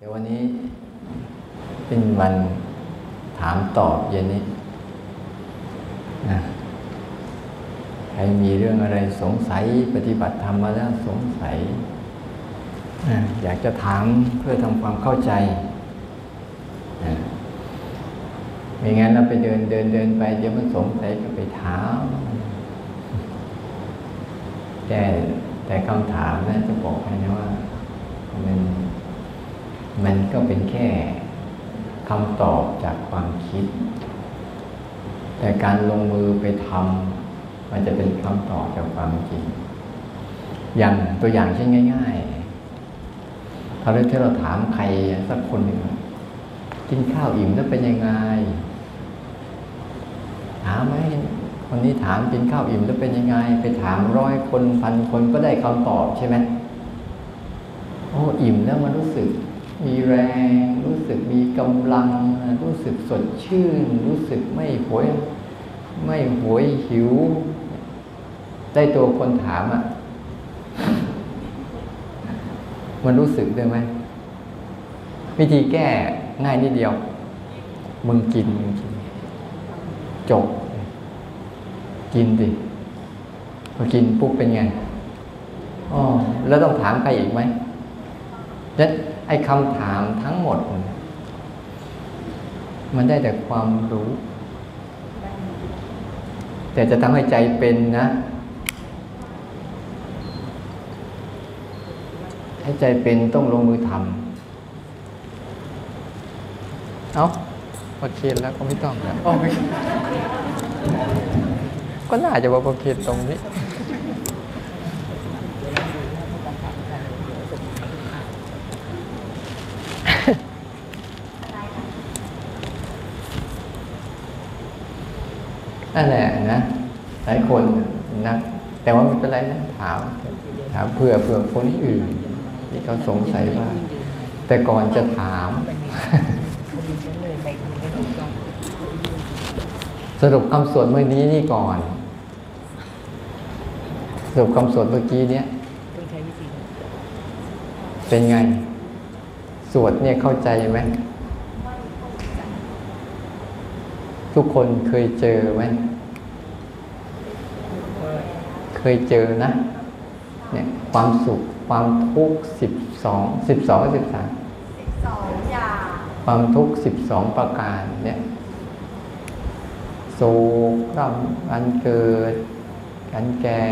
เดี๋ยววันนี้เป็นวันถามตอบเย็นนี้นะใครมีเรื่องอะไรสงสัยปฏิบัติธรรมมาแล้วสงสัยนะอยากจะถามเพื่อทำความเข้าใจนะไม่งั้นเราไปเดินเดินเดินไปเดี๋ยวมันสงสัยก็ไปถามแต่แต่คำถามนะจะบอกให้นะว่ามัน มันก็เป็นแค่คำตอบจากความคิด แต่การลงมือไปทำมันจะเป็นคำตอบจากความจริง อย่างตัวอย่างเช่นง่ายๆถ้าเราที่เราถามใครสักคนหนึ่งกินข้าวอิ่มแล้วเป็นยังไง ถามไหมคนนี้ถามกินข้าวอิ่มแล้วเป็นยังไง ไปถามร้อยคนพันคนก็ได้คำตอบใช่ไหมโอ้อิ่มแล้วมันรู้สึก มีแรง รู้สึกมีกำลัง รู้สึกสดชื่น รู้สึกไม่หวยไม่หวยหิว ได้ตัวคนถามอะ่ะ มันรู้สึกได้ไหมวิธีแก้ง่ายนิดเดียว มึงกินมึงกินจบ กินดิพอกินปุ๊บเป็นไงอ๋อแล้วต้องถามใครอีกไหมฉะนั้น ไอ้คำถามทั้งหมด มันได้แต่ความรู้ แต่จะทำให้ใจเป็นนะ ให้ใจเป็นต้องลงมือทำเอาพอเคียนแล้วก็ไม่ต้องแล้วอ๋อไม่ก็น่าจะว่าพอเคียนตรงนี้ นั่นแหละนะหลายคนนะแต่ว่าไม่เป็นไรนะถามถามเผื่อเผื่อคนอื่น ที่เขาสงสัยว่า แต่ก่อนจะถาม สรุปคำสวดเมื่อนี้นี่ก่อน สรุปคำสวดเมื่อกี้เนี้ยเป็นไง สวดเนี่ยเข้าใจไหม ทุกคนเคยเจอไหม เคยเจอนะเนี่ยความสุขความทุกข์สิบสองสิบสองสิบสามสิบสองอย่างความทุกข์สิบสองประการเนี่ยโศกกร่ำการเกิดการแก่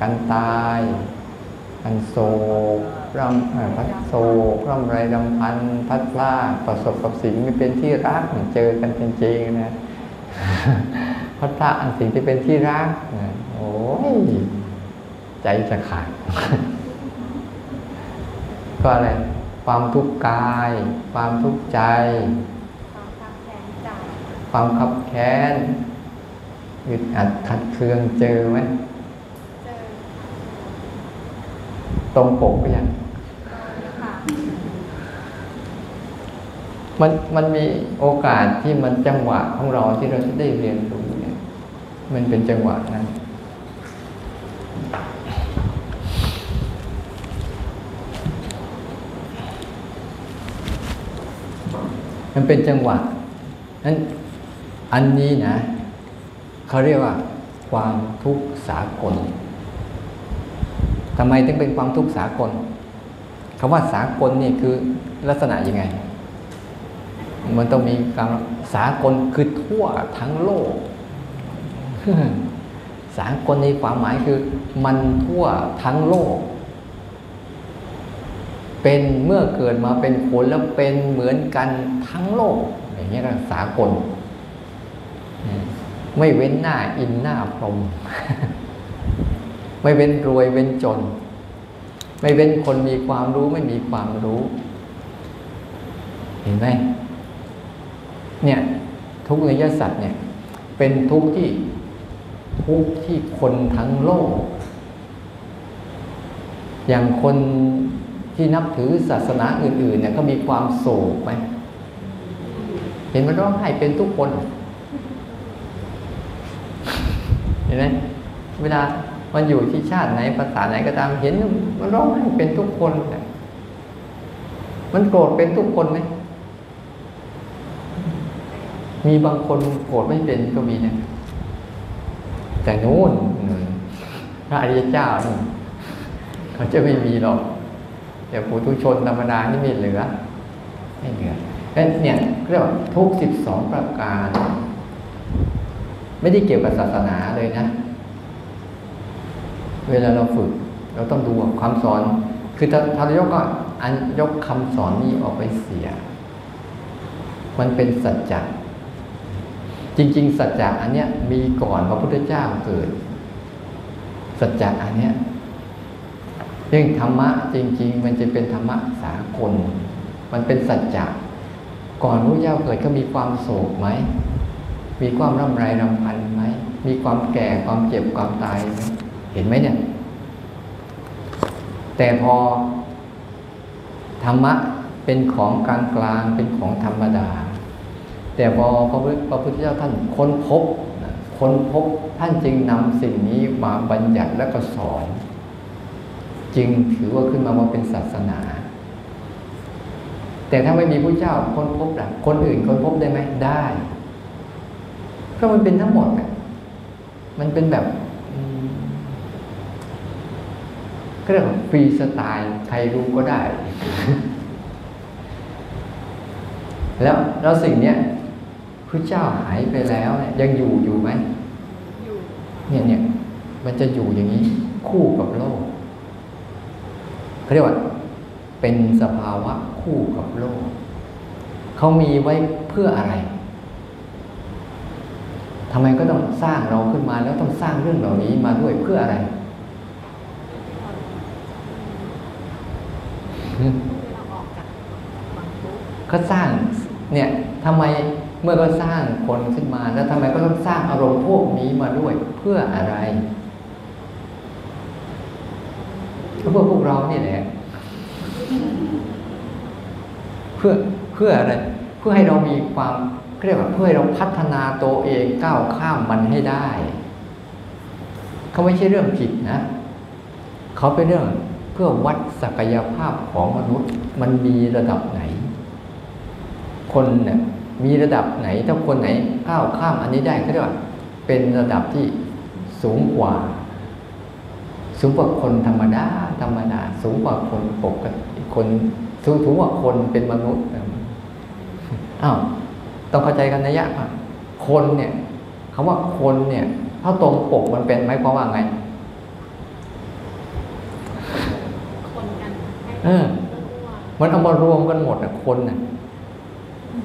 การตายการโศก ร่ำพัดโศกร่ำไรรำพันพัดพลาดประสบกับสิ่งไม่เป็นที่รักเจอกันจริงๆนะพัดพลาดสิ่งที่เป็นที่รักโอ้ยใจจะขาดก็อะไรความทุกข์กาย ความทุกข์ใจ ความคับแค้นใจความขับแค้นอึดอัดขัดเคืองเจอไหมเจอตรงปกไปยัง ค่ะ มันมันมีโอกาสที่มันจังหวะของเราที่เราจะได้เรียนรู้เนี่ยมันเป็นจังหวะนั้น มันเป็นจังหวะนั้นอันนี้นะเขาเรียกว่า ความทุกข์สากลทำไมถึงเป็นความทุกข์สากลคำว่าสากลนี่คือลักษณะยังไง มันต้องมีการสากลคือทั่วทั้งโลก สากลในความหมายคือ มันทั่วทั้งโลก เป็นเมื่อเกิดมาเป็นคนแล้วเป็นเหมือนกันทั้งโลก อย่างนี้ยก็สากล ไม่เว้นหน้าอินหน้าพรหมไม่เว้นรวยเว้นจน ไม่เว้นคนมีความรู้ไม่มีความรู้ เห็นไหม เนี่ยทุกข์ในยสัตว์เนี่ยเป็นทุกที่ทุกที่คนทั้งโลก อย่างคนที่นับถือศาสนาอื่นๆเนี่ยก็มีความโศกไหมเห็นมันร้องไห้เป็นทุกคนเห็นไหมเวลามันอยู่ที่ชาติไหนภาษาไหนก็ตามเห็นมันร้องไห้เป็นทุกคน มันโกรธเป็นทุกคนไหม มีบางคนโกรธไม่เป็นก็มีนะแต่นู้นพระอริยเจ้านู่นเขาจะไม่มีหรอกแต่ปุถุชนธรรมดานี่ไม่เหลือไม่เหลือแล้วเนี่ยเรียกว่าทุกสิบสองประการ ไม่ได้เกี่ยวกับศาสนาเลยนะ เวลาเราฝึก เราต้องดูความสอน คือถ้าถ้าเรายกก็อันยกคำสอนนี้ออกไปเสีย มันเป็นสัจจะ จริง ๆ สัจจะอันเนี้ยมีก่อนพระพุทธเจ้าเกิด สัจจะอันเนี้ยเรื่งธรรมะจริง ๆ มันจะเป็นธรรมะสากล มันเป็นสัจจะก่อนพระเจ้าเกิดก็มีความโศกไหม มีความร่ำไรรำพันไหม มีความแก่ความเจ็บความตายไหมเห็นไหมเนี่ย แต่พอธรรมะเป็นของกลางกลางๆเป็นของธรรมดา แต่พอพระพุทธเจ้าท่านค้นพบค้นพบท่านจึงนำสิ่งนี้มาบัญญัติและก็สอน จึงถือว่าขึ้นมาว่าเป็นศาสนา แต่ถ้าไม่มีพระเจ้าค้นพบล่ะคนอื่นค้นพบได้ไหมได้ก็มันเป็นทั้งหมดมันเป็นแบบก็เรียกว่าฟรีสไตล์ใครรู้ก็ได้ แล้วแล้วสิ่งเนี้ย พระเจ้าหายไปแล้วเนี่ยยังอยู่อยู่ไหมอยู่เนี่ยเนี่ยมันจะอยู่อย่างนี้คู่กับโลกเขาเรียกว่า เป็นสภาวะคู่กับโลกเขามีไว้เพื่ออะไรทำไมก็ต้องสร้างเราขึ้นมาแล้วต้องสร้างเรื่องเหล่านี้มาด้วยเพื่ออะไรเราออกจากบางทุกข์เขาสร้างเนี่ยทำไม เมื่อก็สร้างคนขึ้นมาแล้วทำไมก็ต้องสร้างอารมณ์พวกนี้มาด้วยเพื่ออะไรก็เพื่อพวกเราเนี่ยแหละเพื่อเพื่ออะไร เพื่อให้เรามีความเรียกว่าเพื่อให้เราพัฒนาตัวเองก้าวข้ามมันให้ได้ เขาไม่ใช่เรื่องผิดนะ เขาเป็นเรื่องเพื่อวัดศักยภาพของมนุษย์มันมีระดับไหน คนเนี่ย มีระดับไหนถ้าคนไหนก้าวข้ามอันนี้ได้ก็เรียกว่าเป็นระดับที่สูงกว่า สูงกว่าคนธรรมดาธรรมดา สูงกว่าคนปกติคนสูงสูงกว่าคนเป็นมนุษย์อ้าวต้องเข้าใจกันนะยะว่าคนเนี่ยคำว่าคนเนี่ยถ้าตรงปกมันเป็นไหมความว่าไงคนกันให้เออมันเอามารวมกันหมดอะคนน่ะ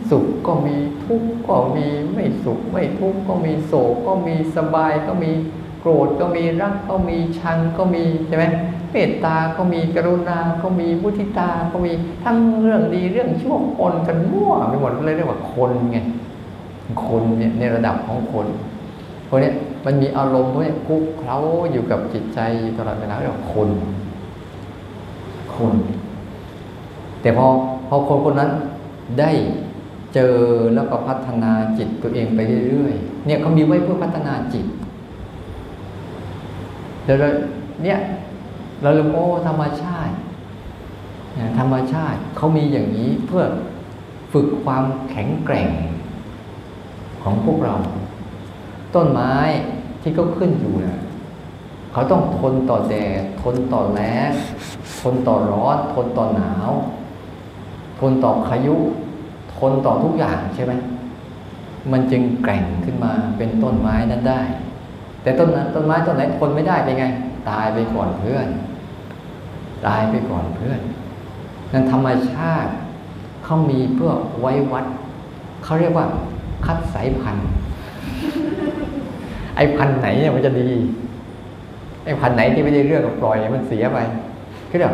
สุขก็มีทุกข์ก็มีไม่สุขไม่ทุกข์ก็มีโศกก็มีสบายก็มีโกรธก็มีรักก็มีชังก็มีใช่ไหมเมตตาก็มีกรุณาก็มีมุทิตาก็มีทั้งเรื่องดีเรื่องชั่วปนกันมั่วไปหมดเลยเรียกว่าคนไงคนเนี่ยในระดับของคนเพราะเนี้ยมันมีอารมณ์พวกเนี้ยคุกเคล้าอยู่กับจิตใจตลอดเวลาเรียกว่าคน คน แต่พอพอคนคนนั้นได้ เจอแล้วก็พัฒนาจิตตัวเองไปเรื่อยๆ เนี่ยเขามีไว้เพื่อพัฒนาจิตเดี๋ยวเราเนี่ยเราเรียกโอ้ธรรมชาติธรรมชาติเขามีอย่างนี้เพื่อฝึกความแข็งแกร่งของพวกเรา ต้นไม้ที่เขาขึ้นอยู่นะเขาต้องทนต่อแดดทนต่อแล้งทนต่อร้อน ทนต่อหนาว ทนต่อพายุ ทนต่อทุกอย่างใช่ไหมมันจึงแกร่งขึ้นมาเป็นต้นไม้นั้นได้ แต่ต้นนั้นต้นไม้ต้นไหนทนไม่ได้เป็นไง ตายไปก่อนเพื่อน ตายไปก่อนเพื่อนนั้นธรรมชาติเขามีเพื่อไว้วัดเขาเรียกว่า คัดสายพันธุ์ไอ้พันธุ์ไหนเนี่ยมันจะดีไอ้พันธุ์ไหนที่ไม่ได้เรื่องก็ปล่อยมันเสียไปเขาเรียก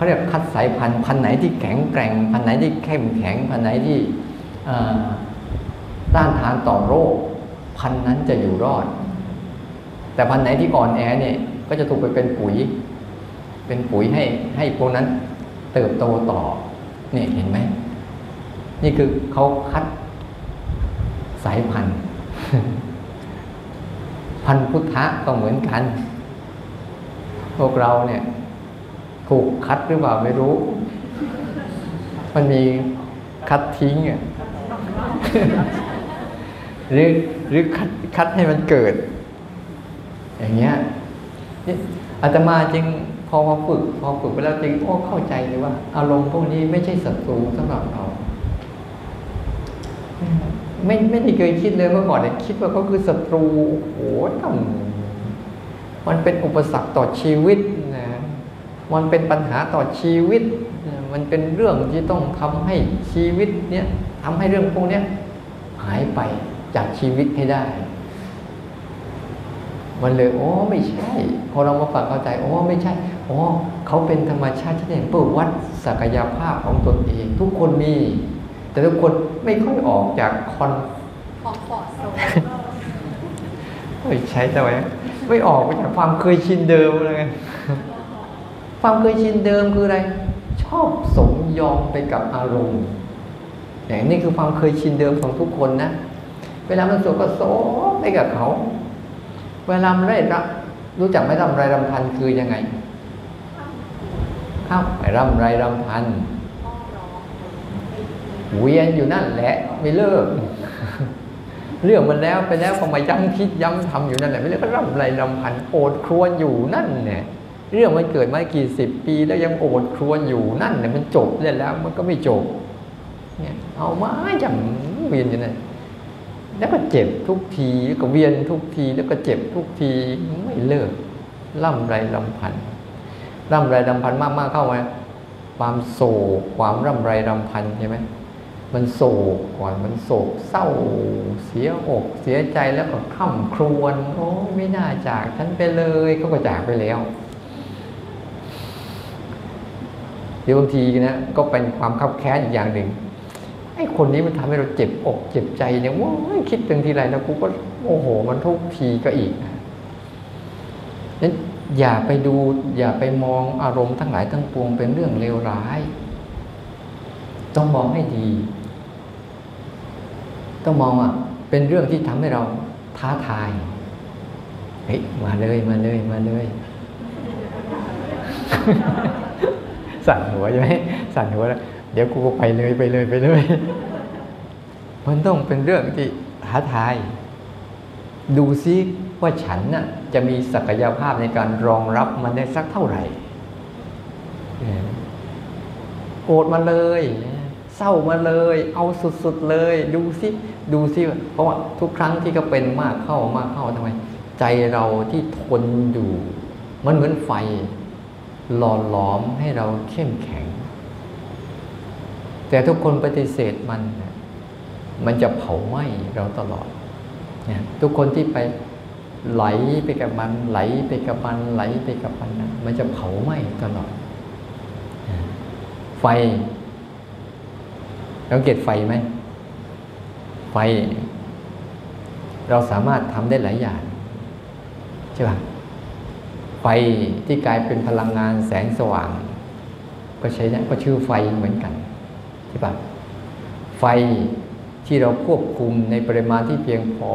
เขาเรียกคัดสายพันธุ์พันธุ์ไหนที่แข็งแกร่ง พันธุ์ไหนที่เข้มแข็ง พันธุ์ไหนที่ต้านทานต่อโรค พันธุ์นั้นจะอยู่รอด แต่พันธุ์ไหนที่อ่อนแอเนี่ยก็จะถูกไปเป็นปุ๋ย เป็นปุ๋ยให้ให้พวกนั้นเติบโตต่อเนี่ยเห็นไหมนี่คือเขาคัดสายพันธุ์ พันธุ์พุทธะก็เหมือนกัน พวกเราเนี่ย ถูกคัดหรือเปล่าไม่รู้ มันมีคัดทิ้งอะหรือหรือคัดคัดให้มันเกิด อย่างเงี้ยนี่อาตมาจริงพอพอฝึกพอฝึกไปแล้วจริงโอ้เข้าใจเลยว่า อารมณ์พวกนี้ไม่ใช่ศัตรูสำหรับเรา ไม่ไม่ได้เคยคิดเลยเมื่อก่อนเนี่ยคิดว่าเขาคือศัตรูโอ้โหต้องมันเป็นอุปสรรคต่อชีวิต มันเป็นปัญหาต่อชีวิตนะมันเป็นเรื่องที่ต้องทำให้ชีวิตเนี้ยทำให้เรื่องพวกเนี้ยหายไปจากชีวิตให้ได้ มันเลยโอ้ไม่ใช่ พอเรามาฟังเข้าใจโอ้ไม่ใช่อ๋อเขาเป็นธรรมชาติที่เพื่อวัดศักยภาพของตนเอง ทุกคนมี แต่ทุกคนไม่ค่อยออกจากคอนคอมฟอร์ตโซนเฮ้ยใช้แต่ไว้ไม่ออกไปจากความเคยชินเดิมเลย ความเคยชินเดิมคืออะไร ชอบสมยอมไปกับอารมณ์อย่างนี้คือความเคยชินเดิมของทุกคนนะ เวลามันสุขก็โสมไปกับเขา เวลาได้รับรู้จักไหมรำไรรำพันคือยังไงข้าวไอ้รำไรรำพันเวียนอยู่นั่นแหละไม่เลิกเรื่องมันแล้วไปแล้วก็มาย้ำคิดย้ำทำอยู่นั่นแหละไม่เลิกก็รำไรรำพันโอดครวญอยู่นั่นเนี่ย เรื่องมันเกิดมากี่สิบปีแล้วยังโอดครวญอยู่นั่นเนี่ยมันจบเล่นแล้วมันก็ไม่จบเนี่ยเอามาจังเวียนอยู่นั่นแล้วก็เจ็บทุกทีแล้วก็เวียนทุกทีแล้วก็เจ็บทุกทีไม่เลิกร่ำไรรำพันร่ำไรรำพันมากๆเข้ามาความโศกความร่ำไรรำพันใช่ไหมมันโศกก่อนมันโศกเศร้าเสียอกเสียใจแล้วก็คร่ำครวญโอ้ไม่น่าจากฉันไปเลยเขาก็จากไปแล้ว เดี๋ยวบางทีนะก็เป็นความคับแค้นอีกอย่างหนึ่งไอ้คนนี้มันทำให้เราเจ็บอกเจ็บใจเนี่ยว้ายคิดถึงทีไรแล้วกูก็โอ้โห มันทุกทีก็อีกนะนั้นอย่าไปดู อย่าไปมองอารมณ์ทั้งหลายทั้งปวงเป็นเรื่องเลวร้าย ต้องมองให้ดี ต้องมองอะเป็นเรื่องที่ทำให้เราท้าทายเฮ้ยมาเลยมาเลยมาเลย สั่นหัวใช่ไหมสั่นหัวแล้วเดี๋ยวกูก็ไปเลยไปเลยไปเลย มันต้องเป็นเรื่องที่ท้าทาย ดูซิว่าฉันน่ะจะมีศักยภาพในการรองรับมันได้สักเท่าไหร่โกรธมาเลย เศร้ามาเลย เอาสุดๆเลย ดูซิดูซิเพราะว่าทุกครั้งที่ก็เป็นมากเข้ามากเข้าทำไม ใจเราที่ทนอยู่ มันเหมือนไฟ หล่อหลอมให้เราเข้มแข็ง แต่ทุกคนปฏิเสธมัน มันจะเผาไหม้เราตลอดนี่ยทุกคนที่ไปไหลไปกับมัน ไหลไปกับมันไหลไปกับมันนะมันจะเผาไหม้ตลอด ไฟเราเกตไฟไหมไฟ เราสามารถทำได้หลายอย่างใช่ป่ะ ไฟที่กลายเป็นพลังงานแสงสว่าง ก็ใช้ได้ก็ชื่อไฟเหมือนกันใช่ป่ะไฟที่เราควบคุมในปริมาณที่เพียงพอ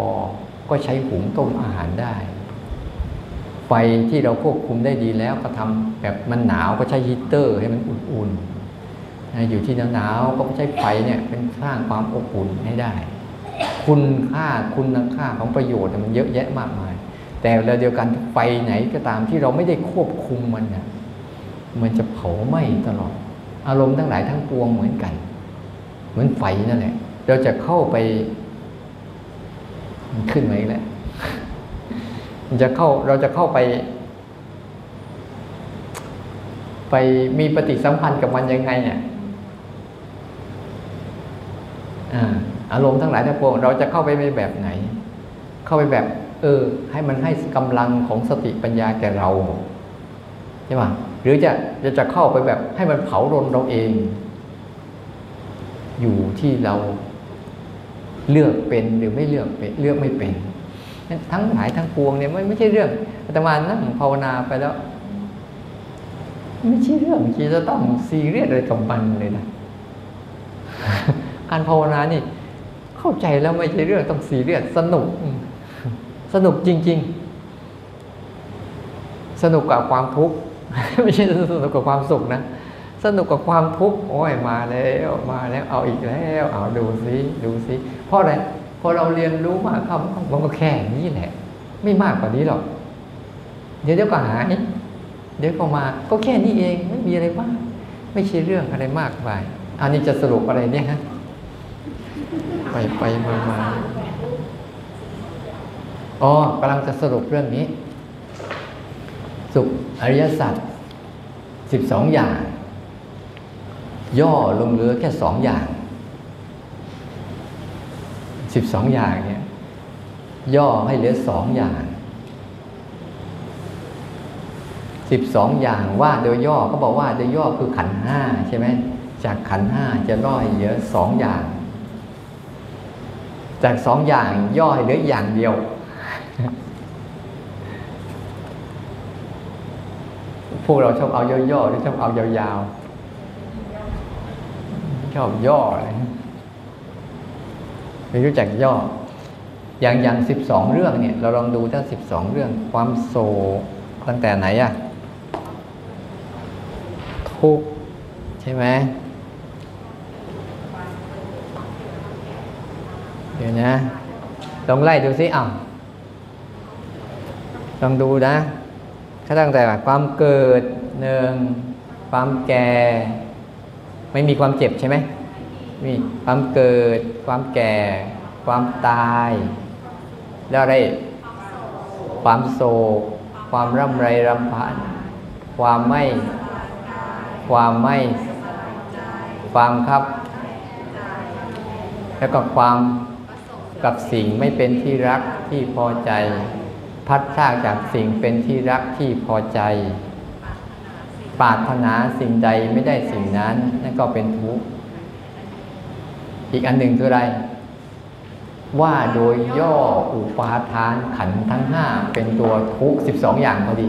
ก็ใช้หุงต้มอาหารได้ ไฟที่เราควบคุมได้ดีแล้วก็ทำแบบมันหนาวก็ใช้ฮีเตอร์ให้มันอุ่นๆอยู่ที่หนาวๆก็ใช้ไฟเนี่ยเป็นสร้างความอบอุ่นให้ได้ คุณค่าคุณค่าของประโยชน์มันเยอะแยะมากมาย แต่เวลาเดียวกันไฟไหนก็ตามที่เราไม่ได้ควบคุมมันเนี่ยมันจะเผาไหม้ตลอด อารมณ์ทั้งหลายทั้งปวงเหมือนกัน เหมือนไฟนั่นแหละ เราจะเข้าไป มันขึ้นมาอีกแล้วมันจะเข้าเราจะเข้าไป ไปมีปฏิสัมพันธ์กับมันยังไงเนี่ยอารมณ์ทั้งหลายทั้งปวงเราจะเข้าไปในแบบไหน เข้าไปแบบ ออ ให้มันให้กำลังของสติปัญญาแก่เราใช่ป่ะหรือจะจะจะเข้าไปแบบให้มันเผารนเราเอง อยู่ที่เราเลือกเป็นหรือไม่เลือกเป็นเลือกไม่เป็น ทั้งหลายทั้งปวงเนี่ยไม่ไม่ใช่เรื่องอาตมานั่งภาวนาไปแล้ว ไม่ใช่เรื่องที่จะต้องซีเรียสอะไรกับมันเลยนะการภาวนานี่ เข้าใจแล้วไม่ใช่เรื่องต้องซีเรียสสนุก สนุกจริง ๆ สนุกกับความทุกข์ ไม่ใช่สนุกกับความสุขนะ สนุกกับความทุกข์โอ้ยมาแล้วมาแล้วเอาอีกแล้วเอาดูซิดูซิเพราะอะไรพอเราเรียนรู้มากเข้ามันก็แค่นี้แหละ ไม่มากกว่านี้หรอก เดี๋ยวเดี๋ยวก็หาย เดี๋ยวก็มาก็แค่นี้เองไม่มีอะไรมาก ไม่ใช่เรื่องอะไรมากไปอันนี้จะสรุปอะไรเนี่ยฮะไปไปมามา อ๋อกำลังจะสรุปเรื่องนี้ สุขอริยสัจสิบสองอย่าง ย่อลงเหลือแค่สองอย่างสิบสองอย่างเนี่ยย่อให้เหลือสองอย่างสิบสองอย่างว่าโดยย่อก็บอกว่าโดยย่อคือขันห้าใช่ไหมจากขันห้าจะย่อให้เหลือสองอย่าง จากสองอย่างย่อให้เหลืออย่างเดียว พวกเราชอบเอาย่อๆหรือชอบเอายาวๆชอบย่อเลยไม่รู้จักย่อ อย่างอย่างสิบสองเรื่องเนี่ย เราลองดูถ้าสิบสองเรื่อง ความโศกตั้งแต่ไหนอะทุกใช่ไหมเดี๋ยวนะ ลองไล่ดูซิอ้าว ลองดูนะถ้าตั้งแต่ความเกิดหนึ่งความแก่ ไม่มีความเจ็บใช่ไหมมีความเกิด ความแก่ ความตาย แล้วอะไร ความโศก ความร่ำไรรำพัน ความไม่ ความไม่ ความครับ แล้วก็ความกับสิ่งไม่เป็นที่รักที่พอใจ พัดพรากจากสิ่งเป็นที่รักที่พอใจ ปรารถนาสิ่งใดไม่ได้สิ่งนั้น นั่นก็เป็นทุกข์ อีกอันหนึ่งคืออะไร ว่าโดยย่ออุปาทานขันทั้งห้าเป็นตัวทุกข์สิบสองอย่างพอดี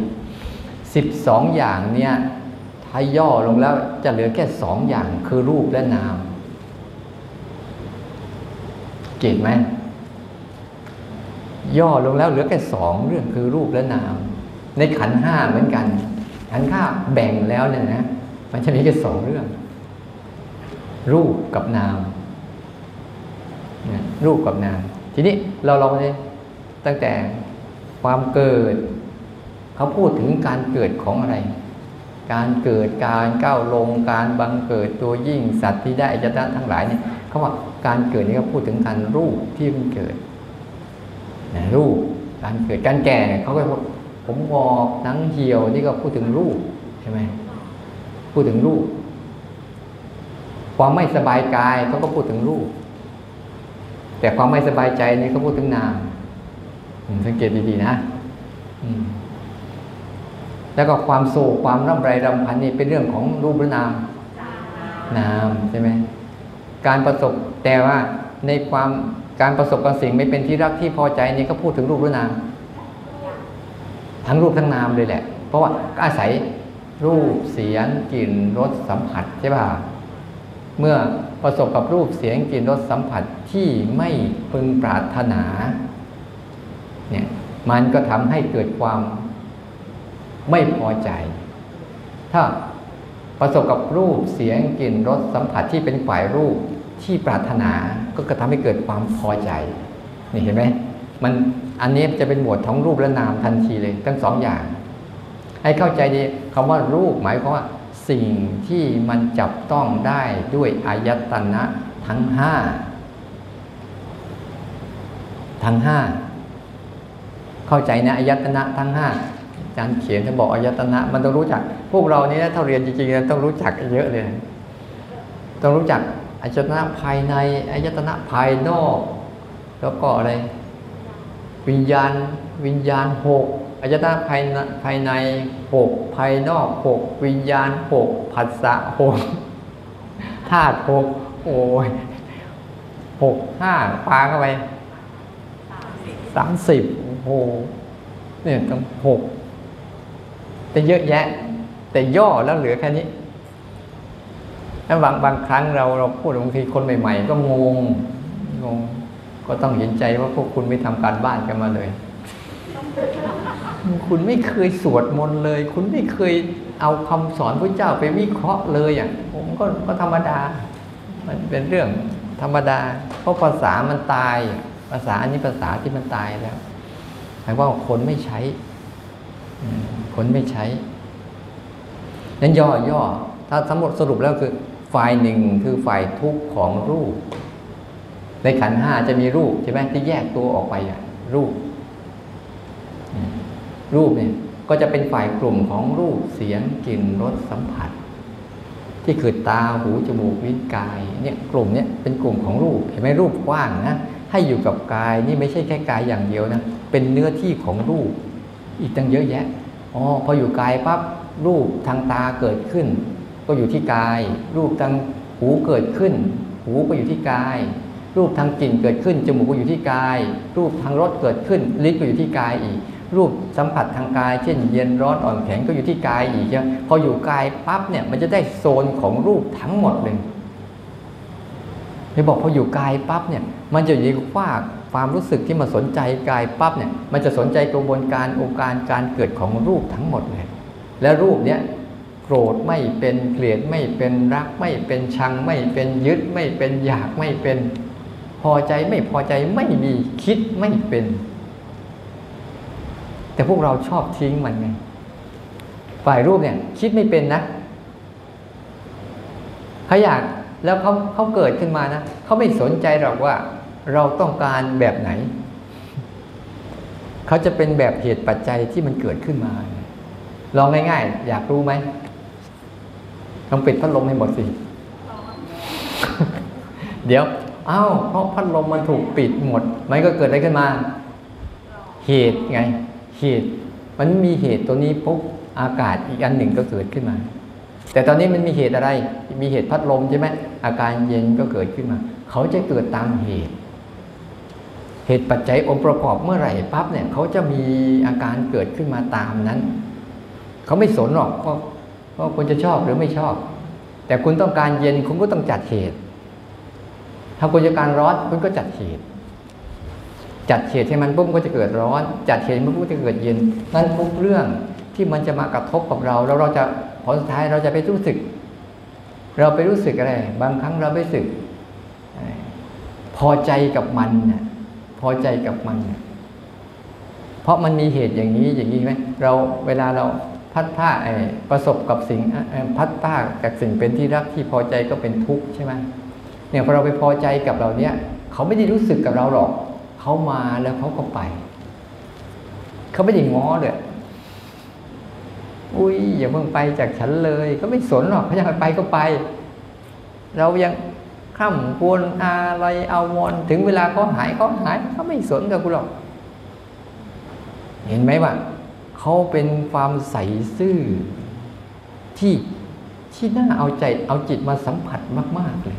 สิบสองอย่างเนี่ยถ้าย่อลงแล้วจะเหลือแค่สองอย่างคือรูปและนาม เก็ตไหม ย่อลงแล้วเหลือแค่สองเรื่องคือรูปและนาม ในขันห้าเหมือนกัน ขันห้าแบ่งแล้วเนี่ยนะมันจะมีแค่สองเรื่อง รูปกับนามรูปกับนาม ทีนี้เราลองเลยตั้งแต่ความเกิด เขาพูดถึงการเกิดของอะไร การเกิดการก้าวลงการบังเกิดตัวยิ่งสัตว์ที่ได้อายตนะทั้งหลายเนี่ยเขาว่าการเกิดนี่เขาพูดถึงการรูปที่มันเกิด รูปการเกิดการแก่เขาก็พูดผมงอกหนังเหี่ยวนี่ก็พูดถึงรูปใช่ไหมพูดถึงรูป ความไม่สบายกายเขาก็พูดถึงรูป แต่ความไม่สบายใจนี่เขาพูดถึงนามอืมสังเกตดีๆนะอืมแล้วก็ความโศกความร่ำไรรำพันนี่เป็นเรื่องของรูปหรือนาม นามใช่ไหมการประสบแต่ว่าในความ การประสบกับสิ่งไม่เป็นที่รักที่พอใจนี่ก็พูดถึงรูปหรือนาม ทั้งรูปทั้งนามเลยแหละ เพราะว่าอาศัยรูปเสียงกลิ่นรสสัมผัสใช่ป่ะเมื่อประสบกับรูปเสียงกลิ่นรสสัมผัสที่ไม่พึงปรารถนาเนี่ยมันก็ทำให้เกิดความไม่พอใจ ถ้าประสบกับรูปเสียงกลิ่นรสสัมผัสที่เป็นฝ่ายรูป ที่ปรารถนาก็กระทำให้เกิดความพอใจนี่เห็นไหมมันอันนี้จะเป็นหมวดของรูปและนามทันทีเลย ทั้งสองอย่าง ให้เข้าใจดีคำว่ารูปหมายความว่า สิ่งที่มันจับต้องได้ด้วยอายตนะทั้งห้าทั้งห้าเข้าใจนะอายตนะทั้งห้าอาจารย์เขียนจะบอกอายตนะ มันต้องรู้จัก พวกเรานี่นะถ้าเรียนจริงๆต้องรู้จักเยอะเลย ต้องรู้จัก อายตนะภายในอายตนะภายนอก แล้วก็อะไร วิญญาณวิญญาณหกอายตนะภายในภายในหกภายนอกหกวิญญาณหกผัสสะหกธาตุหกโอ้ยหกห้าปาเข้าไปสามสิบโอ้โหเนี่ยต้องหกแต่เยอะแยะ แต่ย่อแล้วเหลือแค่นี้ แล้วบางบางครั้งเราเราพูดบางทีคนใหม่ ๆ ก็งงงง ก็ต้องเห็นใจว่าพวกคุณไม่ทำการบ้านกันมาเลย คุณไม่เคยสวดมนต์เลย คุณไม่เคยเอาคำสอนพระเจ้าไปวิเคราะห์เลยอะผมก็ก็ธรรมดา มันเป็นเรื่องธรรมดา เพราะภาษามันตาย ภาษาอันนี้ภาษาที่มันตายแล้วหมายว่าคนไม่ใช้อืมคนไม่ใช้นั้นย่อย่อถ้าสมมติสรุปแล้วคือ ฝ่ายหนึ่งคือฝ่ายทุกข์ของรูป ในขันห้าจะมีรูปใช่ไหมที่แยกตัวออกไปอะรูป รูปเนี่ยก็จะเป็นฝ่ายกลุ่มของรูปเสียงกลิ่นรสสัมผัส ที่คือตาหูจมูกลิ้นกายเนี่ยกลุ่มเนี่ยเป็นกลุ่มของรูปเห็นไหมรูปกว้างนะให้อยู่กับกายนี่ไม่ใช่แค่กายอย่างเดียวนะเป็นเนื้อที่ของรูป อีกตั้งเยอะแยะอ๋อพออยู่กายปั๊บรูปทางตาเกิดขึ้น ก็อยู่ที่กาย รูปทางหูเกิดขึ้น หูก็อยู่ที่กาย รูปทางกลิ่นเกิดขึ้น จมูกก็อยู่ที่กาย รูปทางรสเกิดขึ้น ลิ้นก็อยู่ที่กายอีก รูปสัมผัสทางกาย เช่น เย็นร้อนอ่อนแข็งก็อยู่ที่กายอีกใช่ไหมพออยู่กายปั๊บเนี่ยมันจะได้โซนของรูปทั้งหมดเลยไม่บอกพออยู่กายปั๊บเนี่ยมันจะอยู่ว่าความรู้สึกที่มาสนใจกายปั๊บเนี่ยมันจะสนใจกระบวนการองค์การการเกิดของรูปทั้งหมดเลย และรูปเนี้ย โกรธไม่เป็นเกลียดไม่เป็นรักไม่เป็นชังไม่เป็นยึดไม่เป็นอยากไม่เป็น พอใจไม่พอใจไม่มีคิดไม่เป็น แต่พวกเราชอบทิ้งมันไงฝ่ายรูปเนี่ยคิดไม่เป็นนะเขาอยากแล้วเขาเขาเกิดขึ้นมานะเขาไม่สนใจหรอกว่าเราต้องการแบบไหน เขาจะเป็นแบบเหตุปัจจัยที่มันเกิดขึ้นมาลองง่ายๆ อยากรู้ไหม ลองปิดพัดลมให้หมดสิ เดี๋ยวเอ้าเพราะพัดลมมันถูกปิดหมด มันก็เกิดอะไรขึ้นมา เหตุไง เหตุ มันมีเหตุตัวนี้ปุ๊บอากาศอีกอันหนึ่งก็เกิดขึ้นมา แต่ตอนนี้มันมีเหตุอะไร มีเหตุพัดลมใช่ไหมอาการเย็นก็เกิดขึ้นมา เขาจะเกิดตามเหตุ เหตุปัจจัยองค์ประกอบเมื่อไหร่ปั๊บเนี่ย เขาจะมีอาการเกิดขึ้นมาตามนั้น เขาไม่สนหรอกว่า ว่าคุณจะชอบหรือไม่ชอบ แต่คุณต้องการเย็นคุณก็ต้องจัดเหตุถ้าคุณจะการร้อนคุณก็จัดเหตุจัดเหตุให้มันปุ๊บก็จะเกิดร้อน จัดเหตุมันปุ๊บก็จะเกิดเย็นนั่นทุกเรื่องที่มันจะมากระทบกับเรา แล้วเราจะผลสุดท้ายเราจะไปรู้สึก เราไปรู้สึกอะไร บางครั้งเราไปรู้สึก พอใจกับมันน่ะพอใจกับมัน เพราะมันมีเหตุอย่างนี้อย่างนี้ไหมเราเวลาเรา พัดผ้าไอ้ประสบกับสิ่งพัดผ้ากับสิ่งเป็นที่รักที่พอใจก็เป็นทุกข์ใช่ไหมเนี่ยพอเราไปพอใจกับเราเนี้ยเขาไม่ได้รู้สึกกับเราหรอก เขามาแล้วเขาก็ไป เขาไม่ได้ง้อเลยอุ้ยอย่าเพิ่งไปจากฉันเลยเขาไม่สนหรอกเขาอยากไปก็ไป เรายังข้ามควรอะไรเอาวอนถึงเวลาเขาหายเขาหายเขาไม่สนกับกูหรอก เห็นไหมว่า เขาเป็นความใสซื่อที่ที่น่าเอาใจเอาจิตมาสัมผัสมาก ๆเลย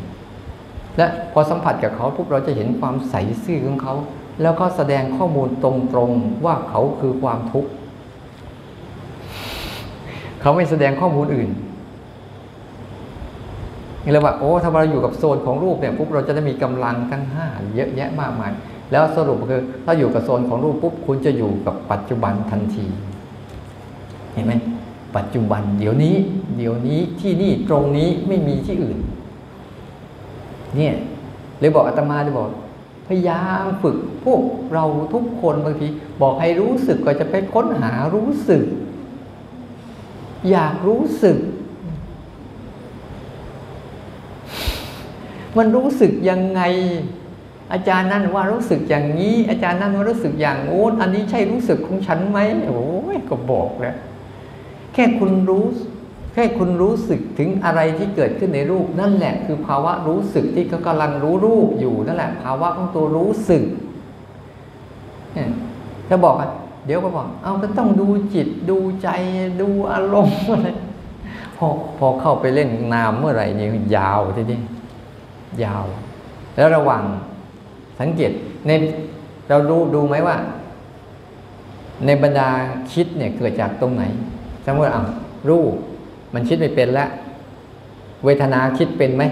และพอสัมผัสกับเขาปุ๊บเราจะเห็นความใสซื่อของเขา แล้วก็แสดงข้อมูลตรงๆว่าเขาคือความทุกข์เขาไม่แสดงข้อมูลอื่นเลยว่าโอ้ถ้าเราอยู่กับโซนของรูปเนี่ยปุ๊บเราจะได้มีกำลังทั้งห้าเยอะแยะมากมายแล้วสรุปคือถ้าอยู่กับโซนของรูปปุ๊บคุณจะอยู่กับปัจจุบันทันที ห็นไหมปัจจุบัน เดี๋ยวนี้ เดี๋ยวนี้ที่นี่ตรงนี้ไม่มีที่อื่น เนี่ยเลยบอกอาตมาเลยบอก พยายามฝึกพวกเราทุกคนบางทีบอกให้รู้สึกก็จะไปค้นหารู้สึก อยากรู้สึก มันรู้สึกยังไง อาจารย์นั่นว่ารู้สึกอย่างนี้ อาจารย์นั่นว่ารู้สึกอย่างโน้นอันนี้ใช่รู้สึกของฉันไหมโอ้ยก็บอกแล้ว แค่คุณรู้ แค่คุณรู้สึกถึงอะไรที่เกิดขึ้นในรูป นั่นแหละคือภาวะรู้สึกที่เขากำลังรู้รูปอยู่นั่นแหละ ภาวะของตัวรู้สึกเนี่ยถ้าบอกอะเดี๋ยวก็บอก เอาก็ต้องดูจิตดูใจดูอารมณ์อะไรพอพอเข้าไปเล่นนามเมื่อไหร่นี่ยาวทีนี้ยาว แล้วระว่างสังเกตในเรารู้ดูไหมว่า ในบรรดาคิดเนี่ยเกิดจากตรงไหน สมมติอะรูปมันคิดไม่เป็นแล้วเวทนาคิดเป็นไหม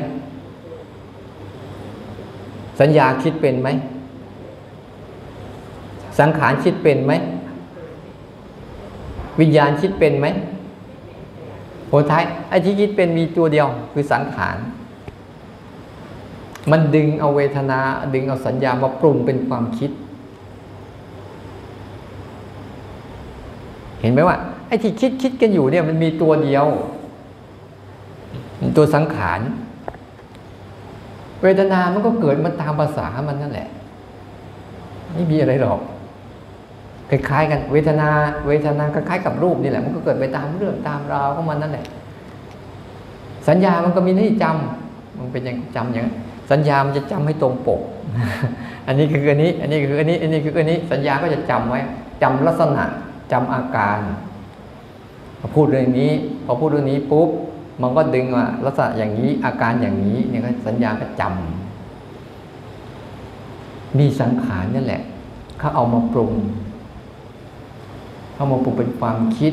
สัญญาคิดเป็นไหม สังขารคิดเป็นไหม วิญญาณคิดเป็นไหมผลท้ายไอ้ที่คิดเป็นมีตัวเดียวคือสังขาร มันดึงเอาเวทนา ดึงเอาสัญญามาปรุงเป็นความคิด เห็นไหมว่า ไอ้ที่คิดคิดกันอยู่เนี่ยมันมีตัวเดียว ตัวสังขาร เวทนามันก็เกิดมาตามภาษามันนั่นแหละ ไม่มีอะไรหรอก คล้ายๆกัน เวทนา เวทนาคล้ายๆกับรูปนี่แหละ มันก็เกิดไปตามเรื่องตามราวของมันนั่นแหละ สัญญามันก็มีหน้าที่จำมันเป็นอย่างจำอย่าง สัญญามันจะจำให้ตรงปก อันนี้คืออันนี้ อันนี้คืออันนี้ อันนี้คืออันนี้ สัญญาก็จะจำไว้จำลักษณะจำอาการ พอพูดเรื่องนี้ พอพูดเรื่องนี้ปุ๊บมันก็ดึงว่าลักษณะอย่างนี้อาการอย่างนี้เนี่ยก็สัญญาก็จำมีสังขารนั่แหละเขาเอามาปรุงเขามาปรุงเป็นความคิด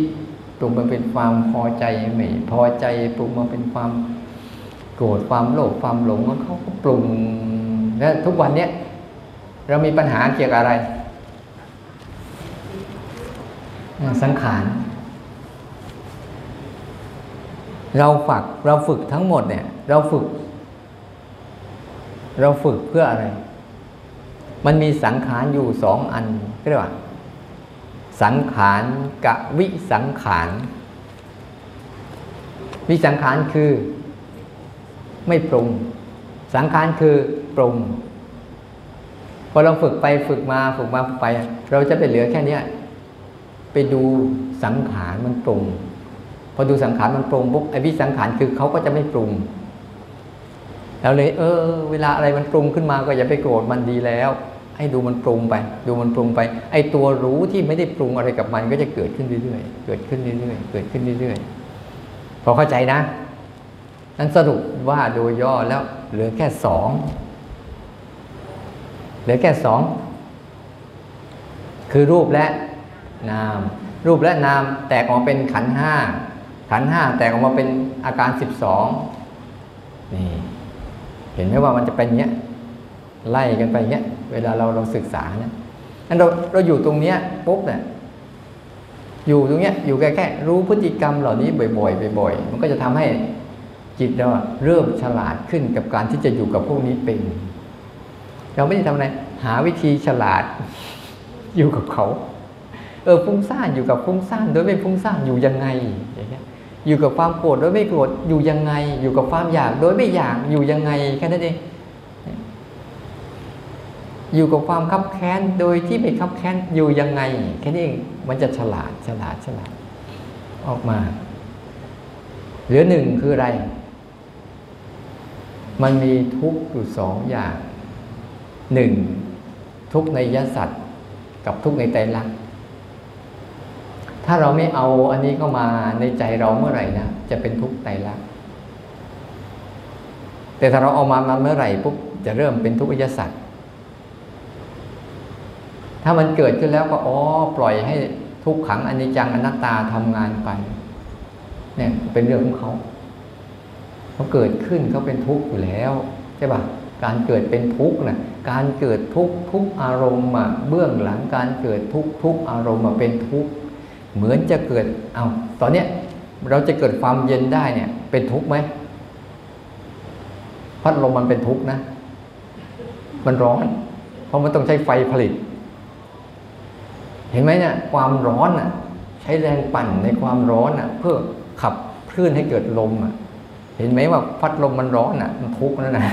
ปรุงมาเป็นความพอใจไม่พอใจปรุงมาเป็นความโกรธความโลภความหลงเขาก็ปรุงและทุกวันเนี้ยเรามีปัญหาเกี่ยวกับอะไร สังขาร เราฝึกเราฝึกทั้งหมดเนี่ย เราฝึก เราฝึกเพื่ออะไร มันมีสังขารอยู่สองอันเรียกว่า สังขารกับวิสังขารวิสังขารคือ ไม่ปรุง สังขารคือปรุงพอเราฝึกไปฝึกมาฝึกมาฝึกไป เราจะไปเหลือแค่เนี้ยไปดูสังขารมันปรุง พอดูสังขารมันปรุงปุ๊บไอ้วิสังขารคือเขาก็จะไม่ปรุงเราเลยเออ เวลาอะไรมันปรุงขึ้นมาก็อย่าไปโกรธมันดีแล้ว ให้ดูมันปรุงไป ดูมันปรุงไป ไอ้ตัวรู้ที่ไม่ได้ปรุงอะไรกับมันก็จะเกิดขึ้นเรื่อยๆเกิดขึ้นเรื่อยๆเกิดขึ้นเรื่อยๆพอเข้าใจนะนั้นสรุปว่าโดยย่อแล้ว เหลือแค่สองเหลือแค่สองคือรูปและนาม รูปและนามแตกออกเป็นขันห้า ขันห้าแตกออกมาเป็นอาการสิบสองนี่เห็นไหมว่ามันจะเป็นเงี้ยไล่กันไปเงี้ยเวลาเราเราศึกษาเนี่ยนั้นเราเราอยู่ตรงเนี้ยปุ๊บเนี่ยอยู่ตรงเนี้ยอยู่แค่แค่รู้พฤติกรรมเหล่านี้บ่อยๆบ่อยๆมันก็จะทำให้จิตเราเริ่มฉลาดขึ้นกับการที่จะอยู่กับพวกนี้เป็น เราไม่ได้ทำอะไรหาวิธีฉลาดอยู่กับเขา เออฟุ้งซ่านอยู่กับฟุ้งซ่านโดยไม่ฟุ้งซ่านอยู่ยังไง อยู่กับความโกรธโดยไม่โกรธอยู่ยังไง อยู่กับความอยากโดยไม่อยากอยู่ยังไงแค่นั้นเองอยู่กับความคับแค้นโดยที่ไม่คับแค้นอยู่ยังไงแค่นี้เองมันจะฉลาดฉลาดฉลาดออกมาเหลือหนึ่งคืออะไร มันมีทุกข์อยู่สองอย่างหนึ่งทุกข์ในยสัตว์กับทุกข์ในใจรักษ ถ้าเราไม่เอาอันนี้เข้ามาในใจเราเมื่อไหร่นะจะเป็นทุกข์ใจรักษณ์แต่ถ้าเราเอามามาเมื่อไหร่ปุ๊บจะเริ่มเป็นทุกข์อิยสัตว์ถ้ามันเกิดขึ้นแล้วก็อ๋อปล่อยให้ทุกขังอนิจจังอนัตตาทำงานไป เนี่ยเป็นเรื่องของเขาเขาเกิดขึ้นเขาเป็นทุกข์อยู่แล้วใช่ปะการเกิดเป็นทุกข์นะการเกิดทุกข์ทุกอารมณ์มาเบื้องหลังการเกิดทุกข์ทุกอารมณ์มาเป็นทุกข์ เหมือนจะเกิดเอาตอนเนี้ยเราจะเกิดความเย็นได้เนี่ย เป็นทุกข์ไหมพัดลมมันเป็นทุกข์นะ มันร้อน เพราะมันต้องใช้ไฟผลิต เห็นไหมเนี่ยความร้อนอะ ใช้แรงปั่นในความร้อนอะ เพื่อขับคลื่นให้เกิดลมอะ เห็นไหมว่าพัดลมมันร้อนอะ มันทุกข์นั่นนะ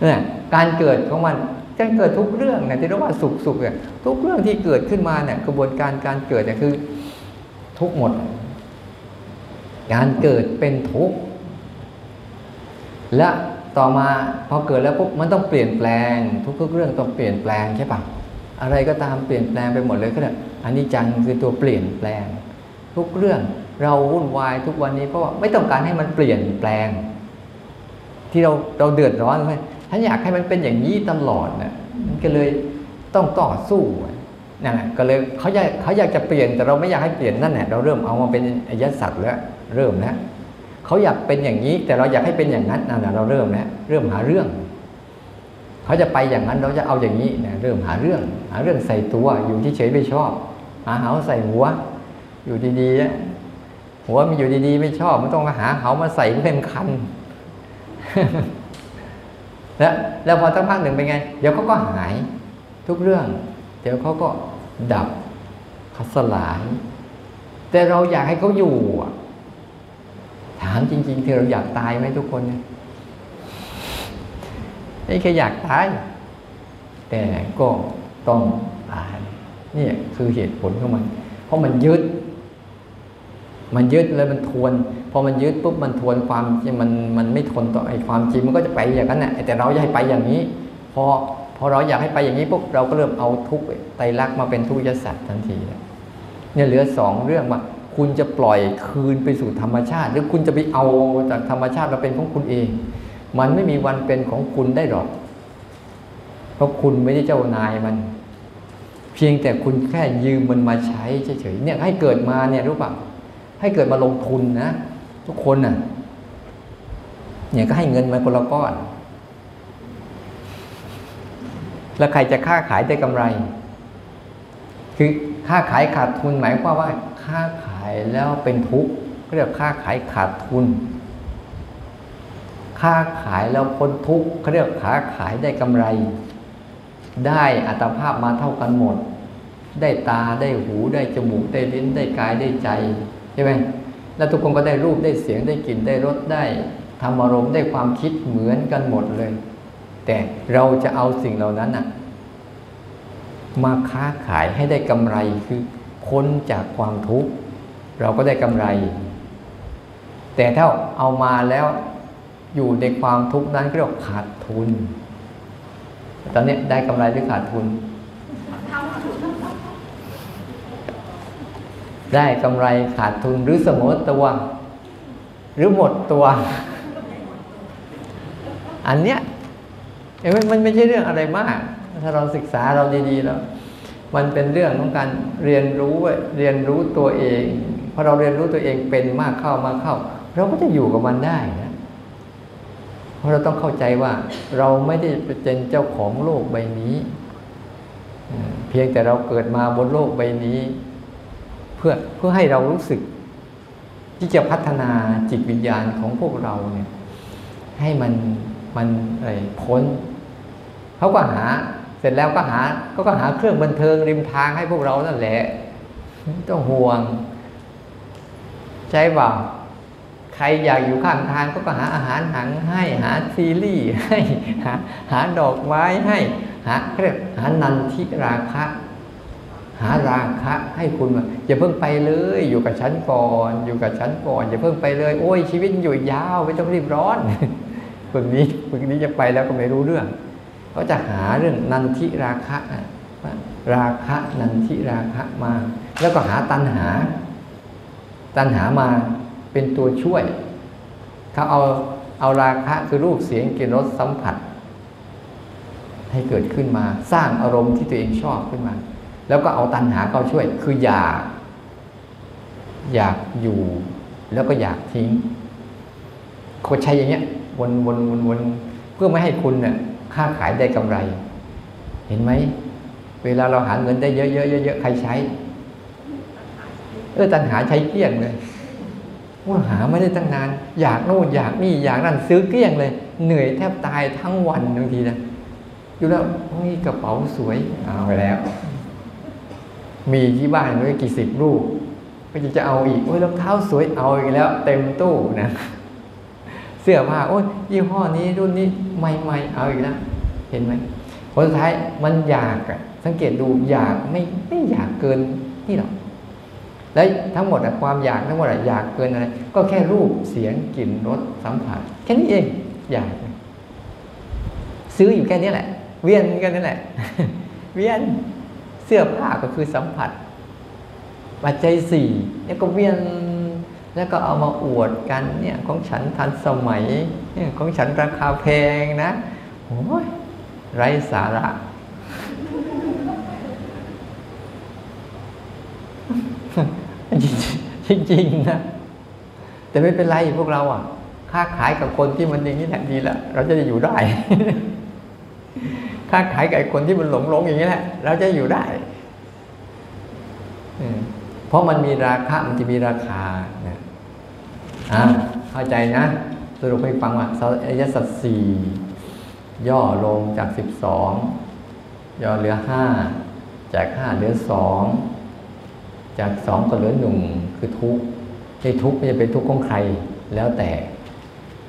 เนี่ยการเกิดของมัน จะเกิดทุกเรื่องเนี่ยที่เรียกว่าสุขสุขเนี่ยทุกเรื่องที่เกิดขึ้นมาเนี่ยกระบวนการการเกิดเนี่ยคือทุกหมด การเกิดเป็นทุกข์และต่อมาพอเกิดแล้วปุ๊บมันต้องเปลี่ยนแปลง ทุกๆเรื่องต้องเปลี่ยนแปลงใช่ปะอะไรก็ตามเปลี่ยนแปลงไปหมดเลยก็ได้อันนี้จังคือตัวเปลี่ยนแปลง ทุกเรื่องเราวุ่นวายทุกวันนี้เพราะว่าไม่ต้องการให้มันเปลี่ยนแปลง ที่เราเราเดือดร้อนไหม ถ้าอยากให้มันเป็นอย่างนี้ตลอดนะมันก็เลยต้องต่อสู้นั่นแหละก็เลยเขาอยากเขาอยากจะเปลี่ยนแต่เราไม่อยากให้เปลี่ยนนั่นแหละเราเริ่มเอามาเป็นอายสัตว์แล้วเริ่มแล้วเขาอยากเป็นอย่างนี้ แต่เราอยากให้เป็นอย่างนั้นนั่นแหละเราเริ่มแล้วเริ่มหาเรื่อง เขาจะไปอย่างนั้นเราจะเอาอย่างนี้นะเริ่มหาเรื่อง หาเรื่องใส่ตัวอยู่ที่เฉยไม่ชอบ หาเหาใส่หัว อยู่ดีๆหัวมันอยู่ดีๆ ไม่ชอบมันต้องมาหาเขามาใส่เพื่อให้มันคัน แล้วแล้วพอสักพักหนึ่งเป็นไง เดี๋ยวเขาก็หายทุกเรื่อง เดี๋ยวเขาก็ดับเขาสลาย แต่เราอยากให้เขาอยู่ ถามจริงๆที่เราอยากตายไหมทุกคนเนี่ยไม่เคยอยากตาย แต่ก็ต้องตายนี่คือเหตุผลของมัน เพราะมันยึด มันยึดแล้วมันทวน พอมันยึดปุ๊บมันทวนความมันมันไม่ทนต่อไอ้ความจริงมันก็จะไปอย่างนั้นแหละแต่เราอยากให้ไปอย่างนี้ พอพอเราอยากให้ไปอย่างนี้ปุ๊บเราก็เริ่มเอาทุกข์ไตรลักษณ์มาเป็นทุกข์ยสัตว์ทันทีเนี่ยเหลือสองเรื่องว่าคุณจะปล่อยคืนไปสู่ธรรมชาติ หรือคุณจะไปเอาจากธรรมชาติมาเป็นของคุณเอง มันไม่มีวันเป็นของคุณได้หรอก เพราะคุณไม่ได้เจ้านายมัน เพียงแต่คุณแค่ยืมมันมาใช้เฉยๆเนี่ยให้เกิดมาเนี่ยรู้ป่ะ ให้เกิดมาลงทุนนะ ทุกคนน่ะเนี่ยก็ให้เงินมาคนละก้อน แล้วใครจะค้าขายได้กำไร คือค้าขายขาดทุนหมายความว่าค้าขายแล้วเป็นทุกข์ก็เรียกค้าขายขาดทุน ค้าขายแล้วพ้นทุกข์เขาเรียกค้าขายได้กำไร ได้อัตภาพมาเท่ากันหมด ได้ตาได้หูได้จมูกได้ลิ้นได้กายได้ใจ ใช่ไหมแล้วทุกคนก็ได้รูปได้เสียงได้กลิ่นได้รสได้ธรรมอารมณ์ได้ความคิดเหมือนกันหมดเลย แต่เราจะเอาสิ่งเหล่านั้นน่ะมาค้าขายให้ได้กำไรคือพ้นจากความทุกข์เราก็ได้กำไร แต่ถ้าเอามาแล้วอยู่ในความทุกข์นั้นก็เรียกขาดทุน ตอนนี้ได้กำไรหรือขาดทุน ได้กำไรขาดทุนหรือเสมอตัว หรือหมดตัว อันเนี้ยมันไม่ใช่เรื่องอะไรมาก ถ้าเราศึกษาเราดีๆแล้ว มันเป็นเรื่องของการเรียนรู้เรียนรู้ตัวเองพอเราเรียนรู้ตัวเองเป็นมากเข้ามากเข้า เราก็จะอยู่กับมันได้นะเพราะเราต้องเข้าใจว่า เราไม่ได้เป็นเจ้าของโลกใบนี้ เพียงแต่เราเกิดมาบนโลกใบนี้ เพื่อเพื่อให้เรารู้สึก ที่จะพัฒนาจิตวิญญาณของพวกเราเนี่ยให้มันมันอะไรพ้นเขาก็หาเสร็จแล้วก็หาก็ก็หาเครื่องบันเทิงริมทางให้พวกเรานั่นแหละต้องห่วง ใช่เปล่าใครอยากอยู่ข้างทางก็ก็หาอาหารหังให้หาซีรีส์ให้หาหาดอกไม้ให้หาเรียกหานันทิราคะ หาราคะให้คุณมาอย่าเพิ่งไปเลย อยู่กับฉันก่อน อยู่กับฉันก่อน อย่าเพิ่งไปเลย โอ้ยชีวิตอยู่ยาวไม่ต้องรีบร้อนคนนี้คนนี้จะไปแล้วก็ไม่รู้เรื่องเขาจะหาเรื่องนันทิราคะราคะนันทิราคะมา แล้วก็หาตัณหา ตัณหามาเป็นตัวช่วยเขาเอาเอาราคะคือรูปเสียงกลิ่นรสสัมผัส ให้เกิดขึ้นมา สร้างอารมณ์ที่ตัวเองชอบขึ้นมา แล้วก็เอาตัณหาเข้าช่วย คืออยาก อยากอยู่ แล้วก็อยากทิ้งเขาใช้อย่างเงี้ยวนวนวนวนเพื่อไม่ให้คุณเนี่ยค้าขายได้กำไร เห็นไหม เวลาเราหาเงินได้เยอะๆเยอะๆใครใช้ เออตัณหาใช้เกลี้ยงเลยว่าหาไม่ได้ตั้งนาน อยากโน่นอยากนี่อยากนั่นซื้อเกลี้ยงเลย เหนื่อยแทบตายทั้งวันบางทีนะอยู่แล้วนี่กระเป๋าสวยเอาไปแล้ว มีที่บ้านไว้กี่สิบรูปก็จะเอาอีกโอ้ยรองเท้าสวยเอาอีกแล้ว เต็มตู้นะเสื้อผ้าโอ้ยยี่ห้อนี้รุ่นนี้ใหม่ๆเอาอีกแล้วเห็นไหมผลสุดท้ายมันอยากอะสังเกตดูอยากไม่ไม่อยากเกินนี่หรอกและทั้งหมดอะความอยากทั้งหมดอะอยากเกินอะไรก็แค่รูปเสียงกลิ่นรสสัมผัสแค่นี้เองอยากซื้ออยู่แค่นี้แหละ เวียนกันนี่แหละ เวียน เสื้อผ้าก็คือสัมผัส ปัจจัยสี่แล้วก็เวียนแล้วก็เอามาอวดกันเนี่ยของฉันทันสมัยเนี่ยของฉันราคาแพงนะโอ้ยไร้สาระจริงจริงๆนะแต่ไม่เป็นไรพวกเราอะ ค้าขายกับคนที่มันอย่างนี้แหละดีแล้วเราจะได้อยู่ได้ ค้าขายกับคนที่มันหลงหลงอย่างนี้แหละ เราจะอยู่ได้ เพราะมันมีราคะมันจะมีราคาเนะอะเข้าใจนะ สรุปให้ฟังว่าอยสัจสี่ย่อลงจากสิบสองย่อเหลือห้าจากห้าเหลือสองจากสองก็เหลือหนึ่งคือทุกข์ในทุกข์ไม่จะเป็นทุกข์ของใครแล้วแต่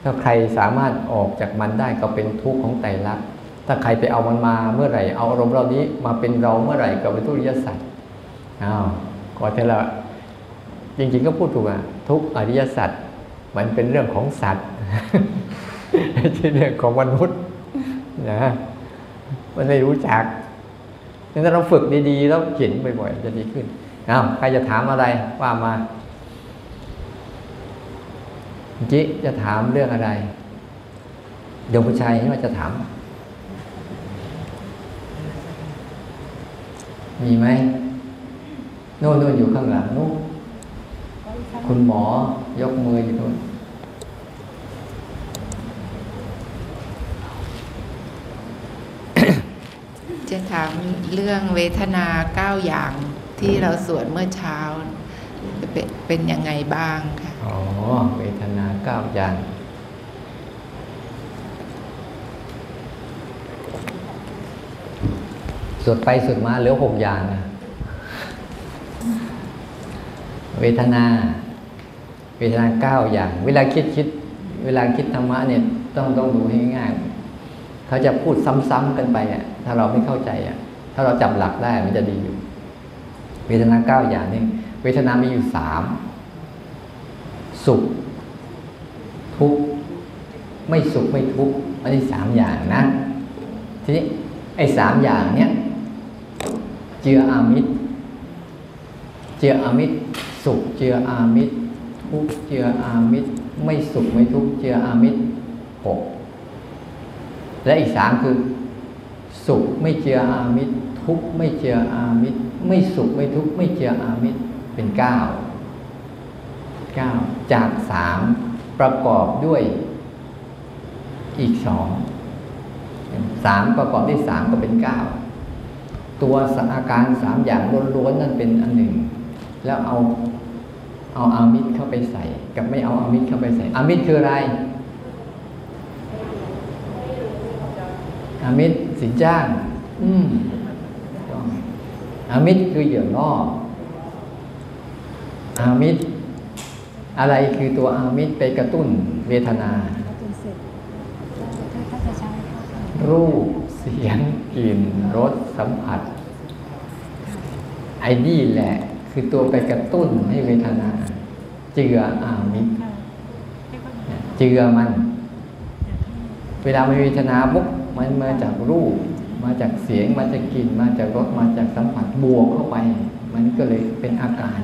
ถ้าใครสามารถออกจากมันได้ก็เป็นทุกข์ของไตรลักษณ์ ถ้าใครไปเอามันมาเมื่อไหร่ เอาอารมณ์เรานี้มาเป็นเราเมื่อไหร่ก็เป็นทุริยสัจอ้าวก็เทละจริงๆก็พูดถูกอะทุกอริยสัจมันเป็นเรื่องของสัตว์ไม่ใช่เรื่องของมนุษย์นะมันไม่รู้จักงั้นถ้าเราฝึกดีๆแล้วเขียนบ่อยๆจะดีขึ้นอ้าวใครจะถามอะไรว่ามาจิจะถามเรื่องอะไรโยมผู้ชายใช่ไหมจะถาม มีไหมโน่นโน่นอยู่ข้างหลังนู้นคุณหมอยกมืออยู่นู้นจะถามเรื่องเวทนาเก้าอย่างที่เราสวดเมื่อเช้า เป็นเป็นยังไงบ้างค่ะอ๋อ เวทนาเก้าอย่าง สุดไปสุดมาเหลือหกอย่างนะเวทนา เวทนาเก้าอย่าง เวลาคิดคิด เวลาคิดธรรมะเนี่ยต้องต้องดูให้ง่ายๆเขาจะพูดซ้ำๆกันไปอะถ้าเราไม่เข้าใจอะถ้าเราจับหลักได้มันจะดีอยู่ เวทนาเก้าอย่างนี่เวทนามีอยู่สามสุข ทุกข์ไม่สุขไม่ทุกข์อันนี้สามอย่างนะทีนี้ไอ้สามอย่างเนี้ย เจืออามิตร เจืออามิตร สุขเจืออามิตร ทุกเจืออามิตร ไม่สุขไม่ทุกเจืออามิตรหกและอีกสามคือ สุขไม่เจืออามิตร ทุกไม่เจืออามิตร ไม่สุขไม่ทุกไม่เจืออามิตรเป็นเก้าเก้าจากสามประกอบด้วยอีกสองสามประกอบด้วยสามก็เป็นเก้า ตัวอาการสามอย่างล้วนๆนั่นเป็นอันหนึ่ง แล้วเอาเอาอามิตรเข้าไปใส่ กับไม่เอาอามิตรเข้าไปใส่ อามิตรคืออะไร อามิตรสินจ้าง อืมต้องอามิตรคือเหยื่อล่ออามิตร อะไรคือตัวอามิตรไปกระตุ้นเวทนารูปเสียงกลิ่นรสสัมผัส ไอ้นี่แหละ คือตัวไปกระตุ้นให้เวทนา เจืออามิตรเจือมัน เวลามันมีเวทนาปุ๊บมันมาจากรูป มาจากเสียงมาจากกลิ่นมาจากรสมาจากสัมผัสบวกเข้าไป มันก็เลยเป็นอาการ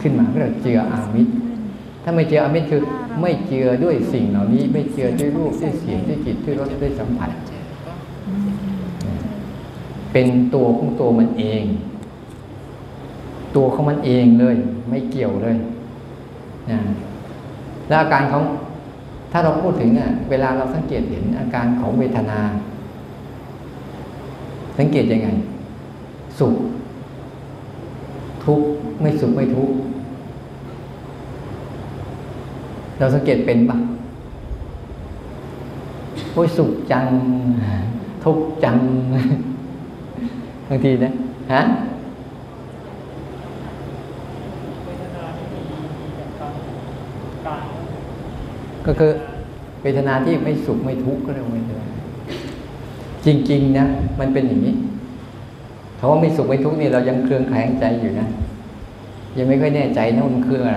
ขึ้นมาก็เรียกเจืออามิตรถ้าไม่เจืออามิตรคือไม่เจือด้วยสิ่งเหล่านี้ ไม่เจือด้วยรูปด้วยเสียงด้วยกลิ่นด้วยรสด้วยสัมผัส เป็นตัวของตัวมันเอง ตัวของมันเองเลย ไม่เกี่ยวเลยนะแล้วอาการของถ้าเราพูดถึงอะเวลาเราสังเกตเห็นอาการของเวทนา สังเกตยังไง สุข ทุกข์ไม่สุขไม่ทุกข์เราสังเกตเป็นปะโอ้ยสุขจัง ทุกข์จัง บางทีนะฮะก็คือเวทนาที่ไม่สุขไม่ทุกข์ก็เรียกว่าเวทนาจริง ๆ นะ มันเป็นอย่างนี้คำว่าไม่สุขไม่ทุกข์นี่เรายังเครืองแคลงใจอยู่นะ ยังไม่ค่อยแน่ใจนะมันคืออะไร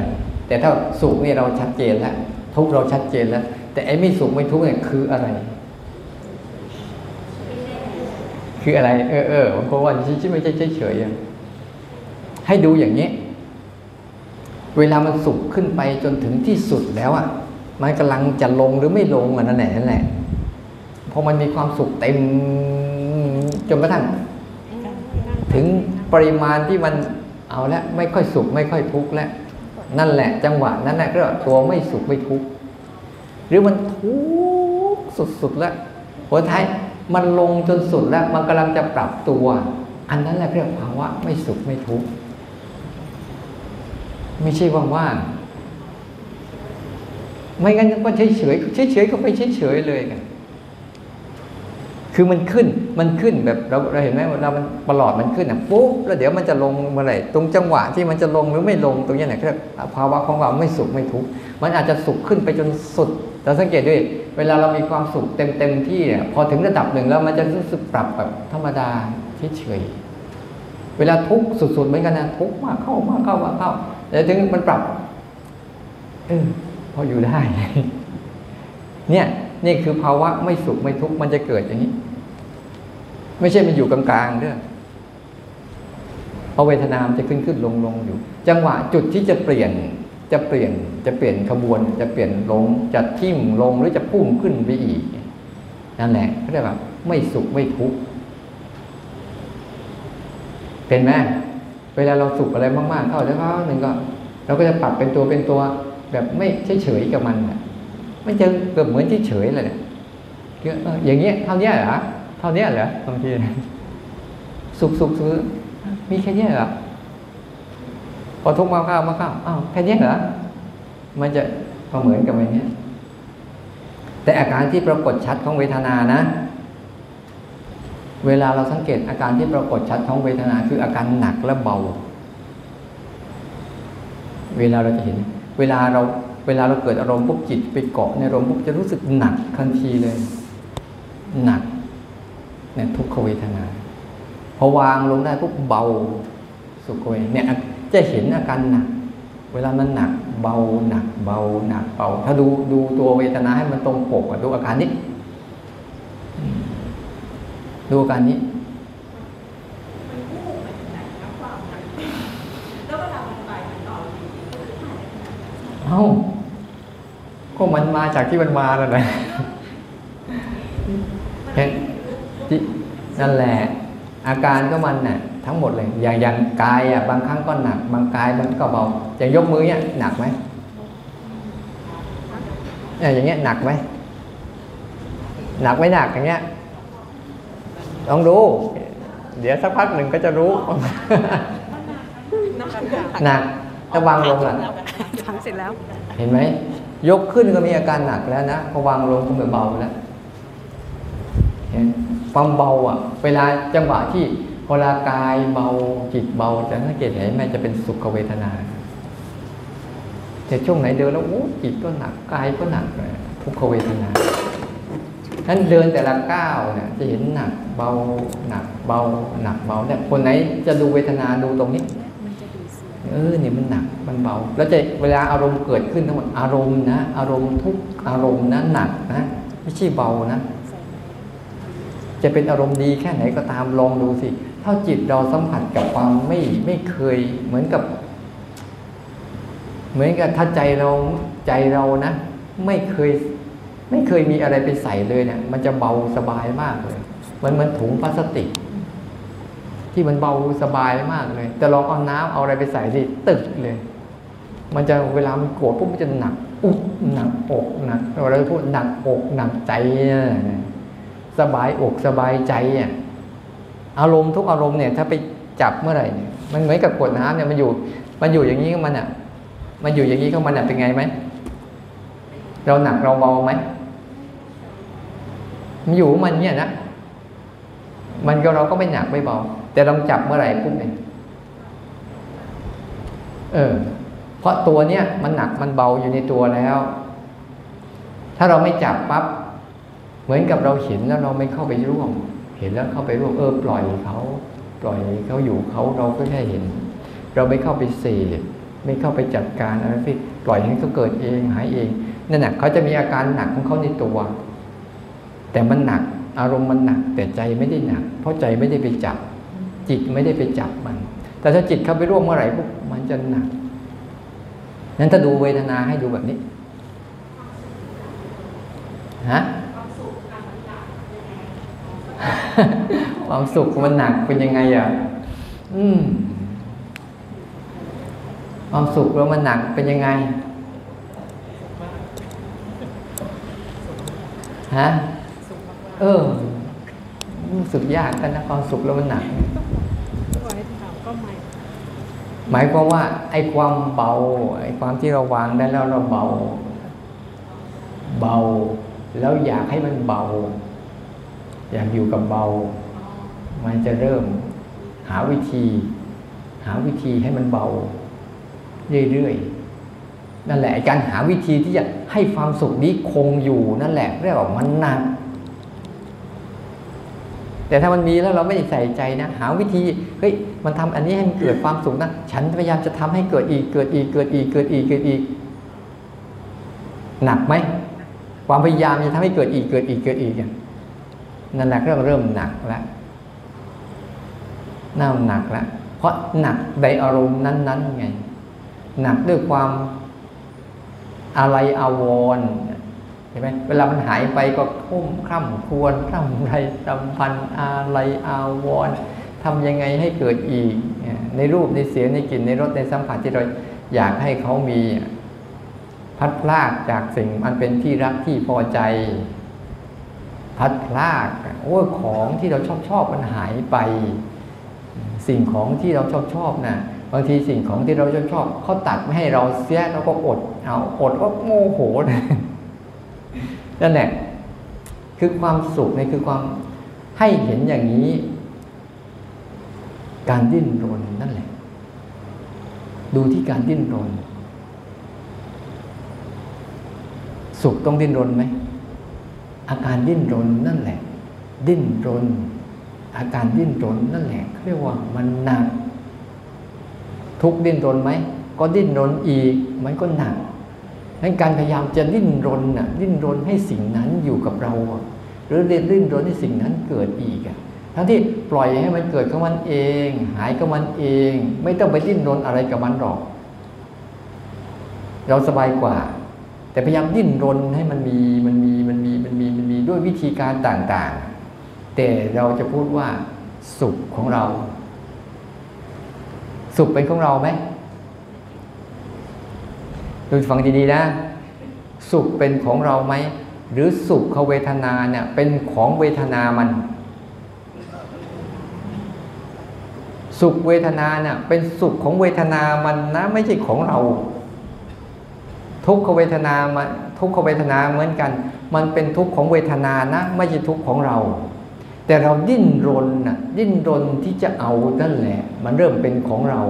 แต่ถ้าสุขนี่เราชัดเจนแล้วทุกข์เราชัดเจนแล้ว แต่ไอ้ไม่สุขไม่ทุกข์เนี่ยคืออะไร คืออะไร เออเออบางคนว่าชิไม่ใช่เฉยๆให้ดูอย่างนี้ เวลามันสุขขึ้นไปจนถึงที่สุดแล้วอะ มันกำลังจะลงหรือไม่ลงอะนั่นแหละนั่นแหละพอมันมีความสุขเต็มจนกระทั่งถึงปริมาณที่มันเอาล้วไม่ค่อยสุขไม่ค่อยทุกข์แล้วนั่นแหละ จังหวะนั้นแหละก็ตัวไม่สุขไม่ทุกข์หรือมันทุกข์สุดๆแล้วหัวท้าย มันลงจนสุดแล้วมันกำลังจะปรับตัว อันนั้นแหละเรียกภาวะไม่สุขไม่ทุกข์ไม่ใช่ว่างๆไม่งั้นก็เฉยเฉยเฉยเฉยๆก็ไปเฉยเฉยๆเลยกัน คือมันขึ้นมันขึ้นแบบเราเราเห็นไหมเวลามันประหลอดมันขึ้นอะปุ๊บแล้วเดี๋ยวมันจะลงเมื่อไหร่ตรงจังหวะที่มันจะลงหรือไม่ลงตรงนี้เนี่ยคือภาวะของเราไม่สุขไม่ทุกข์มันอาจจะสุขขึ้นไปจนสุดเราสังเกตด้วย เวลาเรามีความสุขเต็มเต็มที่เนี่ยพอถึงระดับหนึ่งแล้วมันจะรู้สึกปรับแบบธรรมดาเฉยเวลาทุกข์สุดๆเหมือนกันนะทุกข์มากเข้ามากเข้ามากเข้าแต่ถึงมันปรับเออพออยู่ได้ เนี่ย นี่คือภาวะไม่สุขไม่ทุกข์มันจะเกิดอย่างนี้ ไม่ใช่มันอยู่กลางๆเด้อเพราะเวทนามจะขึ้นขึ้นลงลงอยู่ จังหวะจุดที่จะเปลี่ยนจะเปลี่ยนจะเปลี่ยนขบวน จะเปลี่ยนลงจะทิ่มลงหรือจะพุ่งขึ้นไปอีกนั่นแหละเขาเรียกว่าไม่สุขไม่ทุกข์เป็นไหมเวลาเราสุขอะไรมากๆเข้าแล้วหนึ่งก็ เราก็จะปรับเป็นตัวเป็นตัวแบบไม่เฉยๆกับมันน่ะ ไม่จะเกือบเหมือนเฉยเลยเนี่ยอออย่างเงี้ยเท่านี้เหรอเท่านี้เหรอบางทีสุขสุขสุขมีแค่เนี้ยเหรอพอทุกข์มาข้าวมาข้าวอ้าวแค่เนี้ยเหรอมันจะพอเหมือนกับอย่างเงี้ยแต่อาการที่ปรากฏชัดของเวทนานะ เวลาเราสังเกตอาการที่ปรากฏชัดของเวทนาคืออาการหนักและเบา เวลาเราจะเห็น เวลาเรา เวลาเราเกิดอารมณ์ปุ๊บจิตไปเกาะในอารมณ์ปุ๊บจะรู้สึกหนักทันทีเลย หนักเนี่ยทุกขเวทนาพอวางลงได้ปุ๊บเบาสุขเวทเนี่ยจะเห็นอาการหนัก เวลามันหนัก เบาหนัก เบาหนักเบาถ้าดูดูตัวเวทนาให้มันตรงปกอะดูอาการนี้ ดูอาการนี้เอ้า ก็มันมาจากที่มันมาแล้วนะเห็นที่นั่นแหละ อาการก็มันน่ะทั้งหมดเลย อย่างอย่างกายอะบางครั้งก็หนัก บางกายมันก็เบาอย่างยกมือเนี่ยหนักไหมเนี่ยอย่างเงี้ยหนักไหมหนักไม่หนักอย่างเงี้ยลองดู เดี๋ยวสักพักหนึ่งก็จะรู้หนักถ้าวางลงล่ะทำเสร็จแล้ว เห็นไหม ยกขึ้นก็มีอาการหนักแล้วนะพอวางลงก็เบาแล้วเห็นความเบาอะ เวลาจังหวะที่เวลากายเบาจิตเบาจะสังเกตเห็นไหมจะเป็นสุขเวทนาแต่ช่วงไหนเดินแล้วโอ้จิตก็หนักกายก็หนักเลยทุกขเวทนานั้นเดินแต่ละก้าวเนี่ยจะเห็นหนักเบาหนักเบาหนักเบาเนี่ยคนไหนจะดูเวทนาดูตรงนี้ เออเนี่ยมันหนักมันเบา แล้วจะเวลาอารมณ์เกิดขึ้นทั้งหมดอารมณ์นะอารมณ์ทุกอารมณ์นะหนักนะไม่ใช่เบานะ จะเป็นอารมณ์ดีแค่ไหนก็ตามลองดูสิถ้าจิตเราสัมผัสกับความไม่ไม่เคยเหมือนกับ เหมือนกับถ้าใจเราใจเรานะ ไม่เคย ไม่เคยมีอะไรไปใส่เลยเนี่ยมันจะเบาสบายมากเลยมันเหมันถุงพลาสติก ที่มันเบาสบายมากเลย แต่ลองเอาน้ำเอาอะไรไปใส่สิตึกเลย มันจะเวลามันโกรธปุ๊บมันจะหนักอุ๊บหนักอกหนักเราพูดหนักอกหนักใจเนี่ยสบายอกสบายใจอะอารมณ์ทุกอารมณ์เนี่ยถ้าไปจับเมื่อไหร่เนี่ยมันเหมือนกับขวดน้ำเนี่ยมันอยู่ มันอยู่อย่างนี้ของมันอะ มันอยู่อย่างนี้ของมันอะเป็นไงไหมเราหนักเราเบาไหมมันอยู่ของมันเนี่ยนะมันก็เราก็ไม่หนักไม่เบา แต่เราจับเมื่อไหร่ปุ๊บเนี่ยเออ เพราะตัวเนี้ยมันหนักมันเบาอยู่ในตัวแล้ว ถ้าเราไม่จับปั๊บเหมือนกับเราเห็นแล้วเราไม่เข้าไปร่วม เห็นแล้วเข้าไปร่วมเออ ปล่อยเขาปล่อยเขาอยู่เขาเราก็แค่เห็น เราไม่เข้าไปเสพไม่เข้าไปจัดการอะไรที่ปล่อยให้เขาเกิดเองหายเองนั่นแหละเขาจะมีอาการหนักของเขาในตัว แต่มันหนัก อารมณ์มันหนัก แต่ใจไม่ได้หนัก เพราะใจไม่ได้ไปจับ จิตไม่ได้ไปจับมัน แต่ถ้าจิตเข้าไปร่วมเมื่อไหร่ปุ๊บมันจะหนักนั้นถ้าดูเวทนาให้ดูแบบนี้ฮะความสุขมันหนักเป็นยังไงอะ อืม ความสุขแล้วมันหนักเป็นยังไง ฮะ เออ รู้สึกยากกันนะความสุขแล้วมันหนักทุกวันที่ถามก็ไม่หมายความว่าไอ้ความเบาไอ้ความที่เราวางได้แล้วเราเบา เบา แล้วอยากให้มันเบา อยากอยู่กับเบา มันจะเริ่มหาวิธี หาวิธีให้มันเบา เรื่อยๆนั่นแหละไอ้การหาวิธีที่จะให้ความสุขนี้คงอยู่นั่นแหละเรียกว่ามันหนัก แต่ถ้ามันมีแล้วเราไม่ได้ใส่ใจนะ หาวิธีเฮ้ยมันทำอันนี้ให้มันเกิดความสุขนะ ฉันพยายามจะทำให้เกิดอีกเกิดอีกเกิดอีกเกิดอีกเกิดอีก หนักไหมความพยายามจะทำให้เกิดอีกเกิดอีกเกิดอีกอะนั่นแหละเริ่มเริ่มหนักแล้วน่าหนักแล้วเพราะหนักในอารมณ์นั้น ๆ ไง หนักด้วยความอะไรอาวรณ์ เห็นไหมเวลามันหายไปก็คุ้มคร่ำควรคร่ำไรรำพันอะไรอาวร์ทำยังไงให้เกิดอีก ในรูปในเสียงในกลิ่นในรสในสัมผัสที่เราอยากให้เขามีพัดพลากจากสิ่งมันเป็นที่รักที่พอใจ พัดพลากโอ้ของที่เราชอบชอบมันหายไป สิ่งของที่เราชอบชอบนะบางทีสิ่งของที่เราชอบชอบเขาตัดไม่ให้เราเสียเราก็อดเอาอดก็โมโหนะ นั่นแหละคือความสุขในคือความให้เห็นอย่างนี้ การดิ้นรนนั่นแหละ ดูที่การดิ้นรน สุขต้องดิ้นรนไหมอาการดิ้นรนนั่นแหละ ดิ้นรน อาการดิ้นรนนั่นแหละเรียกว่ามันหนัก ทุกดิ้นรนไหมก็ดิ้นรนอีกมันก็หนัก นั้นการพยายามจะดิ้นรนน่ะดิ้นรนให้สิ่งนั้นอยู่กับเรา หรือเรียนดิ้นรนให้สิ่งนั้นเกิดอีกอะทั้งที่ปล่อยให้มันเกิดของมันเอง หายกับมันเอง ไม่ต้องไปดิ้นรนอะไรกับมันหรอก เราสบายกว่า แต่พยายามดิ้นรนให้มันมีมันมีมันมีมันมีมันมีด้วยวิธีการต่างๆ แต่เราจะพูดว่าสุขของเรา สุขเป็นของเราไหม ดูฟังดีๆนะ สุขเป็นของเราไหม หรือสุขเขเวทนาเนี่ยเป็นของเวทนามัน สุขเวทนาเนี่ยเป็นสุขของเวทนามันนะไม่ใช่ของเรา ทุกขเวทนามันทุกขเวทนาเหมือนกัน มันเป็นทุกข์ของเวทนานะ ไม่ใช่ทุกข์ของเรา แต่เราดิ้นรนนะดิ้นรนที่จะเอานั่นแหละ มันเริ่มเป็นของเรา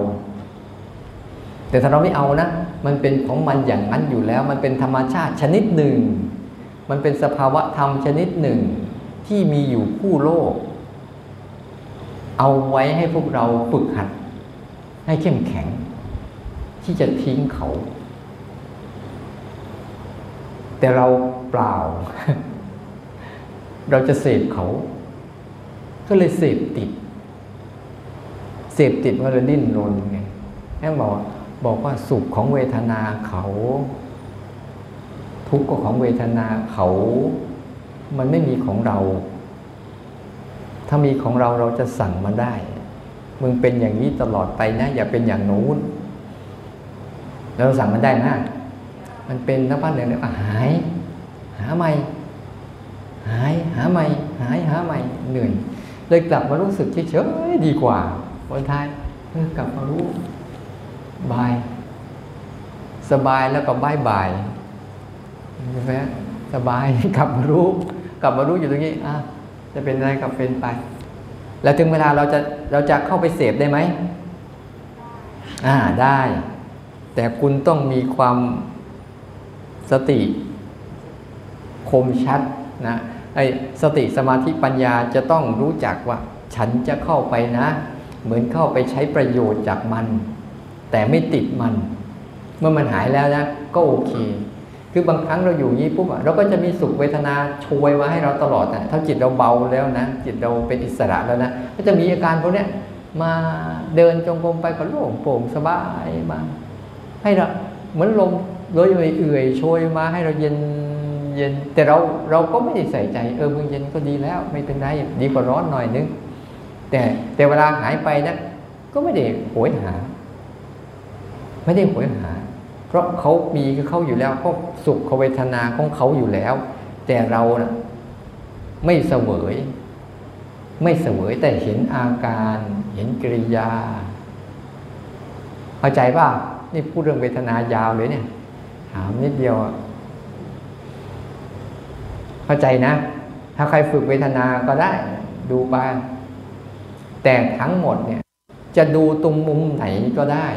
แต่ถ้าเราไม่เอานะ มันเป็นของมันอย่างนั้นอยู่แล้ว มันเป็นธรรมชาติชนิดหนึ่ง มันเป็นสภาวะธรรมชนิดหนึ่ง ที่มีอยู่คู่โลก เอาไว้ให้พวกเราฝึกหัด ให้เข้มแข็ง ที่จะทิ้งเขา แต่เราเปล่า เราจะเสพเขา ก็เลยเสพติด เสพติดมันเลยดิ้นรนไงแม่บอก บอกว่าสุขของเวทนาเขา ทุกข์ก็ของเวทนาเขา มันไม่มีของเรา ถ้ามีของเราเราจะสั่งมันได้ มึงเป็นอย่างนี้ตลอดไปนะ อย่าเป็นอย่างนู้นเราสั่งมันได้นะมันเป็นนักพัฒน์หนึ่งเนี่ยหาย หาใหม่หายหาใหม่หายหาใหม่เหนื่อยเลยกลับมารู้สึกเฉยๆดีกว่าวันท้ายกลับมารู้ บาย สบายแล้วก็บายบายใช่ไหมสบายกลับมารู้ กลับมารู้อยู่ตรงนี้อะจะเป็นอะไรก็เป็นไป แล้วถึงเวลาเราจะเราจะเข้าไปเสพได้ไหมอ่าได้ แต่คุณต้องมีความสติคมชัดนะไอ้สติสมาธิปัญญาจะต้องรู้จักว่า ฉันจะเข้าไปนะ เหมือนเข้าไปใช้ประโยชน์จากมัน แต่ไม่ติดมัน เมื่อมันหายแล้วนะก็โอเค คือบางครั้งเราอยู่นี้ปุ๊บเราก็จะมีสุขเวทนาช่วยมาให้เราตลอดนะถ้าจิตเราเบาแล้วนะจิตเราเป็นอิสระแล้วนะก็จะมีอาการพวกนี้มาเดินจงกรมไปก็โล่งโปร่งสบายมาให้เราเหมือนลมโดยเอื่อยๆโชยมาให้เราเย็นเย็นแต่เราเราก็ไม่ได้ใส่ใจเออมึงเย็นก็ดีแล้ว ไม่เป็นไรดีกว่าร้อนหน่อยนึงแต่แต่เวลาหายไปนะก็ไม่ได้โหยหา ไม่ได้โหยหา เพราะเขามีเขาอยู่แล้วเขาสุขเวทนาของเขาอยู่แล้ว แต่เรานะไม่เสวย ไม่เสวยแต่เห็นอาการ เห็นกิริยาเข้าใจป่ะนี่พูดเรื่องเวทนายาวเลยเนี่ยถามนิดเดียวเข้าใจนะ ถ้าใครฝึกเวทนาก็ได้ดูไปแต่ทั้งหมดเนี่ย จะดูตรงมุมไหนก็ได้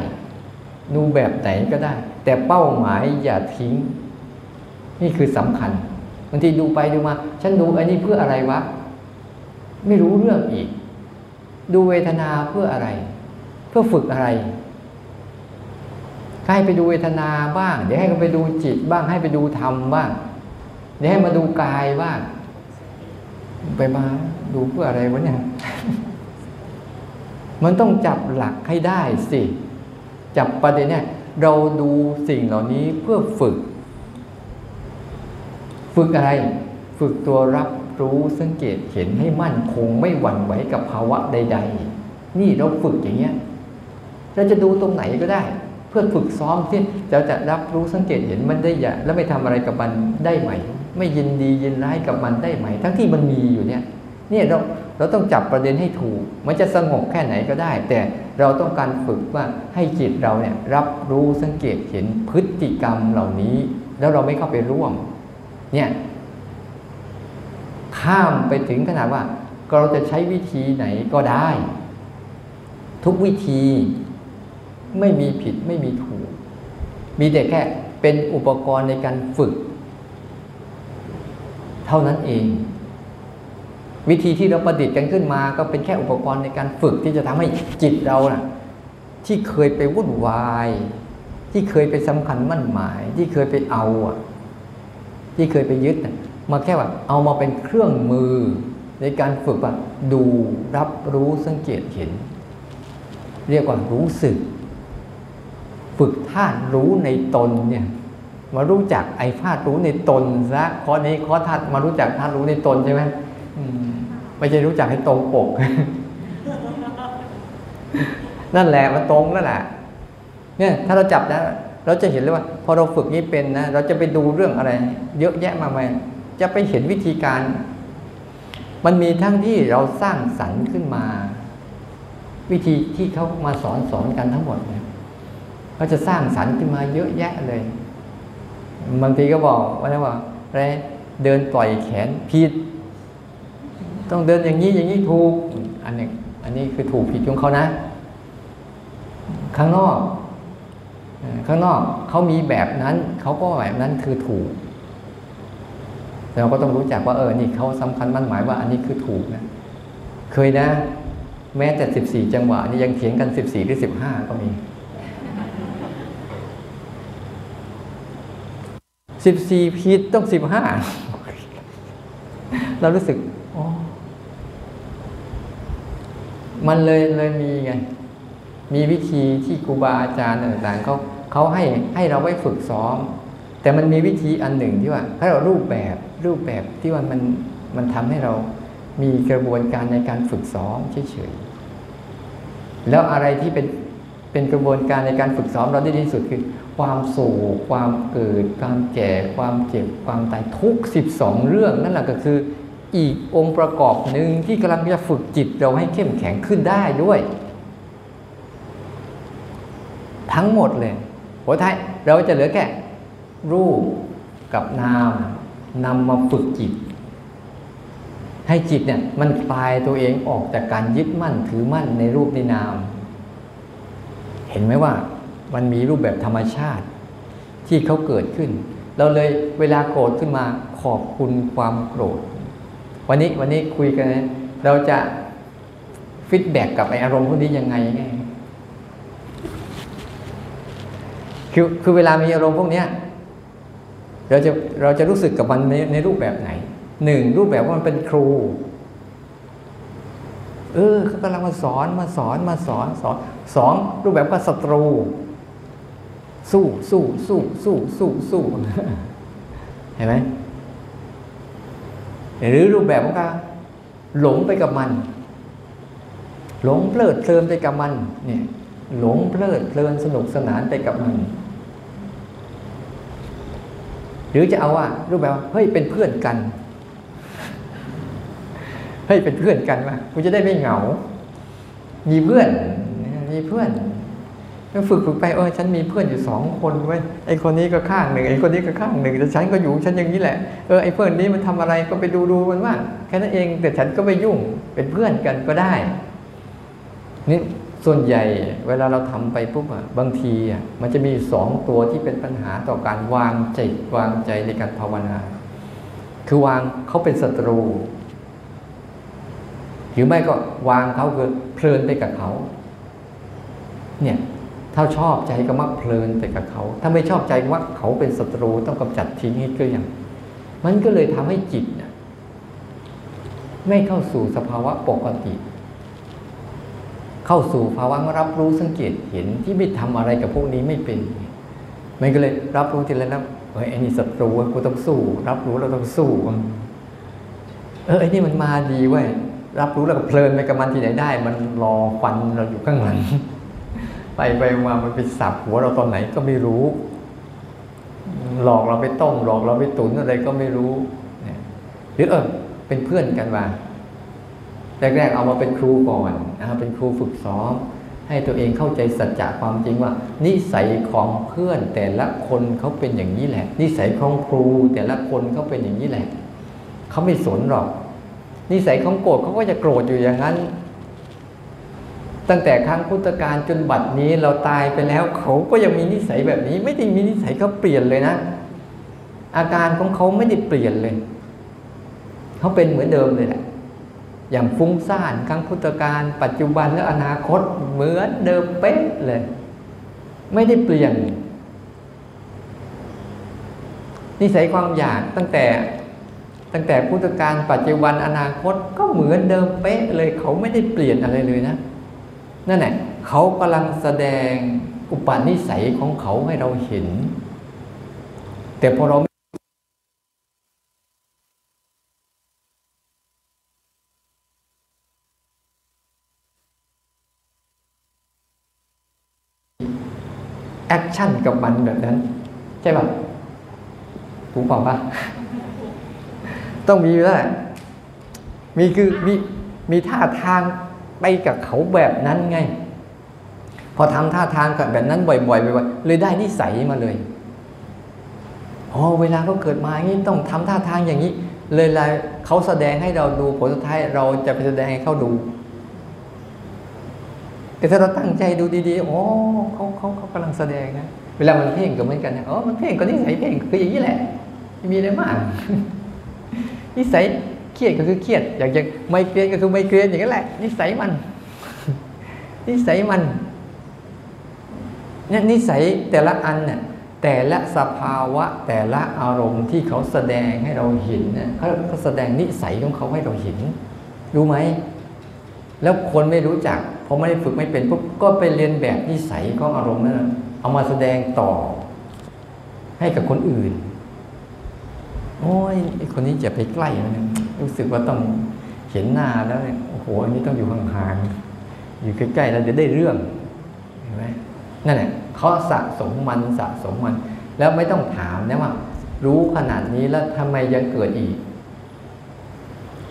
ดูแบบไหนก็ได้ แต่เป้าหมายอย่าทิ้ง นี่คือสำคัญบางทีดูไปดูมา ฉันดูอันนี้เพื่ออะไรวะ ไม่รู้เรื่องอีก ดูเวทนาเพื่ออะไร เพื่อฝึกอะไรให้ไปดูเวทนาบ้าง เดี๋ยวให้ไปดูจิตบ้าง ให้ไปดูธรรมบ้าง เดี๋ยวให้มาดูกายบ้าง ไปมาดูเพื่ออะไรวะเนี่ย มันต้องจับหลักให้ได้สิ จับประเด็นเนี่ยเราดูสิ่งเหล่านี้เพื่อฝึก ฝึกอะไร ฝึกตัวรับรู้สังเกตเห็นให้มั่นคงไม่หวั่นไหวกับภาวะใด ๆ นี่เราฝึกอย่างเงี้ยเราจะดูตรงไหนก็ได้ เพื่อฝึกซ้อมที่เราจะรับรู้สังเกตเห็นมันได้อย่าแล้วไม่ทำอะไรกับมันได้ไหม ไม่ยินดียินร้ายกับมันได้ไหม ทั้งที่มันมีอยู่เนี่ย เนี่ยเราเราต้องจับประเด็นให้ถูก มันจะสงบแค่ไหนก็ได้ แต่เราต้องการฝึกว่าให้จิตเราเนี่ยรับรู้สังเกตเห็นพฤติกรรมเหล่านี้ แล้วเราไม่เข้าไปร่วม เนี่ยข้ามไปถึงขนาดว่าเราจะใช้วิธีไหนก็ได้ ทุกวิธีไม่มีผิดไม่มีถูก มีแต่แค่เป็นอุปกรณ์ในการฝึก เท่านั้นเอง วิธีที่เราประดิษฐ์กันขึ้นมา ก็เป็นแค่อุปกรณ์ในการฝึกที่จะทำให้จิตเรานะ่ะที่เคยไปวุ่นวาย ที่เคยไปสำคัญมั่นหมาย ที่เคยไปเอาอะที่เคยไปยึดมาแค่ว่าเอามาเป็นเครื่องมือในการฝึกว่าดูรับรู้สังเกตเห็น เรียกว่ารู้สึก ฝึกธาตุรู้ในตนเนี่ยมารู้จักไอ้ธาตุรู้ในตนซะข้อนี้ข้อธาตุมารู้จักธาตุรู้ในตนใช่ไหม ไม่ใช่รู้จักให้ตรงปก นั่นแหละมันตรงนั่นแหละเนี่ย ถ้าเราจับนะเราจะเห็นเลยว่า พอเราฝึกนี้เป็นนะเราจะไปดูเรื่องอะไร เยอะแยะมากมายจะไปเห็นวิธีการ มันมีทั้งที่เราสร้างสรรค์ขึ้นมา วิธีที่เขามาสอนสอนกันทั้งหมดเนี่ยเขาจะสร้างสรรค์ขึ้นมาเยอะแยะเลยบางทีก็บอกว่าว่าอะไรเดินปล่อยแขนผิด ต้องเดินอย่างนี้อย่างนี้ถูกอันนี้อันนี้คือถูกผิดของเขานะ ข้างนอก ข้างนอกเขามีแบบนั้นเขาก็แบบนั้นคือถูกเราก็ต้องรู้จักว่าเออนี่เขาสำคัญมั่นหมายว่าอันนี้คือถูกนะเคยนะ แม้แต่สิบสี่จังหวะนี่ยังเถียงกันสิบสี่หรือสิบห้าก็มีสิบสี่ผิดต้องสิบห้าเรารู้สึกอ๋อ มันเลยเลยมีไงมีวิธีที่ครูบาอาจารย์ต่างๆเขาเขาให้ให้เราไว้ฝึกซ้อม แต่มันมีวิธีอันหนึ่งที่ว่าให้เรารูปแบบรูปแบบที่ว่ามันมันทำให้เรามีกระบวนการในการฝึกซ้อมเฉยๆแล้วอะไรที่เป็นเป็นกระบวนการในการฝึกซ้อมเราได้ดีที่สุดคือ ความโศกความเกิด ความแก่ ความเจ็บ ความตายทุกสิบสองเรื่องนั่นแหละก็คือ อีกองค์ประกอบหนึ่งที่กำลังจะฝึกจิตเราให้เข้มแข็งขึ้นได้ด้วย ทั้งหมดเลยหัวท้ายเราจะเหลือแค่รูปกับนามนำมาฝึกจิต ให้จิตเนี่ยมันคลายตัวเองออกจากการยึดมั่นถือมั่นในรูปในนาม เห็นไหมว่ามันมีรูปแบบธรรมชาติที่เขาเกิดขึ้น เราเลยเวลาโกรธขึ้นมาขอบคุณความโกรธ วันนี้วันนี้คุยกันเราจะ feedback กับไอ้อารมณ์พวกนี้ยังไงไงคือคือเวลามีอารมณ์พวกเนี้ยเราจะเราจะรู้สึกกับมันในในรูปแบบไหนหนึ่งรูปแบบว่ามันเป็นครู เออเขากำลังมาสอนมาสอนมาสอนสอนสองรูปแบบว่าศัตรู สู้สู้สู้สู้สู้สู้เห็นไหม หรือรูปแบบของการหลงไปกับมัน หลงเพลิดเพลินไปกับมันเนี่ยหลงเพลิดเพลินสนุกสนานไปกับมัน หรือจะเอาว่ารูปแบบว่าเฮ้ยเป็นเพื่อนกันเฮ้ยเป็นเพื่อนกันว่ากูจะได้ไม่เหงา มีเพื่อนมีเพื่อน ฝึกฝึกไปเออฉันมีเพื่อนอยู่สองคนไว้ยไอคนนี้ก็ข้างหนึ่งไอคนนี้ก็ข้างหนึ่งแต่ฉันก็อยู่ฉันอย่างนี้แหละเออไอเพื่อนนี้มันทำอะไรก็ไปดูดูมันว่าแค่นั้นเองแต่ฉันก็ไม่ยุ่งเป็นเพื่อนกันก็ได้นี่ส่วนใหญ่เวลาเราทำไปปุ๊บอะบางทีอะมันจะมีสองตัวที่เป็นปัญหาต่อการวางใจวางใจในการภาวนา คือวางเขาเป็นศัตรู หรือไม่ก็วางเขาคือเพลินไปกับเขาเนี่ย ถ้าชอบใจก็มักเพลินไปกับเขา ถ้าไม่ชอบใจว่าเขาเป็นศัตรูต้องกำจัดทิ้งให้เกลี้ยง มันก็เลยทำให้จิตน่ะไม่เข้าสู่สภาวะปกติ เข้าสู่ภาวะรับรู้สังเกตเห็นที่ไม่ทำอะไรกับพวกนี้ไม่เป็น มันก็เลยรับรู้ทีละนับเฮ้ยไอ้นี่ศัตรูกูต้องสู้ รับรู้เราต้องสู้ เออไอ้นี่มันมาดีเว้ยรับรู้แล้วก็เพลินไปกับมันที่ไหนได้ มันรอฟันเราอยู่ข้างหลัง ไปไปมามันไปสับหัวเราตอนไหนก็ไม่รู้ หลอกเราไปต้มหลอกเราไปตุนอะไรก็ไม่รู้เนี่ยหรือเออเป็นเพื่อนกันมาแรกๆเอามาเป็นครูก่อนนะครับเป็นครูฝึกซ้อม ให้ตัวเองเข้าใจสัจจะความจริงว่า นิสัยของเพื่อนแต่ละคนเขาเป็นอย่างนี้แหละ นิสัยของครูแต่ละคนเขาเป็นอย่างนี้แหละเขาไม่สนหรอก นิสัยของโกรธเขาก็จะโกรธอยู่อย่างนั้น ตั้งแต่ครั้งพุทธกาลจนบัดนี้เราตายไปแล้ว เขาก็ยังมีนิสัยแบบนี้ ไม่ได้มีนิสัยเขาเปลี่ยนเลยนะ อาการของเขาไม่ได้เปลี่ยนเลย เขาเป็นเหมือนเดิมเลยแหละอย่างฟุ้งซ่านครั้งพุทธกาลปัจจุบันและอนาคตเหมือนเดิมเป๊ะเลย ไม่ได้เปลี่ยน นิสัยความอยากตั้งแต่ตั้งแต่พุทธกาลปัจจุบันอนาคตก็เหมือนเดิมเป๊ะเลยเขาไม่ได้เปลี่ยนอะไรเลยนะ นั่นแหละเขากำลังแสดงอุปนิสัยของเขาให้เราเห็น แต่พอเรา action กับมันแบบนั้น ใช่ป่ะถูกเปล่าป่ะ ต้องมีแล้วแหละมีคือมีมีท่าทาง ไปกับเขาแบบนั้นไง พอทำท่าทางกับแบบนั้นบ่อยๆบ่อยๆเลยได้นิสัยมาเลยอ๋อเวลาเขาเกิดมาอย่างนี้ต้องทำท่าทางอย่างนี้ เลยเลยเขาแสดงให้เราดูผลสุดท้ายเราจะไปแสดงให้เขาดูแต่ถ้าเราตั้งใจดูดีๆอ๋อเขาเขาเขากำลังแสดงนะ เวลามันเพ่งก็เหมือนกันนะอ๋อมันเพ่งก็นิสัยเพ่งคืออย่างนี้แหละไม่มีอะไรมากนิสัย เครียดก็คือเครียด อยากจะไม่เกรียนก็คือไม่เกรียนอย่างนั้นแหละนิสัยมัน นิสัยมันเนี่ยนิสัยแต่ละอันเนี่ยแต่ละสภาวะแต่ละอารมณ์ที่เขาแสดงให้เราเห็นเนี่ยเขาแสดงนิสัยของเขาให้เราเห็น รู้ไหม แล้วคนไม่รู้จักพอไม่ได้ฝึกไม่เป็นปุ๊บก็ไปเรียนแบบนิสัยของอารมณ์นั้นเอามาแสดงต่อ ให้กับคนอื่น โอ้ยไอคนนี้จะไปใกล้มันย รู้สึกว่าต้องเห็นหน้าแล้วเนี่ยโอ้โหอันนี้ต้องอยู่ห่างๆอยู่ใกล้ๆแล้วจะได้เรื่องเห็นไหมนั่นแหละเขาสะสมมันสะสมมัน แล้วไม่ต้องถามนะว่า รู้ขนาดนี้แล้วทำไมยังเกิดอีก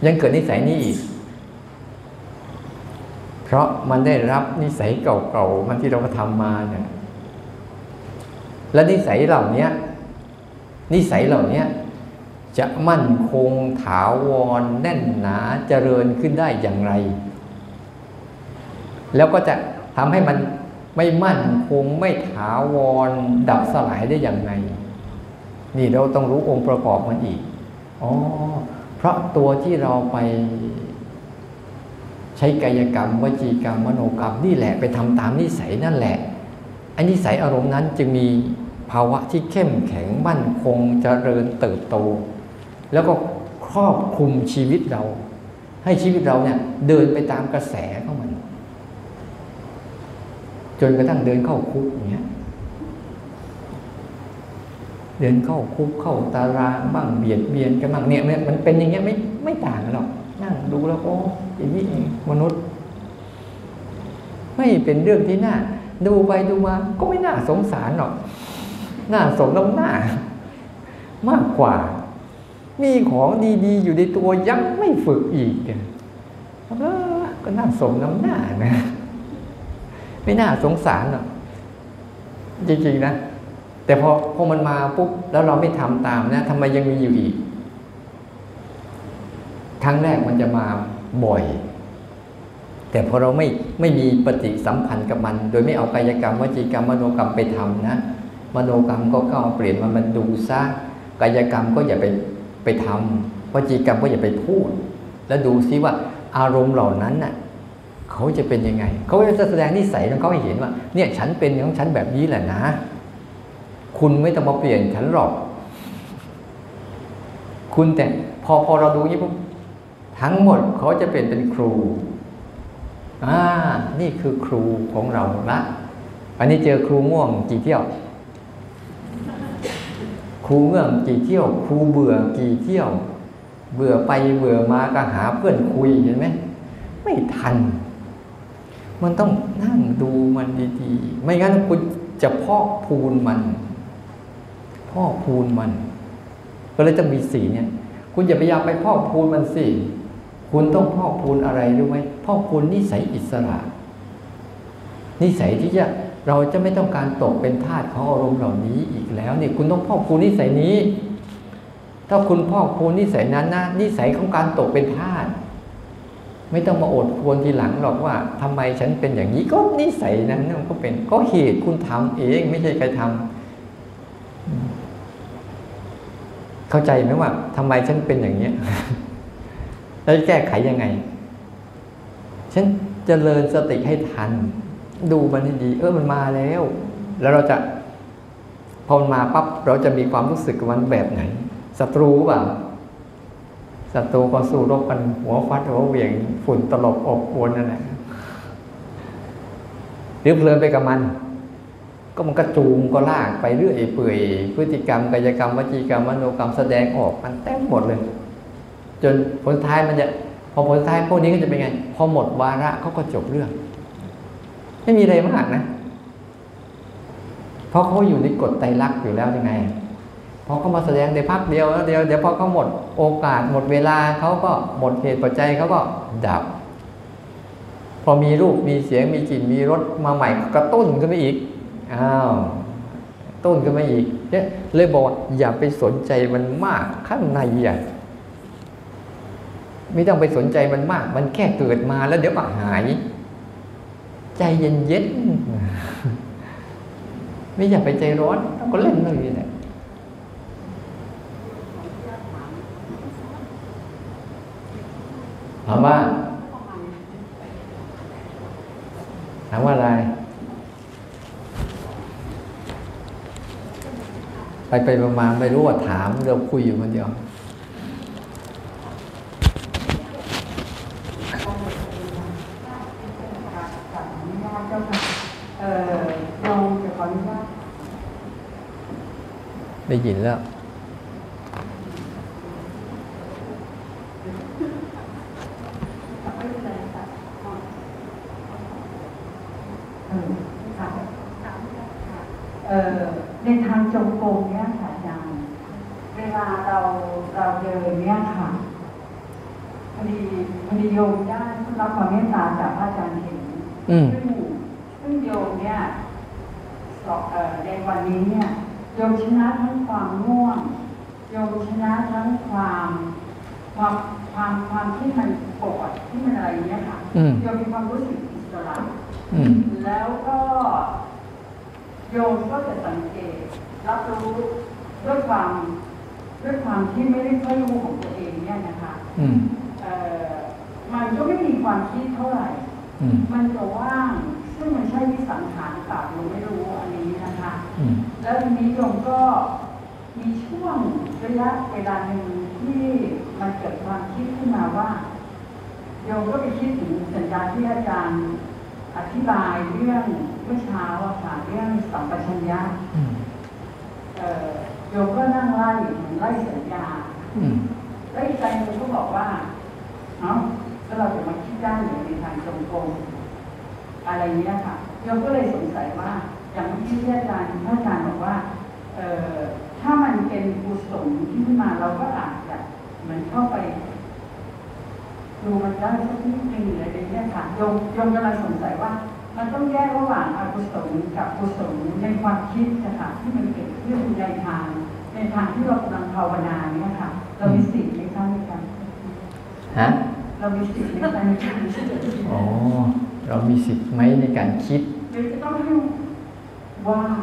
ยังเกิดนิสัยนี้อีก เพราะมันได้รับนิสัยเก่าๆมันที่เราทำมาเนี่ยและนิสัยเหล่านี้นิสัยเหล่านี้ จะมั่นคงถาวรแน่นหนาเจริญขึ้นได้อย่างไร แล้วก็จะทำให้มันไม่มั่นคงไม่ถาวรดับสลายได้อย่างไรนี่เราต้องรู้องค์ประกอบมันอีกอ๋อเพราะตัวที่เราไป ใช้กายกรรมวจีกรรมมโนกรรมนี่แหละไปทำตามนิสัยนั่นแหละอันนิสัยอารมณ์นั้นจึงมีภาวะที่เข้มแข็งมั่นคงเจริญเติบโต แล้วก็ครอบคลุมชีวิตเรา ให้ชีวิตเราเนี่ยเดินไปตามกระแสของมัน จนกระทั่งเดินเข้าคุกอย่างเงี้ยเดินเข้าคุกเข้าตารางบ้างเบียดเบียนกันบ้างเนี่ยมันเป็นอย่างเงี้ยไม่ไม่ต่างกันหรอกนั่งดูแล้วโอ้อย่างนี้มนุษย์ ไม่เป็นเรื่องที่น่าดูไปดูมาก็ไม่น่าสงสารหรอก น่าสมน้ำหน้ามากกว่า มีของดี ๆ อยู่ในตัวยังไม่ฝึกอีกเออก็น่าสมน้ำหน้านะ ไม่น่าสงสารหรอกจริงๆนะ แต่พอพอมันมาปุ๊บแล้วเราไม่ทำตามนะทำไมยังมีอยู่อีกครั้งแรกมันจะมาบ่อย แต่พอเราไม่ไม่มีปฏิสัมพันธ์กับมัน โดยไม่เอากายกรรมวจีกรรมมโนกรรมไปทำนะ มโนกรรมก็เข้าเปลี่ยนมันมันดูซะกายกรรมก็อย่าไป ไปทำวจีกรรมก็อย่าไปพูด แล้วดูซิว่าอารมณ์เหล่านั้นน่ะเขาจะเป็นยังไง เขาจะแสดงนิสัยของเขาให้เห็นว่า เนี่ยฉันเป็นของฉันแบบนี้แหละนะ คุณไม่ต้องมาเปลี่ยนฉันหรอก คุณแต่พอพอเราดูนี้ปุ๊บทั้งหมดเขาจะเป็นเป็นครูอ่านี่คือครูของเราละ อันนี้เจอครูม่วงกี่เที่ยว ครูเงื่องกี่เที่ยวครูเบื่อกี่เที่ยว เบื่อไปเบื่อมาก็หาเพื่อนคุยเห็นไหมไม่ทัน มันต้องนั่งดูมันดีๆ ไม่งั้นคุณจะพอกพูนมันพอกพูนมัน ก็เลยต้องมีสีเนี่ย คุณอย่าพยายามไปพอกพูนมันสิคุณต้องพอกพูนอะไรรู้ไหมพอกพูนนิสัยอิสระ นิสัยที่จะ เราจะไม่ต้องการตกเป็นทาสของอารมณ์เหล่านี้อีกแล้วเนี่ยคุณต้องพอกพูนนิสัยนี้ ถ้าคุณพอกพูนนิสัยนั้นนะนิสัยของการตกเป็นทาสไม่ต้องมาอดควรทีหลังหรอกว่าทำไมฉันเป็นอย่างนี้ก็นิสัยนั้นมันก็เป็นก็เหตุคุณทำเองไม่ใช่ใครทำเข้าใจไหมว่าทำไมฉันเป็นอย่างเนี้ยแล้วจะแก้ไขยังไง ฉันจเจริญสติให้ทัน ดูมันให้ดี เออมันมาแล้ว แล้วเราจะพอมันมาปั๊บเราจะมีความรู้สึกกับมันแบบไหนศัตรูเปล่าศัตรูก็สู้รบกันหัวฟัดหัวเหวี่ยงฝุ่นตลบอบอวนนั่นแหละหรือเพลินไปกับมัน ก็มันก็จูงก็ลากไปเรื่อยเปื่อยพฤติกรรมกายกรรมวจีกรรมมโนกรรมแสดงออกมันเต็มหมดเลย จนผลท้ายมันจะพอผลท้ายพวกนี้ก็จะเป็นไง พอหมดวาระเขาก็จบเรื่อง ไม่มีอะไรมากนะ เพราะเขาอยู่ในกฎไตรลักษณ์อยู่แล้วยังไงพอเขามาแสดงในพักเดียวแล้วเดียวเดี๋ยวพอเขาหมดโอกาสหมดเวลาเขาก็หมดเหตุปัจจัยเขาก็ดับ พอมีรูปมีเสียงมีกลิ่นมีรสมาใหม่กระตุ้นขึ้นมาอีกอ้าวต้นขึ้นมาอีกเนี่ยเลยบอกว่าอย่าไปสนใจมันมากข้างในอะไม่ต้องไปสนใจมันมาก มันแค่เกิดมาแล้วเดี๋ยวก็หาย ใจเย็นเย็นๆไม่อยากไปใจร้อนต้องก็เล่นเลยแหละถามว่าถามว่าอะไร ไปไปมาไม่รู้ว่าถามเราคุยอยู่คนเดียว เอ่อลองจะขออนุญาต ได้ยินแล้วเออค่ะเอ่อในทางจงกรมเนี่ยค่ะอาจารย์เวลาเราเราเดินเนี่ยค่ะพอดีพอดีโยมได้รับความเมตตาจากพระอาจารย์เห็นอืมซึ่งซึ่งโยมเนี่ยสอบเอ่อในวันนี้เนี่ย โยมชนะทั้งความง่วง โยมชนะทั้งความความความความที่มันปวดที่มันอะไรเนี่ยค่ะอืมโยมมีความรู้สึกอิสระอืมแล้วก็โยมก็จะสังเกต รับรู้ด้วยความด้วยความที่ไม่ได้ค่อยรู้ของตัวเองเนี่ยนะคะอืมเอ่อมันก็ไม่มีความคิดเท่าไหร่อืมมันจะว่าง ซึ่งมันใช่วิสังขารเปล่าเราไม่รู้อันนี้นะคะอืม แล้วทีนี้โยมก็มีช่วงระยะเวลาหนึ่งที่มันเกิดความคิดขึ้นมาว่าโยมก็ไปคิดถึงสัญญาณที่อาจารย์อธิบายเรื่องเมื่อเช้าอะค่ะเรื่องสัมปชัญญะอืมเอ่อโยมก็นั่งไล่เหมือนไล่สัญญาอืมแล้วอีกใจหนึงก็บอกว่าเอ้าถ้าเราจะมาคิดด้านหรือในทางจงกรมอะไรเนี้ยค่ะโยมก็เลยสงสัยว่า อย่างเมื่อกี้ที่อาจารย์ท่านอาจารย์บอกว่าเอ่อถ้ามันเป็นกุศลที่ขึ้นมาเราก็อาจจะเหมือนเข้าไป ดูมันได้สักนิดหนึ่งอะไรอย่างเงี้ยค่ะโยมโยมกำลังสงสัยว่า มันต้องแยกระหว่างอกุศลกับกุศลในความคิดนะคะที่มันเกิดขึ้นในทางในทางที่เรากำลังภาวนาเนี่ยค่ะ เรามีสิทธิ์ในการในการฮะเรามีสิทธิ์ในการในการที่จะอ๋อ เรามีสิทธิ์ไหมในการคิดหรือจะต้องให้ ว่าง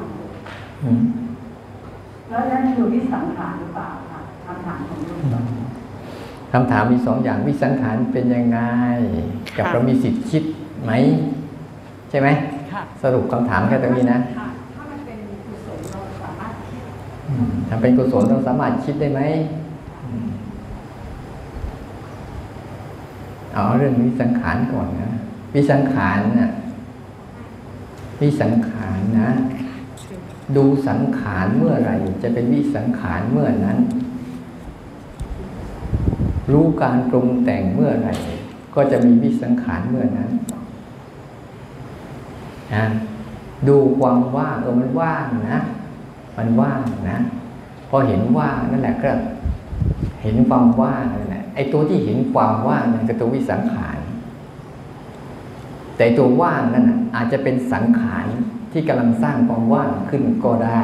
อืมแล้วนั่นคือวิสังขารหรือเปล่าค่ะคำถามของลูกคำถามมีสองอย่างวิสังขารเป็นยังไง กับเรามีสิทธิ์คิดไหม ใช่ไหมค่ะสรุปคำถามแค่ตรงนี้นะค่ะถ้ามันเป็นกุศลเราสามารถคิดอืมถ้าเป็นกุศลเราสามารถคิดได้ไหมอืมเอาเรื่องวิสังขารก่อนนะวิสังขารน่ะ วิสังขารนะ ดูสังขารเมื่อไหร่ จะเป็นวิสังขารเมื่อนั้น รู้การปรุงแต่งเมื่อไหร่ ก็จะมีวิสังขารเมื่อนั้นนะดูความว่างเออมันว่างนะ มันว่างนะพอเห็นว่างนั่นแหละก็ เห็นความว่างนั่นแหละไอ้ตัวที่เห็นความว่างนั่นคือตัววิสังขาร แต่ตัวว่างนั่นน่ะอาจจะเป็นสังขารที่กำลังสร้างความว่างขึ้นก็ได้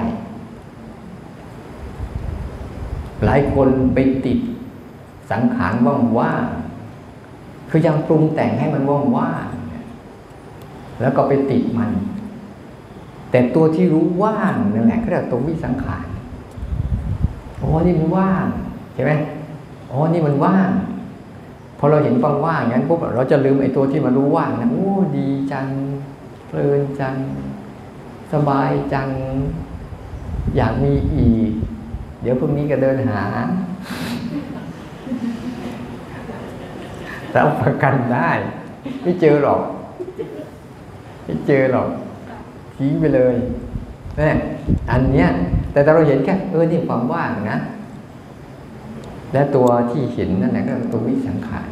หลายคนไปติดสังขารว่างๆคือยังปรุงแต่งให้มันว่างๆแล้วก็ไปติดมัน แต่ตัวที่รู้ว่างนั่นแหละก็เรียกตัววิสังขารโอ้นี่มันว่างใช่ไหมอ๋อนี่มันว่าง พอเราเห็นความว่างอย่างนั้นปุ๊บเราจะลืมไอ้ตัวที่มันรู้ว่างนะโอ้ดีจังเพลินจัง สบายจัง อยากมีอีก เดี๋ยวพรุ่งนี้ก็เดินหารับประกันได้ ไม่เจอหรอก ไม่เจอหรอกทิ้งไปเลยนี่อันเนี้ย แต่เราเห็นแค่เออนี่ความว่างนะ และตัวที่เห็นนั่นแหละก็ตัววิสังขาร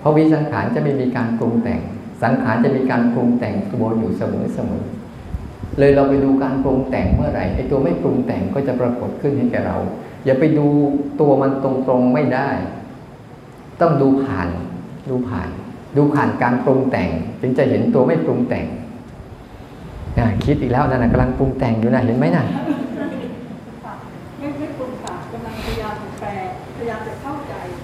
เพราะวิสังขารจะไม่มีการปรุงแต่ง สังขารจะมีการปรุงแต่งตัวอยู่เสมอเสมอเลยเราไปดูการปรุงแต่งเมื่อไหร่ไอ้ตัวไม่ปรุงแต่งก็จะปรากฏขึ้นให้แก่เรา อย่าไปดูตัวมันตรงๆไม่ได้ ต้องดูผ่านดูผ่าน ดูผ่านการปรุงแต่งจึงจะเห็นตัวไม่ปรุงแต่งนะคิดอีกแล้วนั่นนะกำลังปรุงแต่งอยู่นะเห็นไหมน่ะ ไม่ไม่ปรุงค่ะกำลังพยายามแปลพยายามจะ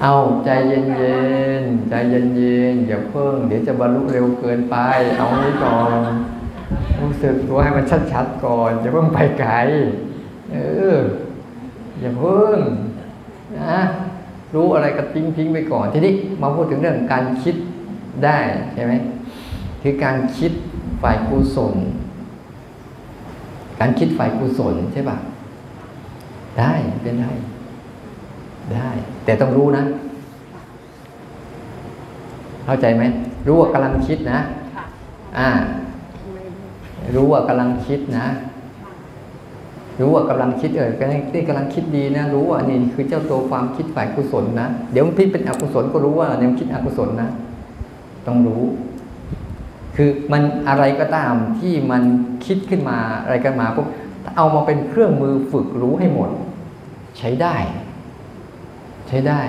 เข้าใจเอาใจเย็นๆใจเย็นๆอย่าเพิ่ง เดี๋ยวจะบรรลุเร็วเกินไป เอาไว้ก่อนรู้สึกตัวให้มันชัดๆก่อนอย่าเพิ่งไปไกลเอออย่าเพิ่งนะรู้อะไรก็ทิ้งทิ้งไปก่อนทีนี้มาพูดถึงเรื่องการคิดได้ใช่ไหมคือการคิดฝ่ายกุศล การคิดฝ่ายกุศลใช่ปะได้เป็นได้ ได้ แต่ต้องรู้นะ เข้าใจไหมรู้ว่ากำลังคิดนะค่ะอ่า รู้ว่ากำลังคิดนะ รู้ว่ากำลังคิดเออกำลังนี่กำลังคิดดีนะ รู้ว่านี่คือเจ้าตัวความคิดฝ่ายกุศลนะเดี๋ยวมันพิดเป็นอกุศลก็รู้ว่าเนี่ยมันคิดอกุศลนะ ต้องรู้ คือมันอะไรก็ตามที่มันคิดขึ้นมาอะไรกันมาปุ๊บเอามาเป็นเครื่องมือฝึกรู้ให้หมด ใช้ได้ ใช้ได้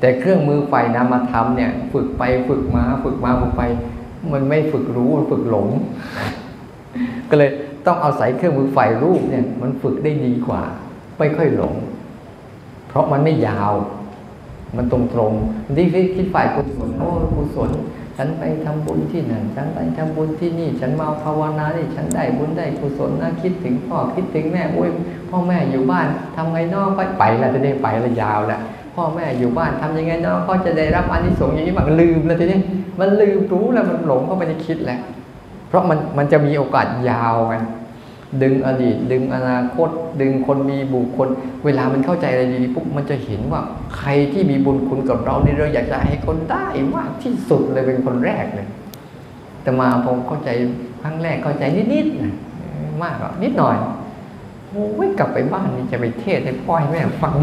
แต่เครื่องมือไฟนามธรรมเนี่ยฝึกไปฝึกมาฝึกมาฝึกไป มันไม่ฝึกรู้มันฝึกหลง ก็เลยต้องเอาศัยเครื่องมือไฟรูปเนี่ยมันฝึกได้ดีกว่า ไม่ค่อยหลง เพราะมันไม่ยาว มันตรงตรงที่คิดฝ่ายกุศลโอ้กุศล ฉันไปทำบุญที่นั่น ฉันไปทำบุญที่นี่ ฉันมาภาวนาที่ฉันได้บุญได้กุศลนะคิดถึงพ่อคิดถึงแม่โอ้ยพ่อแม่อยู่บ้านทำไงเนองก็ไปแล้วจะได้ไปและยาวแหละพ่อแม่อยู่บ้านทำยังไงเนองก็จะได้รับอานิสงส์อย่างนี้มันลืมแล้วทีนี้มันลืมรู้แล้วมันหลงเข้าไปในคิดแหละเพราะมันมันจะมีโอกาสยาวไง ดึงอดีต ดึงอนาคต ดึงคนมีบุคคล เวลามันเข้าใจอะไรดีๆปุ๊บมันจะเห็นว่าใครที่มีบุญคุณกับเรานี่เราอยากจะให้คนได้มากที่สุดเลยเป็นคนแรกเลยแต่มาผมเข้าใจครั้งแรกเข้าใจนิดๆนะมากหรอนิดหน่อยโอ้ยกลับไปบ้านนี่จะไปเทศให้พ่อให้แม่ฟัง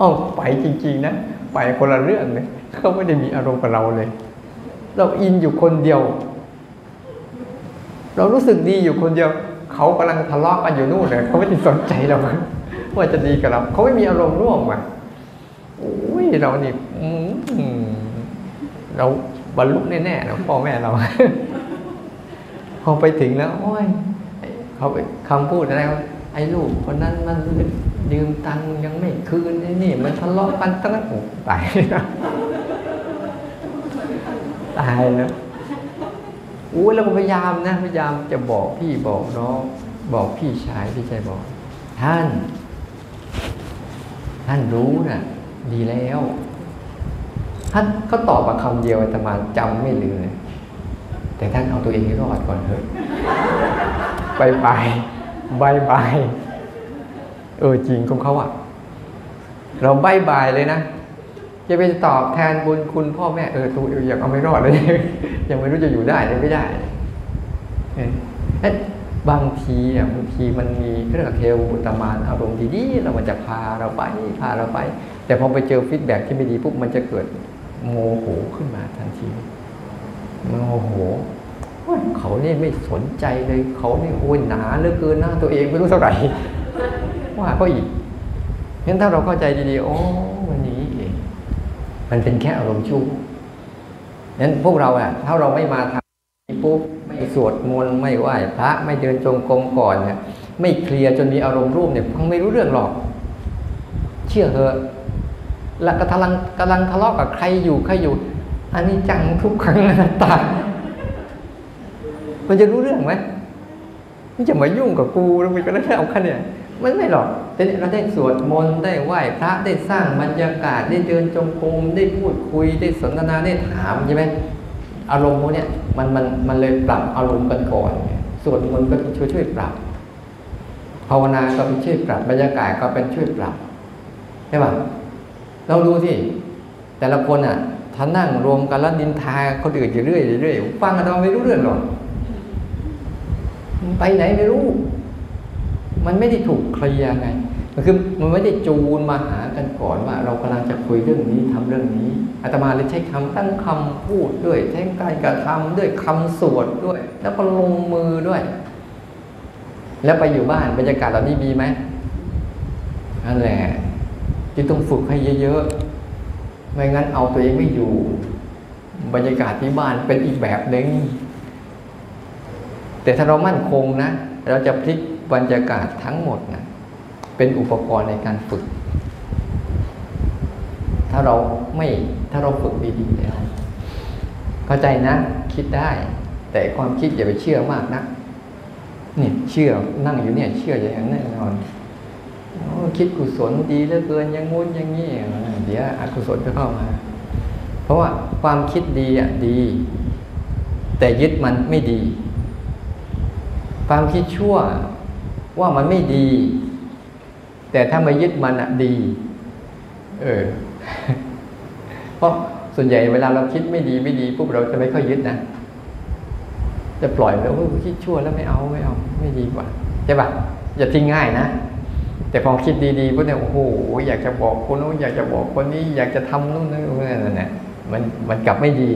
อ้าไปจริง ๆ นะไปคนละเรื่องเลยเขาไม่ได้มีอารมณ์กับเราเลย เราอินอยู่คนเดียว เรารู้สึกดีอยู่คนเดียวเขากำลังทะเลาะกันอยู่นู่นเลยเขาไม่ได้สนใจเราว่าจะดีกับเราเขาไม่มีอารมณ์ร่วมอะโอ้ยเรานี่อืเราบรรลุแน่ๆนะพ่อแม่เรา พอไปถึงแล้ว โอ้ยเขาไปคำพูดอะไรวไอ้ลูกคนนั้นมันยืมตังค์ยังไม่คืนไอ้นี่ มันทะเลาะกันตั้งแต่ตายตายแล้ว อู้เราก็พยายามนะพยายามจะบอกพี่บอกน้องบอกพี่ชายพี่ชายบอก ท่าน ท่านรู้นะดีแล้ว ท่านเขาตอบมาคำเดียวอาตมาจำไม่ลืมเลยแต่ท่านเอาตัวเองให้รอดก่อนเถอะบายบายบายบายเออจริงของเขาอะเราบายบายเลยนะ จะไปตอบแทนบุญคุณพ่อแม่เออตัวเองยังเอาไม่รอดเลยยังไม่รู้จะอยู่ได้หรือไม่ได้เอ๊ะบางทีอะบางทีมันมีเรื่องเทวบุตรมารอารมณ์ดีๆแล้วมันจะพาเราไปพาเราไป แต่พอไปเจอ feedback ที่ไม่ดีปุ๊บมันจะเกิดโมโหขึ้นมาทันทีโมโหเขาเนี่ยไม่สนใจเลยเขาเนี่ยโอ้ยหนาเหลือเกินหน้าตัวเองไม่รู้เท่าไหร่ว่าก็อีกงั้นถ้าเราเข้าใจดีๆโอ้มันอย่างนี้เอง มันเป็นแค่อารมณ์ชั่วนั้นพวกเราอะถ้าเราไม่มาทำนี้ปุ๊บไม่สวดมนต์ไม่ไหว้พระไม่เดินจงกรมก่อนเนี่ยไม่เคลียร์จนมีอารมณ์ร่วมเนี่ยฟังไม่รู้เรื่องหรอก เชื่อเถอะแล้วก็กำลังกำลังทะเลาะกับใครอยู่ใครอยู่ อันนี้จังทุกครั้งนัตตามันจะรู้เรื่องไหมมันจะมายุ่งกับกูแล้วมันก็ได้แค่เอาแค่เนี่ย มันไม่หรอกแต่เนี่ยเราได้สวดมนต์ได้ไหว้พระได้สร้างบรรยากาศได้เดินจงกรมได้พูดคุยได้สนทนาได้ถามใช่ไหมอารมณ์พวกเนี้ยมันมันมันเลยปรับอารมณ์กันก่อนสวดมนต์ก็ช่วยช่วยปรับภาวนาก็เป็นช่วยปรับบรรยากาศก็เป็นช่วยปรับใช่ป่ะเราดูที่แต่ละคนอะถ้านั่งรวมกันแล้วนินทาคนอื่นอยู่เรื่อยเรื่อยฟังกันเราไม่รู้เรื่องหรอกไปไหนไม่รู้ มันไม่ได้ถูกเคลียร์ไงคือมันไม่ได้จูนมาหากันก่อนว่าเรากำลังจะคุยเรื่องนี้ทำเรื่องนี้อาตมาเลยใช้คำตั้งคำพูดด้วยใช้การกระทำด้วยคำสวดด้วย แล้วก็ลงมือด้วย แล้วไปอยู่บ้านบรรยากาศเหล่านี้มีไหมนั่นแหละจึงต้องฝึกให้เยอะๆไม่งั้นเอาตัวเองไม่อยู่ บรรยากาศที่บ้านเป็นอีกแบบหนึ่งแต่ถ้าเรามั่นคงนะ เราจะพลิก บรรยากาศทั้งหมดนะเป็นอุปกรณ์ในการฝึก ถ้าเราไม่ถ้าเราฝึกดีๆแล้วเข้าใจนะ คิดได้ แต่ความคิดอย่าไปเชื่อมากนะเนี่ย เชื่อนั่งอยู่เนี่ย เชื่ออย่างแน่นอนอคิดกุศลดีเหลือเกินยังงู้นย่างนี้เดี๋ยวอกุศลก็เข้ามา เพราะว่าความคิดดีอะดี แต่ยึดมันไม่ดี ความคิดชั่ว ว่ามันไม่ดี แต่ถ้ามายึดมันอะดี เออ เพราะส่วนใหญ่เวลาเราคิดไม่ดีไม่ดีปุ๊บเราจะไม่ค่อยยึดนะจะปล่อยแล้วคิดชั่วแล้วไม่เอาไม่เอาไม่ดีกว่าใช่ปะอย่าทิ้งง่ายนะแต่พอคิดดีๆปุ๊บเนี่ยโอ้โหอยากจะบอกคนนู้นอยากจะบอกคนนี้ อยากจะทำนู่นนั่นนั่นน่ะมันมันกลับไม่ดี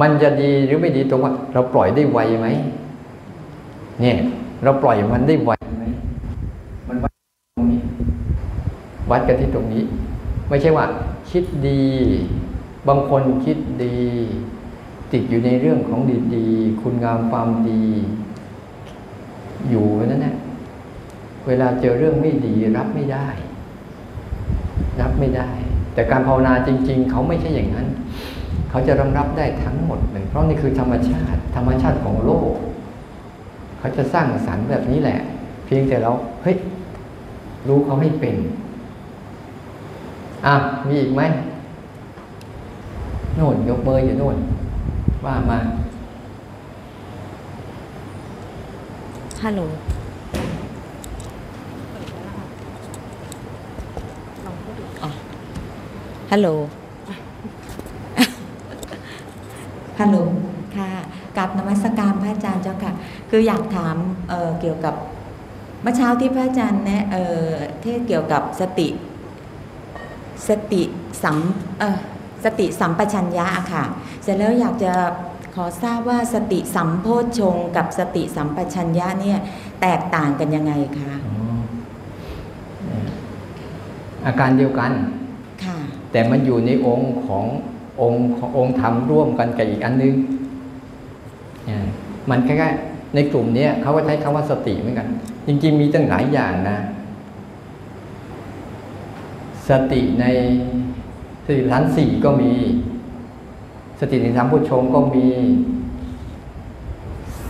มันจะดีหรือไม่ดีตรงว่า เราปล่อยได้ไวไหมเนี่ย เราปล่อยมันได้ไวไหมมันวัดตรงนี้ วัดกันที่ตรงนี้ ไม่ใช่ว่า คิดดี บางคนคิดดี ติดอยู่ในเรื่องของดีๆ คุณงามความดี อยู่นั่นแหละเวลาเจอเรื่องไม่ดีรับไม่ได้ รับไม่ได้ แต่การภาวนาจริง ๆ เขาไม่ใช่อย่างนั้น เขาจะรำรับได้ทั้งหมดเลย เพราะนี่คือธรรมชาติ ธรรมชาติของโลก เขาจะสร้างสรรค์แบบนี้แหละ เพียงแต่เราเฮ้ยรู้เขาให้เป็น อะ มีอีกไหมโน่นยกมืออยู่โน่น ว่ามาฮัลโหลอ๋อฮัลโหล ฮัลโหล ค่ะ กับนมัสการพระอาจารย์เจ้าค่ะ คืออยากถามเอ่อเกี่ยวกับเมื่อเช้าที่พระอาจารย์แนะเอ่อเทศเกี่ยวกับสติ สติสัมเอ่อสติสัมปชัญญะอะค่ะ เสร็จแล้วอยากจะขอทราบว่าสติสัมโพชฌงค์กับสติสัมปชัญญะเนี่ยแตกต่างกันยังไงคะอ๋ออาการเดียวกันค่ะแต่มันอยู่ในองค์ขององค์องค์ธรรมร่วมกันกับอีกอันนึงเนี่ย มันแค่ในกลุ่มนี้เขาก็ใช้คำว่าสติเหมือนกัน จริงๆมีตั้งหลายอย่างนะ สติในสติฐานสี่ก็มี สติในธรรมพุทชงก็มี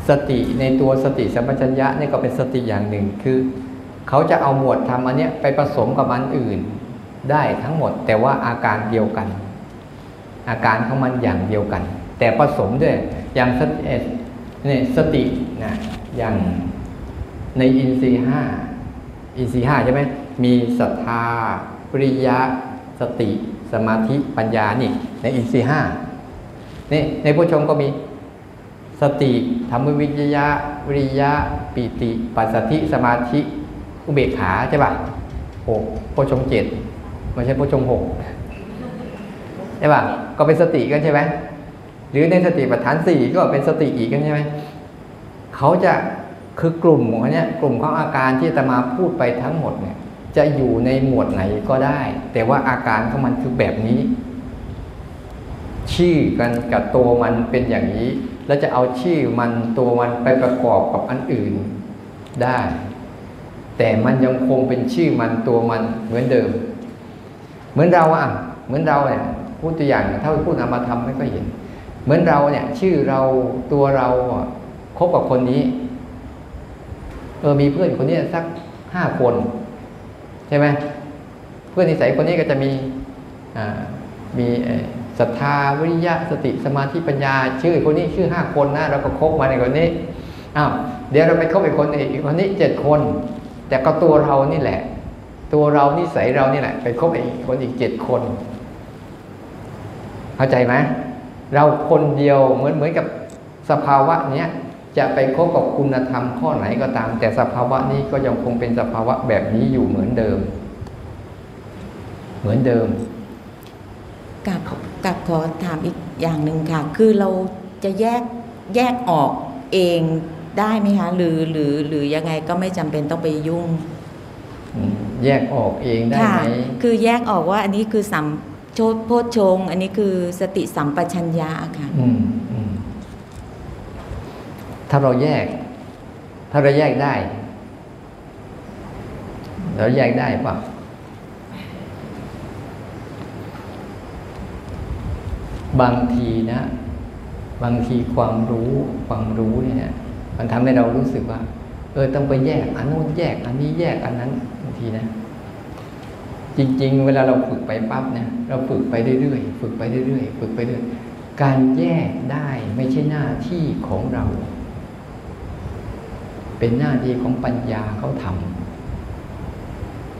สติในตัวสติสัมปชัญญะนี่ก็เป็นสติอย่างหนึ่งคือเขาจะเอาหมวดธรรมอันเนี้ยไปผสมกับอันอื่นได้ทั้งหมด แต่ว่าอาการเดียวกัน อาการของมันอย่างเดียวกัน แต่ผสมด้วย อย่างสติเนี่ยสตินะอย่างในอินทรีย์ห้าอินทรีย์ห้าใช่ไหมมีศรัทธาวิริยะสติ สมาธิปัญญานี่ ในอินทรีย์ห้านี่ในผู้ชมก็มีสติธรรมวิจยะวิริยะปิติปัสสธิสมาธิ อุเบกขาใช่ป่ะหกโพชงเจ็ดไม่ใช่โพชงหกใช่ป่ะก็เป็นสติกันใช่ไหม หรือในสติปัฏฐานสี่ก็เป็นสติอีกกันใช่ไหมเขาจะคือกลุ่มของเขานี้ยกลุ่มของอาการที่อาตมาพูดไปทั้งหมดเนี่ยจะอยู่ในหมวดไหนก็ได้ แต่ว่าอาการของมันคือแบบนี้ ชื่อกันกับตัวมันเป็นอย่างนี้ แล้วจะเอาชื่อมันตัวมันไปประกอบกับอันอื่นได้ แต่มันยังคงเป็นชื่อมันตัวมันเหมือนเดิม เหมือนเราอะเหมือนเราเนี่ยพูดตัวอย่างถ้าพูดนามธรรมไม่ค่อยเห็น เหมือนเราเนี่ย ชื่อเราตัวเราคบกับคนนี้ เออมีเพื่อนคนนี้สักห้าคน ใช่ไหมเพื่อนนิสัยคนนี้ก็จะมีมีศรัทธาวิริยะสติสมาธิปัญญา ชื่อคนนี้ชื่อห้าคนนะเราก็คบมาในคนนี้อ้าวเดี๋ยวเราไปคบอีกคนอีกคนนี้เจ็ดคน แต่ก็ตัวเรานี่แหละ ตัวเรานิสัยเรานี่แหละ ไปคบอีกคนอีกเจ็ดคน เข้าใจไหม เราคนเดียวเหมือนเหมือนกับสภาวะเนี้ยจะไปคบกับคุณธรรมข้อไหนก็ตาม แต่สภาวะนี้ก็ยังคงเป็นสภาวะแบบนี้อยู่เหมือนเดิม เหมือนเดิมกับกับขอถามอีกอย่างหนึ่งค่ะ คือเราจะแยกแยกออกเองได้ไหมคะหรือหรือหรือยังไงก็ไม่จำเป็นต้องไปยุ่งอืมแยกออกเองได้ค่ะไหมคือแยกออกว่าอันนี้คือสัม โชดโพชฌงอันนี้คือสติสัมปชัญญะค่ะถ้าเราแยก ถ้าเราแยกได้ เราแยกได้ปะบางทีนะ บางทีความรู้ความรู้เนี่ยมันทำให้เรารู้สึกว่า เออต้องไปแยกอันนู้นแยก อันนี้แยกอันนั้นบางทีนะ จริง ๆ เวลาเราฝึกไปปั๊บเนี่ยเราฝึกไปเรื่อยๆฝึกไปเรื่อยๆฝึกไปเรื่อยการแยกได้ไม่ใช่หน้าที่ของเรา เป็นหน้าที่ของปัญญาเขาท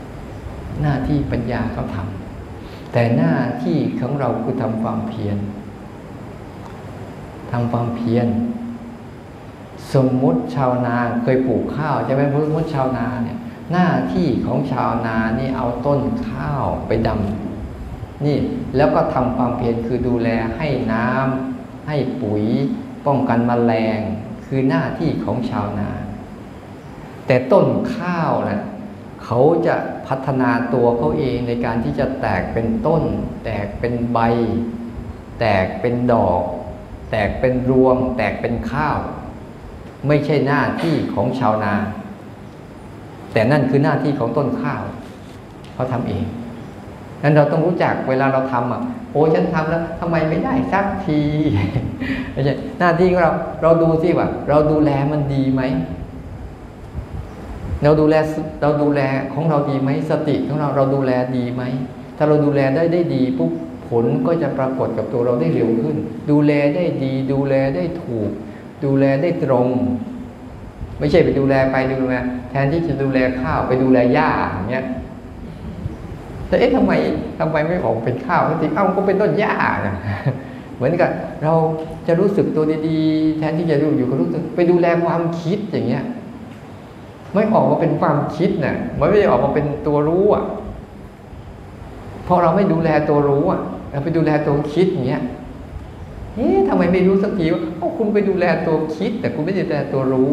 ำหน้าที่ปัญญาเขาทำแต่หน้าที่ของเราคือทำความเพียรทำความเพียรสมมุติชาวนาเคยปลูกข้าวใช่ไหมสมมติชาวนาเนี่ย หน้าที่ของชาวนานี่เอาต้นข้าวไปดำนี่แล้วก็ทำความเพียรคือดูแลให้น้ำให้ปุ๋ยป้องกันแมลงคือหน้าที่ของชาวนา แต่ต้นข้าวนะเขาจะพัฒนาตัวเขาเองในการที่จะแตกเป็นต้น แตกเป็นใบ แตกเป็นดอก แตกเป็นรวง แตกเป็นข้าว ไม่ใช่หน้าที่ของชาวนา แต่นั่นคือหน้าที่ของต้นข้าวเขาทำเองนั้นเราต้องรู้จักเวลาเราทำอะโอ้ฉันทำแล้วทำไมไม่ได้สักทีไม่ใช่หน้าที่ของเราเราดูสิว่า เราดูแลมันดีไหมเราดูแลเราดูแลของเราดีไหมสติของเราเราดูแลดีไหมถ้าเราดูแลได้ได้ดีปุ๊บผลก็จะปรากฏกับตัวเราได้เร็วขึ้น ดูแลได้ดี ดูแลได้ถูก ดูแลได้ตรง ไม่ใช่ไปดูแลไปดูแลแทนที่จะดูแลข้าวไปดูแลหญ้าอย่างเงี้ยแต่เอ๊ะทำไมทำไมไม่ออกเป็นข้าวสักทีเอ้าก็เป็นต้นหญ้านะเหมือนกับเราจะรู้สึกตัวดีๆ แทนที่จะดูอยู่ก็รู้สึกไปดูแลความคิดอย่างเงี้ย ไม่ออกมาเป็นความคิดนะ่ะมันไม่ได้ออกมาเป็นตัวรู้อะพราะเราไม่ดูแลตัวรู้อะเราไปดูแลตัวคิดอย่างเงี้ยเอ๊ะทำไมไม่รู้สักทีว่าเอ้าคุณไปดูแลตัวคิด แต่คุณไม่ได้ดูแลตัวรู้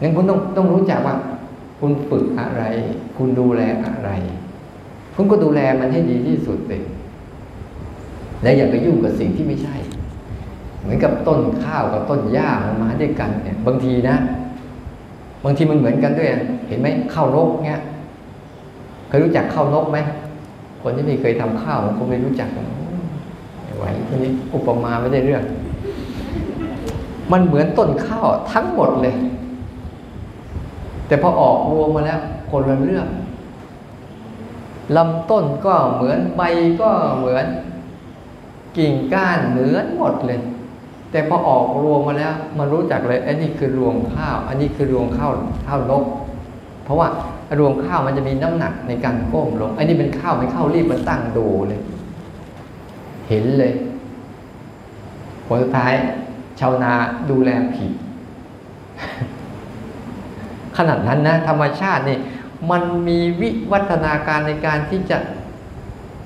งั้นคุณต้องต้องรู้จักว่า คุณฝึกอะไร คุณดูแลอะไร คุณก็ดูแลมันให้ดีที่สุดเลยและอย่าไปยุ่งกับสิ่งที่ไม่ใช่ เหมือนกับต้นข้าวกับต้นหญ้ามันมาด้วยกันเนี่ย บางทีนะ บางทีมันเหมือนกันด้วย เห็นไหมข้าวนกเนี่ยเคยรู้จักข้าวนกไหมคนที่ไม่เคยทำข้าวคงไม่รู้จักหรอกไหวทีนี้อุปมาไม่ได้เรื่อง มันเหมือนต้นข้าวทั้งหมดเลย แต่พอออกรวมมาแล้วคนละเรื่องลำต้นก็เหมือนใบก็เหมือน กิ่งก้านเหมือนหมดเลย แต่พอออกรวมมาแล้ว มันรู้จักเลยไอ้นี่คือรวงข้าว อันนี้คือรวงข้าวข้าวนก เพราะว่ารวงข้าวมันจะมีน้ำหนักในการก้มลงอันนี้เป็นข้าวเป็นข้าวรีบมันตั้งดูเลย เห็นเลยผลสุดท้ายชาวนาดูแลผิด ขนาดนั้นนะธรรมชาตินี่มันมีวิวัฒนาการในการที่จะ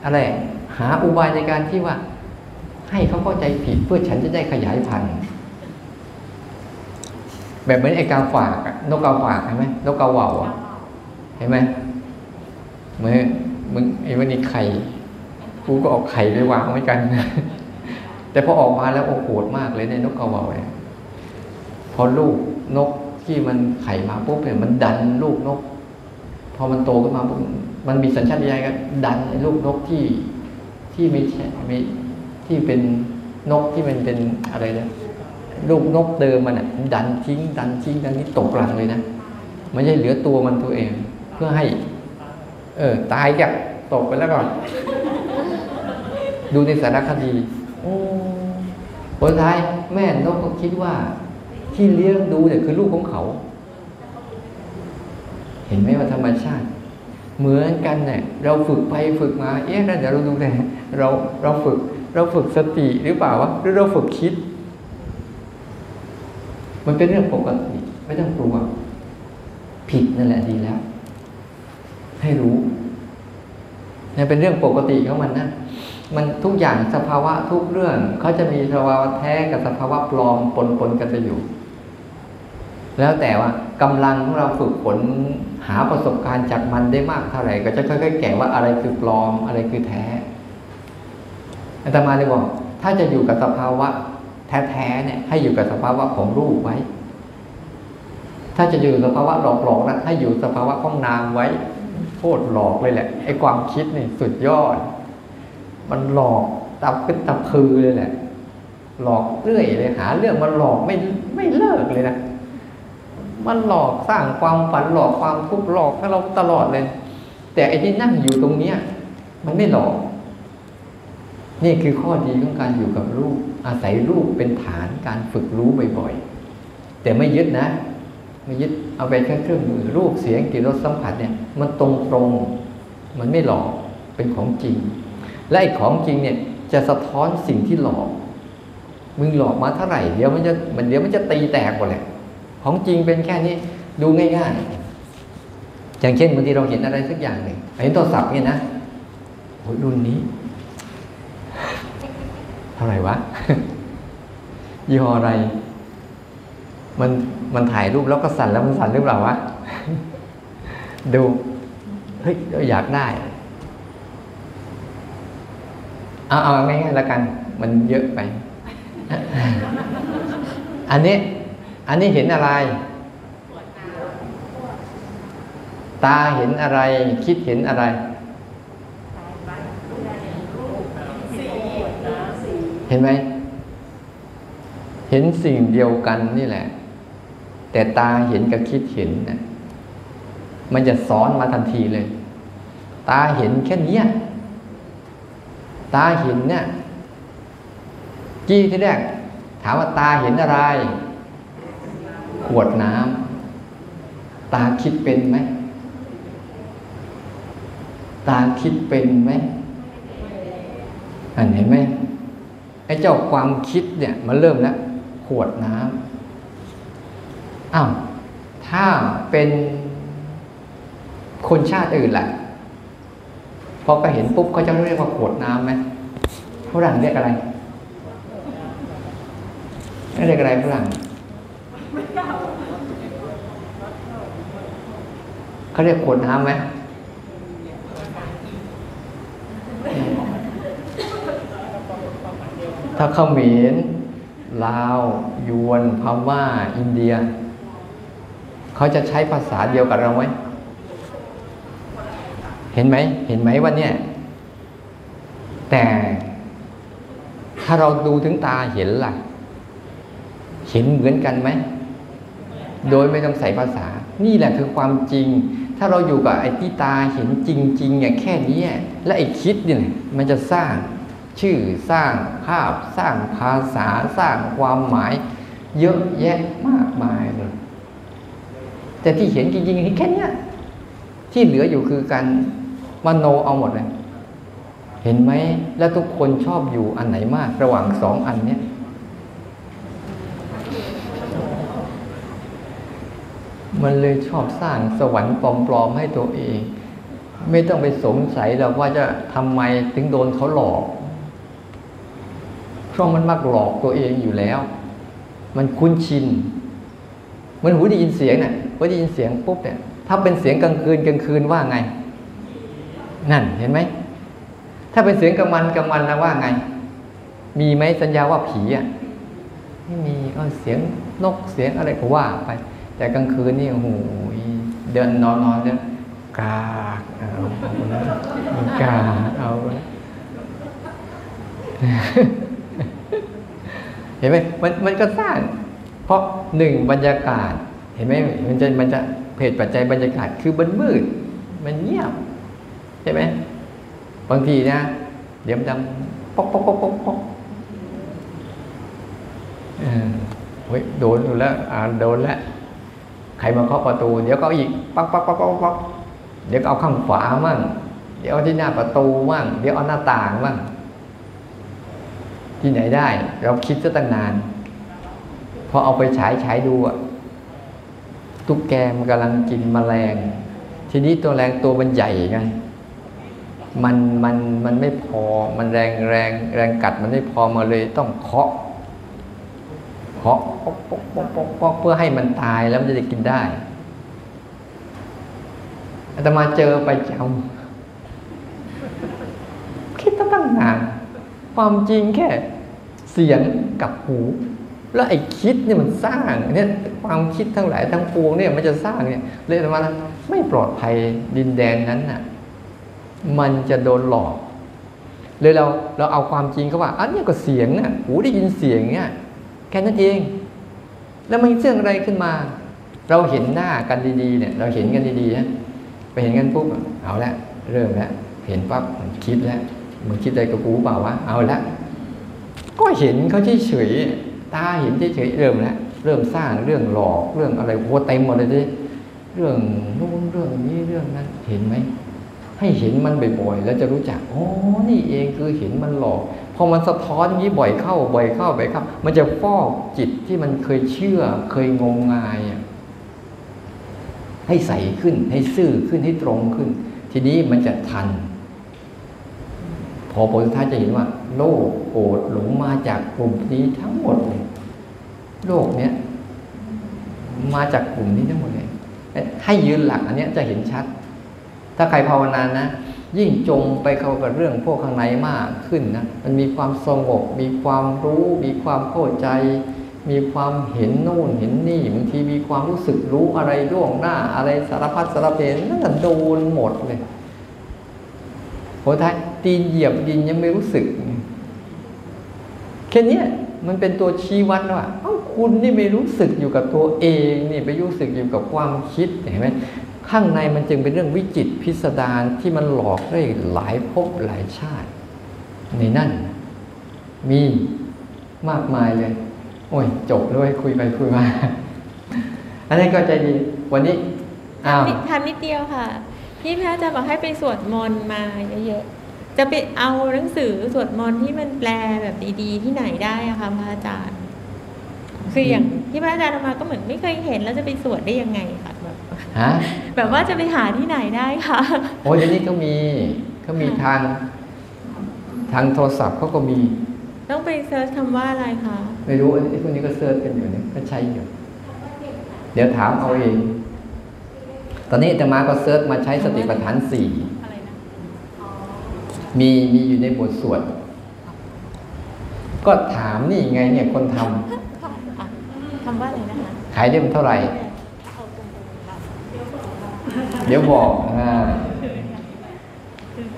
อะไรหาอุบายในการที่ว่า ให้เขาเข้าใจผิดเพื่อฉันจะได้ขยายพันธุ์แบบเหมือนไอ้กาฝากนกกาฝากเห็นไหมนกกาว่าอะเห็นไหมเหมือนมึงไอ้วันนี้ไข่กูก็เอาไข่ไปวางเหมือนกัน แต่พอออกมาแล้วโอ้โหดมากเลยในนกกาว่าเนี่ยพอลูกนก ที่มันไข่มาปุ๊บเนี่ยมันดันลูกนก พอมันโตขึ้นมาปุ๊บมันมีสัญชาตญาณก็ดันไอ้ลูกนกที่ที่ไม่ใช่ไม่ที่เป็นนกที่มันเป็นอะไรนะลูกนกเดิมมันอะดันทิ้ง ดันทิ้งดันนี้ตกหลังเลยนะไม่ใช่เหลือตัวมันตัวเอง เพื่อให้ เออตายแกบตกไปแล้วก่อน ดูในสารคดีโอ้ผลท้ายแม่นกก็คิดว่า ที่เลี้ยงดูเนี่ยคือลูกของเขา เห็นไหมว่าธรรมชาติ เหมือนกันเนี่ยเราฝึกไปฝึกมาเอ๊ะแล้วเดี๋ยวเราดูเลเราเราฝึกเราฝึกสติหรือเปล่าวะหรือเราฝึกคิด มันเป็นเรื่องปกติไม่ต้องกลัวผิดนั่นแหละดีแล้ว ให้รู้นี่เป็นเรื่องปกติของมันนะมันทุกอย่างสภาวะทุกเรื่องเขาจะมีสภาวะแท้กับสภาวะปลอมปนปนกันจะอยู่ แล้วแต่ว่ากำลังของเราฝึกฝนหาประสบการณ์จากมันได้มากเท่าไหร่ ก็จะค่อยๆ แก่ว่าอะไรคือปลอมอะไรคือแท้อาตมาเลยบอก ถ้าจะอยู่กับสภาวะ แท้ๆเนี่ยให้อยู่กับสภาวะของรูปไว้ ถ้าจะอยู่สภาวะหลอกๆนะให้อยู่สภาวะของนามไว้โคตรหลอกเลยแหละไอ้ความคิดนี่สุดยอด มันหลอกตับขึ้นตับคือเลยแหละ หลอกเรื่อยเลยหาเรื่องมันหลอกไม่ไม่เลิกเลยนะ มันหลอกสร้างความฝันหลอกความทุกข์หลอกให้เราตลอดเลย แต่ไอ้ที่นั่งอยู่ตรงเนี้ย มันไม่หลอก นี่คือข้อดีของการอยู่กับรูป อาศัยรูปเป็นฐานการฝึกรู้บ่อยๆแต่ไม่ยึดนะ ไม่ยึดเอาไปแค่เครื่องมือรูปเสียงกลิ่นรสสัมผัสเนี่ย มันตรงตรงมันไม่หลอกเป็นของจริง และไอ้ของจริงเนี่ยจะสะท้อนสิ่งที่หลอก มึงหลอกมาเท่าไหร่เดี๋ยวมันจะมันเดี๋ยวมันจะตีแตกหมดแหละ ของจริงเป็นแค่นี้ดูง่ายๆอย่างเช่นบางทีเราเห็นอะไรสักอย่างหนึ่งเห็นโทรศัพท์เนี่ยนะโอ้ยรุ่นนี้ เท่าไหร่วะยี่ห้ออะไร มันมันถ่ายรูปแล้วก็สั่นแล้วมันสั่นหรือเปล่าวะดูเฮ้ยอยากได้เอาเอาง่ายๆแล้วกัน มันเยอะไป อันนี้ อันนี้เห็นอะไร ตาเห็นอะไร คิดเห็นอะไร เห็นไหม เห็นสิ่งเดียวกันนี่แหละ แต่ตาเห็นกับคิดเห็นนะมันจะซ้อนมาทันทีเลย ตาเห็นแค่นี้ตาเห็นเนี่ย กี้ที่แรกถามว่าตาเห็นอะไร ขวดน้ำตาคิดเป็นไหม ตาคิดเป็นไหมอันเห็นไหมไอ้เจ้าความคิดเนี่ยมันเริ่มแล้วขวดน้ำอ้าวถ้าเป็นคนชาติอื่นแหละพอไปเห็นปุ๊บเขาจะเรียกว่าขวดน้ำไหมฝรั่งเรียกอะไรเรียกอะไรฝรั่ง เขาเรียกขวดน้ำไหมถ้าเขมรลาว ยวนพม่า อินเดีย เขาจะใช้ภาษาเดียวกับเราไหมเห็นไหมเห็นไหมว่าเนี่ย แต่ถ้าเราดูถึงตาเห็นล่ะ เห็นเหมือนกันไหม โดยไม่ต้องใส่ภาษา นี่แหละคือความจริง ถ้าเราอยู่กับไอ้ที่ตาเห็นจริงๆเนี่ยแค่นี้และไอ้คิดเนี่ยมันจะสร้างชื่อสร้างภาพสร้างภาษาสร้างความหมาย เยอะแยะมากมายเลยแต่ที่เห็นจริงๆนี่แค่นี้ที่เหลืออยู่คือการมโนเอาหมดเลยเห็นไหมแล้วทุกคนชอบอยู่อันไหนมาก ระหว่างสองอันเนี้ย มันเลยชอบสร้างสวรรค์ปลอมๆให้ตัวเอง ไม่ต้องไปสงสัยหรอกว่าจะทำไมถึงโดนเขาหลอก เพราะมันมักหลอกตัวเองอยู่แล้ว มันคุ้นชินมันหูได้ยินเสียงเนี่ยพอได้ยินเสียงปุ๊บเนี่ย ถ้าเป็นเสียงกลางคืนกลางคืนว่าไง นั่นเห็นไหม ถ้าเป็นเสียงกลางวันกลางวันนะว่าไง มีไหมสัญญาว่าผีอะไม่มีก็เสียงนกเสียงอะไรก็ว่าไป แต่กลางคืนนี่โอ้โหเดินนอนนอนเนี่ยกากเอากากเอาเห็นไหมมันมันก็สร้าง เพราะหนึ่งบรรยากาศ เห็นไหมมันจะมันจะเพจปัจจัยบรรยากาศคือมันมืด มันเงียบใช่ไหมบางทีนะเดี๋ยวมันดังป๊อกป๊อกป๊อกป๊อกป๊อกเออเฮ้ยโดนแล้วอ่าโดนแล้ว ใครมาเคาะประตู เดี๋ยวก็เอาอีกปักปักปักปักปักเดี๋ยวเอาข้างฝามั่งเดี๋ยวเอาที่หน้าประตูมั่งเดี๋ยวเอาหน้าต่างมั่งที่ไหนได้ เราคิดซะตั้งนานพอเอาไปฉายฉายดูอะตุ๊กแกมันกำลังกินแมลง ทีนี้ตัวแรงตัวมันใหญ่ไงมันมันมันไม่พอมันแรงแรงแรงกัดมันไม่พอมาเลยต้องเคาะ เคาะปอกปอกปอกปอกปอกเพื่อให้มันตายแล้วมันจะได้กินได้อาตมาเจอไปจำคิดตั้งนานความจริงแค่เสียงกับหู แล้วไอ้คิดเนี่ยมันสร้างเนี่ยความคิดทั้งหลายทั้งปวงเนี่ยมันจะสร้างเนี่ยเลยอาตมาไม่ปลอดภัยดินแดนนั้นน่ะ มันจะโดนหลอก เลยเราเราเอาความจริงเขาว่า อันนี้ก็เสียงน่ะหูได้ยินเสียงเนี่ย แค่นั้นเอง แล้วมันเรื่องอะไรขึ้นมา เราเห็นหน้ากันดีๆเนี่ย เราเห็นกันดีๆนะไปเห็นกันปุ๊บเอาละเริ่มแล้วเห็นปั๊บมันคิดแล้วมันคิดอะไรกับกูเปล่าวะเอาละก็เห็นเขาเฉยๆตาเห็นเฉยๆเริ่มแล้วเริ่มสร้างเรื่องหลอกเรื่องอะไรโอ้เต็มหมดเลยดิเรื่องนู้นเรื่องนี้เรื่องนั้นเห็นไหมให้เห็นมันบ่อยๆแล้วจะรู้จักอ๋อนี่เองคือเห็นมันหลอก พอมันสะท้อนอย่างนี้บ่อยเข้าบ่อยเข้าบ่อยเข้า มันจะฟอกจิตที่มันเคยเชื่อ เคยงมงายให้ใสขึ้น ให้ซื่อขึ้นให้ตรงขึ้น ทีนี้มันจะทัน พอผลสุดท้ายจะเห็นว่า โลกโกรธหลงมาจากกลุ่มนี้ทั้งหมดเลยโลกเนี้ยมาจากกลุ่มนี้ทั้งหมดเลยให้ยืนหลักอันนี้จะเห็นชัด ถ้าใครภาวนานะ ยิ่งจมไปเข้ากับเรื่องพวกข้างในมากขึ้นนะมันมีความสงบ มีความรู้ มีความเข้าใจ มีความเห็นโน่นเห็นนี่บางทีมีความรู้สึกรู้อะไรล่วงหน้าอะไรสารพัดสารเพนั่นโดนหมดเลยโหท้ายตีนเหยียบดินยังไม่รู้สึกแค่นี้มันเป็นตัวชี้วัดว่าเอ้าคุณนี่ไม่รู้สึกอยู่กับตัวเองนี่ไปรู้สึกอยู่กับความคิดเห็นไหม ข้างในมันจึงเป็นเรื่องวิจิตรพิสดารที่มันหลอกได้หลายภพหลายชาติ ในนั่น มีมากมายเลย โอ้ย จบด้วยคุยไปคุยมา อันนั้นก็ใจดี วันนี้อ้าวทำนิดเดียวค่ะ พี่พระอาจารย์บอกให้ไปสวดมนต์มาเยอะๆ จะไปเอาหนังสือสวดมนต์ที่มันแปลแบบดีๆ ที่ไหนได้อะคะพระอาจารย์ คืออย่างที่พระอาจารย์ทำมาก็เหมือนไม่เคยเห็นแล้วจะไปสวดได้ยังไงคะแบบ ฮะแบบว่าจะไปหาที่ไหนได้คะโอ้ยเดี๋ยวนี้ก็มีก็มีทางทางโทรศัพท์เขาก็มี ต้องไปเซิร์ชคำว่าอะไรคะ ไม่รู้ไอ้พวกนี้ก็เสิร์ชกันอยู่เนี่ยก็ใช้อยู่ เดี๋ยวถามเอาเอง ตอนนี้อาตมาก็เสิร์ชมาใช้สติปัฏฐานสี่อะไรนะมีมีอยู่ในบทสวดก็ก็ถามนี่ไงเนี่ยคนทำอะคำว่าอะไรนะคะ ขายได้มันเท่าไหร่ เดี๋ยวบอกอ่า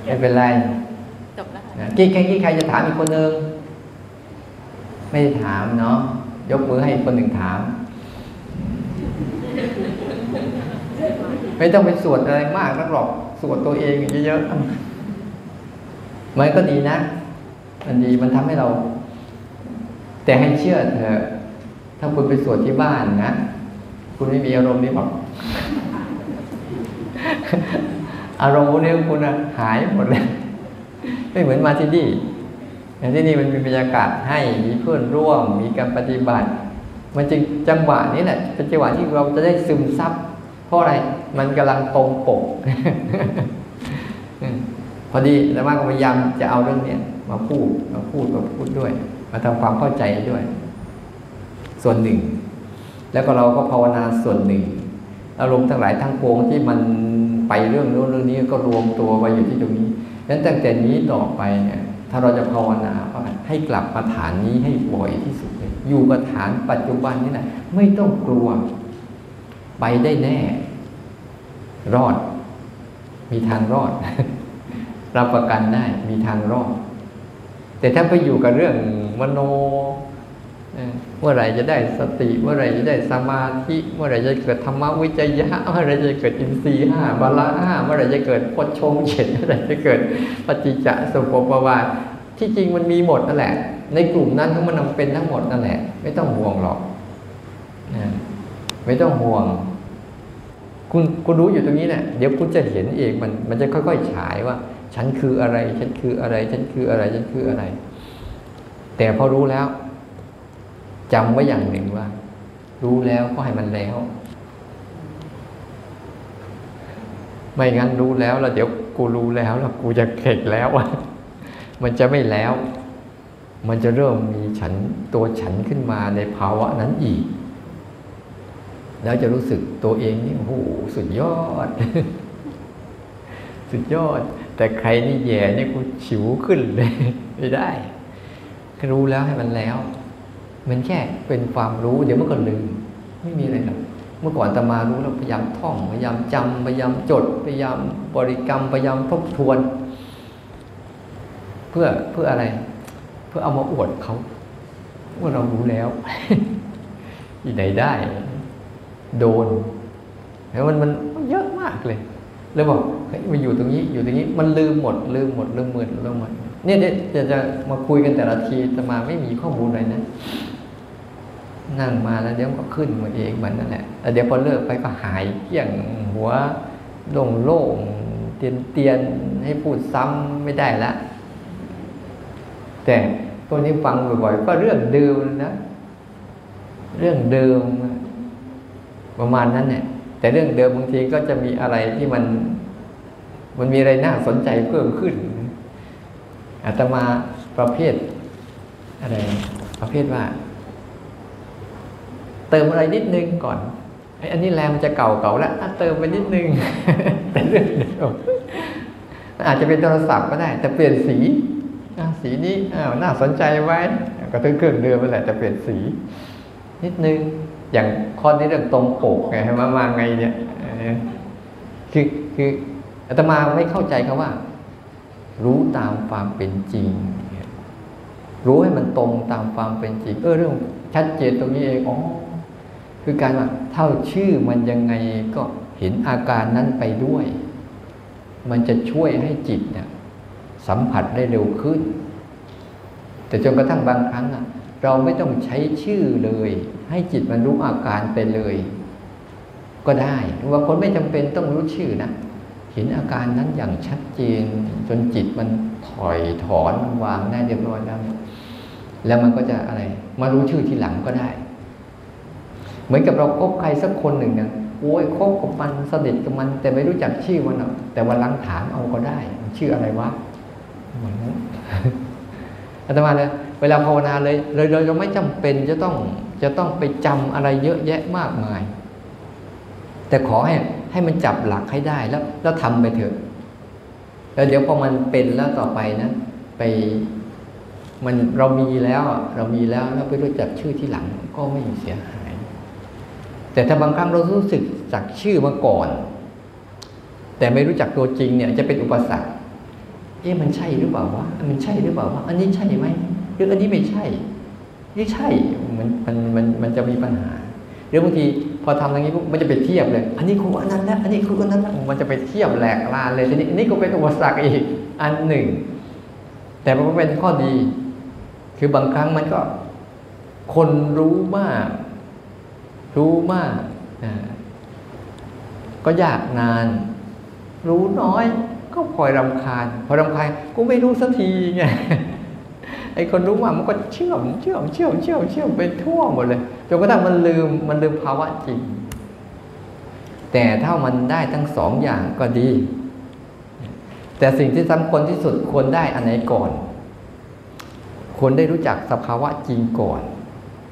ไม่เป็นไรจบแล้วค่ะนะกี่ใครกี่ใครจะถามอีกคนนึงไม่ได้ถามเนาะยกมือให้อีกคนหนึ่งถาม ไม่ต้องไปสวดอะไรมากนักหรอกสวดตัวเองเยอะๆมันก็ดีนะมันดีมันทำให้เรา แต่ให้เชื่อเถอะถ้าคุณไปสวดที่บ้านนะ คุณไม่มีอารมณ์นี้หรอก อารมณ์พวกนี้คุณอะหายหมดเลยไม่เหมือนมาที่นี่อย่างที่นี่มันมีบรรยากาศให้มีเพื่อนร่วม มีการปฏิบัติ มันจึงจังหวะนี้แหละเป็นจังหวะที่เราจะได้ซึมซับ เพราะอะไรมันกำลังตรงปก พอดีแล้วมาก็พยายามจะเอาเรื่องเนี้ยมาพูดมาพูดมาพูดด้วย มาทำความเข้าใจด้วย ส่วนหนึ่ง แล้วก็เราก็ภาวนาส่วนหนึ่ง อารมณ์ทั้งหลายทั้งปวงที่มัน ไปเรื่องโน้นเรื่องนี้ก็รวมตัวไว้อยู่ที่ตรงนี้ดังนั้นตั้งแต่นี้ต่อไปเนี่ยถ้าเราจะภาวนาว่าให้กลับมาฐานนี้ให้บ่อยที่สุดเลยอยู่กับฐานปัจจุบันนี่แหละไม่ต้องกลัว ไปได้แน่ รอด มีทางรอด รับประกันได้มีทางรอด แต่ถ้าไปอยู่กับเรื่องมโน เมื่อไหร่จะได้สติ เมื่อไหร่จะได้สมาธิเมื่อไหร่จะเกิดธรรมวิจยะเมื่อไหร่จะเกิดอินทรีย์ห้าบาละห้าเมื่อไหร่จะเกิดพจชงเจ็ดเมื่อไหร่จะเกิดปฏิจจสุปปวาทที่จริงมันมีหมดนั่นแหละ ในกลุ่มนั้นทั้งมันนำเป็นทั้งหมดนั่นแหละ ไม่ต้องห่วงหรอกไม่ต้องห่วง คุณคุณรู้อยู่ตรงนี้แหละเดี๋ยวคุณจะเห็นเองมันมันจะค่อยๆฉายว่า ฉันคืออะไร ฉันคืออะไร ฉันคืออะไรฉันคืออะไร แต่พอรู้แล้ว จำไว้อย่างหนึ่งว่า รู้แล้วก็ให้มันแล้ว ไม่งั้นรู้แล้วแล้วเดี๋ยวกูรู้แล้วแล้วกูจะเข็ดแล้วมันจะไม่แล้ว มันจะเริ่มมีฉันตัวฉันขึ้นมาในภาวะนั้นอีก แล้วจะรู้สึกตัวเองนี่โอ้โหสุดยอด สุดยอด แต่ใครนี่แย่นี่กูฉิวขึ้นเลย ไม่ได้รู้แล้วให้มันแล้ว มันแค่เป็นความรู้เดี๋ยวมันก็ลืมไม่มีอะไรหรอกเมื่อก่อนตมารู้แล้วพยายามท่องพยายามจำพยายามจดพยายามบริกรรมพยายามทบทวน เพื่อเพื่ออะไร เพื่อเอามาอวดเขาว่าเรารู้แล้วที่ไหนได้ โดนแล้วมันมันเยอะมากเลย แล้วบอกเฮ้ยมาอยู่ตรงนี้อยู่ตรงนี้มันลืมหมดลืมหมดลืมหมดลืมหมดเนี่ยเดี๋ยวจะจะมาคุยกันแต่ละทีจะมาไม่มีข้อมูลอะไรนะ นั่งมาแล้วเดี๋ยวก็ขึ้นมาเองมันนั่นแหละแล้วเดี๋ยวพอเลิกไปก็หายเกลี้ยงหัวโล่งโล่งเตียนเตียนให้พูดซ้ำไม่ได้ละ แต่ตัวนี้ฟังบ่อยๆก็เรื่องเดิมนะ เรื่องเดิมประมาณนั้นเนี่ยแต่เรื่องเดิมบางทีก็จะมีอะไรที่มัน มันมีอะไรน่าสนใจเพิ่มขึ้นอาตมาประเภทอะไร ประเภทว่า เติมอะไรนิดนึงก่อนไอ้อันนี้แรงมันจะเก่าเก่าแล้วเติมไปนิดนึงแต่เรื่องเดิมมันอาจจะเป็นโทรศัพท์ก็ได้ แต่เปลี่ยนสีสีนี้อ้าวน่าสนใจไว้ ก็ถึงเครื่องเดิมไปแหละแต่เปลี่ยนสี นิดนึงอย่างข้อนี้เรื่องตรงปกไงมามาไงเนี่ยคือคืออาตมาไม่เข้าใจคำว่า รู้ตามความเป็นจริง รู้ให้มันตรงตามความเป็นจริง เออเรื่องชัดเจนตรงนี้เองอ๋อ คือการว่าเท่าชื่อมันยังไงก็เห็นอาการนั้นไปด้วย มันจะช่วยให้จิตเนี่ยสัมผัสได้เร็วขึ้น แต่จนกระทั่งบางครั้งอะเราไม่ต้องใช้ชื่อเลย ให้จิตมันรู้อาการไปเลย ก็ได้ว่าคนไม่จำเป็นต้องรู้ชื่อนะเห็นอาการนั้นอย่างชัดเจน จนจิตมันถอยถอนมันวางได้เรียบร้อยแล้วแล้วมันก็จะอะไร มารู้ชื่อทีหลังก็ได้ เหมือนกับเราคบใครสักคนหนึ่งนะโอ้ยคบกับมันสนิทกับมัน แต่ไม่รู้จักชื่อมันหรอกแต่วันหลังถามเอาก็ได้ ชื่ออะไรวะเหมือนนั้นอาตมาเลยเวลาภาวนาเลยเลยเราเราไม่จำเป็นจะต้องจะต้องไปจำอะไรเยอะแยะมากมาย แต่ขอให้ให้มันจับหลักให้ได้แล้ว แล้วทำไปเถอะแล้วเดี๋ยวพอมันเป็นแล้วต่อไปนะ ไปมันเรามีแล้วเรามีแล้วแล้วไปรู้จักชื่อที่หลังก็ไม่เสียหาย แต่ถ้าบางครั้งเรารู้สึกจากชื่อมาก่อน แต่ไม่รู้จักตัวจริงเนี่ยจะเป็นอุปสรรคเอ๊ะมันใช่หรือเปล่าวะมันใช่หรือเปล่าวะอันนี้ใช่ไหมหรืออันนี้ไม่ใช่นี่ใช่มันมันมันมันจะมีปัญหาหรือบางทีพอทำอย่างนี้ปุ๊บมันจะไปเทียบเลย อันนี้ครูอันนั้นนะอันนี้ครูอันนั้นนะมันจะไปเทียบแหลกลานเลยทีนี้อันนี้ก็เป็นอุปสรรคอีกอันหนึ่ง แต่มันก็เป็นข้อดี คือบางครั้งมันก็ คนรู้มาก รู้มากนะก็ยากนาน รู้น้อย ก็พลอยรำคาญ พอรำคาญกูไม่รู้สักทีไงไอ้คนรู้มากมันก็เชื่อมเชื่อมเชื่อมเชื่อมเชื่อมไปทั่วหมดเลยจนกระทั่งมันลืมมันลืมภาวะจริง แต่ถ้ามันได้ทั้งสองอย่างก็ดี แต่สิ่งที่สำคัญที่สุดควรได้อันไหนก่อนควรได้รู้จักสภาวะจริงก่อน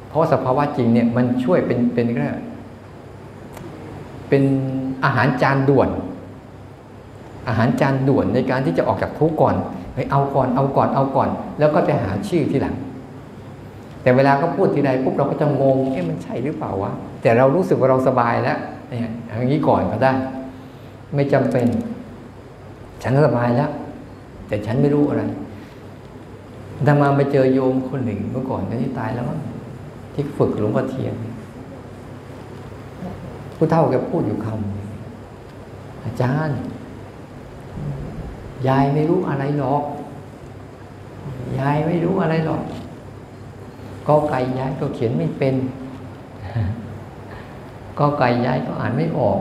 เพราะสภาวะจริงเนี่ยมันช่วยเป็นเป็นแค่เป็นอาหารจานด่วน อาหารจานด่วนในการที่จะออกจากทุกข์ก่อนเฮ้ยเอาก่อนเอาก่อนเอาก่อน แล้วก็ไปหาชื่อที่หลัง แต่เวลาก็พูดทีใดปุ๊บเราก็จะงงเอ๊ะมันใช่หรือเปล่าวะแต่เรารู้สึกว่าเราสบายแล้วเนี่ยอย่างนี้ก่อนก็ได้ ไม่จำเป็น ฉันสบายแล้ว แต่ฉันไม่รู้อะไรดามาไปเจอโยมคนหนึ่งเมื่อก่อนตอนนี้ตายแล้วมั้ง ที่ฝึกหลวงพ่อเทียนผู้เฒ่าแกพูดอยู่คำอาจารย์ ยายไม่รู้อะไรหรอก ยายไม่รู้อะไรหรอก ก็ไก่ยายก็เขียนไม่เป็น ก็ไก่ยายก็อ่านไม่ออก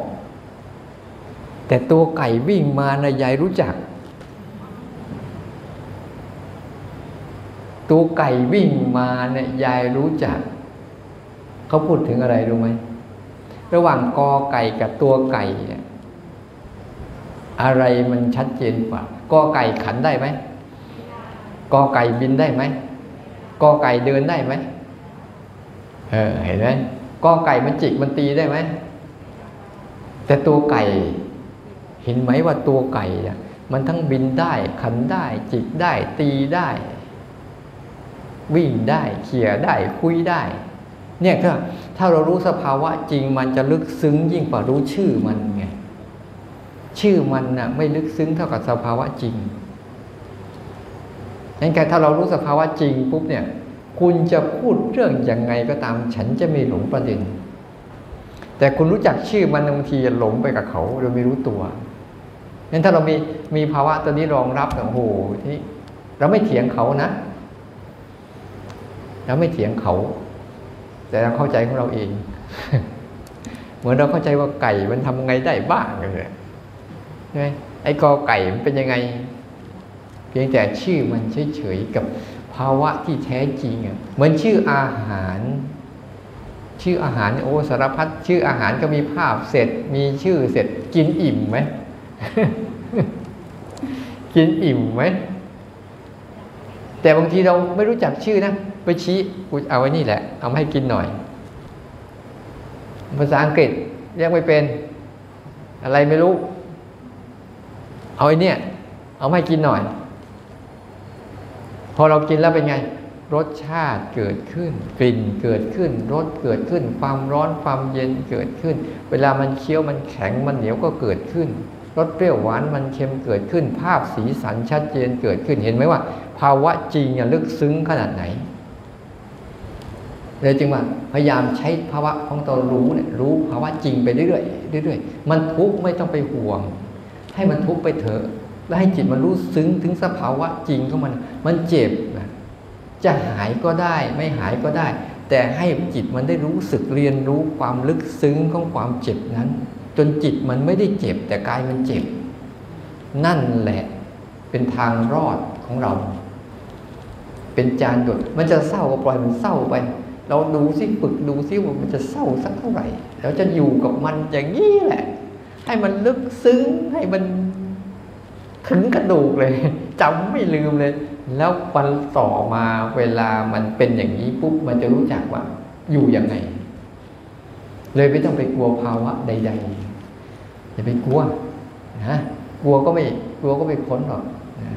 แต่ตัวไก่วิ่งมานะยายรู้จักตัวไก่วิ่งมาเนี่ยยายรู้จัก เขาพูดถึงอะไรรู้ไหม ระหว่างกอไก่กับตัวไก่เนี่ยอะไรมันชัดเจนกว่ากอไก่ขันได้ไหมกอไก่บินได้ไหมกอไก่เดินได้ไหมเออเห็นไหมกอไก่มันจิกมันตีได้ไหมแต่ตัวไก่ เห็นไหมว่าตัวไก่เนี่ยมันทั้งบินได้ขันได้ จิกได้ตีได้ วิ่งได้เขี่ยได้คุยได้ เนี่ยถ้าถ้าเรารู้สภาวะจริงมันจะลึกซึ้งยิ่งกว่ารู้ชื่อมันไงชื่อมันน่ะไม่ลึกซึ้งเท่ากับสภาวะจริงงั้นแกถ้าเรารู้สภาวะจริงปุ๊บเนี่ย คุณจะพูดเรื่องยังไงก็ตาม ฉันจะไม่หลงประเด็น แต่คุณรู้จักชื่อมันบางทีหลงไปกับเขาโดยไม่รู้ตัวงั้นถ้าเรามีมีภาวะตัวนี้รองรับโอ้โหทีนี้เราไม่เถียงเขานะ เราไม่เถียงเขา แต่เราเข้าใจของเราเอง เหมือนเราเข้าใจว่าไก่มันทำไงได้บ้างเลยใช่ไหมไอ้กอไก่มันเป็นยังไง เพียงแต่ชื่อมันเฉยๆกับภาวะที่แท้จริงอะเหมือนชื่ออาหาร ชื่ออาหารโอ้สารพัดชื่ออาหารก็มีภาพเสร็จ มีชื่อเสร็จกินอิ่มไหมกินอิ่มไหม แต่บางทีเราไม่รู้จักชื่อนะ ไปชี้กูเอาไว้นี่แหละ เอามาให้กินหน่อย ภาษาอังกฤษเรียกไม่เป็น อะไรไม่รู้ เอาไอ้นี่ยเอามาให้กินหน่อย พอเรากินแล้วเป็นไง รสชาติเกิดขึ้น กลิ่นเกิดขึ้นรสเกิดขึ้น ความร้อนความเย็นเกิดขึ้น เวลามันเคี้ยวมันแข็งมันเหนียวก็เกิดขึ้น รสเปรี้ยวหวานมันเค็มเกิดขึ้น ภาพสีสันชัดเจนเกิดขึ้นเห็นไหมว่า ภาวะจริงลึกซึ้งขนาดไหนเลยจึงว่าพยายามใช้ภาวะของตัวรู้เนี่ยรู้ภาวะจริงไปเรื่อยๆเรื่อยๆมันทุกข์ไม่ต้องไปห่วง ให้มันทุกข์ไปเถอะแล้วให้จิตมันรู้ซึ้งถึงสภาวะจริงของมัน มันเจ็บนะจะหายก็ได้ไม่หายก็ได้ แต่ให้จิตมันได้รู้สึกเรียนรู้ความลึกซึ้งของความเจ็บนั้น จนจิตมันไม่ได้เจ็บ แต่กายมันเจ็บ นั่นแหละเป็นทางรอดของเรา เป็นจานดดมันจะเศร้าก็ปล่อยมันเศร้าไป เราดูซิฝึกดูซิว่ามันจะเศร้าสักเท่าไหร่เราจะอยู่กับมันอย่างนี้แหละ ให้มันลึกซึ้งให้มันถึงกระดูกเลยจำไม่ลืมเลย แล้ววันต่อมาเวลามันเป็นอย่างนี้ปุ๊บมันจะรู้จักว่าอยู่ยังไง เลยไม่ต้องไปกลัวภาวะใด ๆ อย่าไปกลัวนะกลัวก็ไม่กลัวก็ไม่พ้นหรอกนะ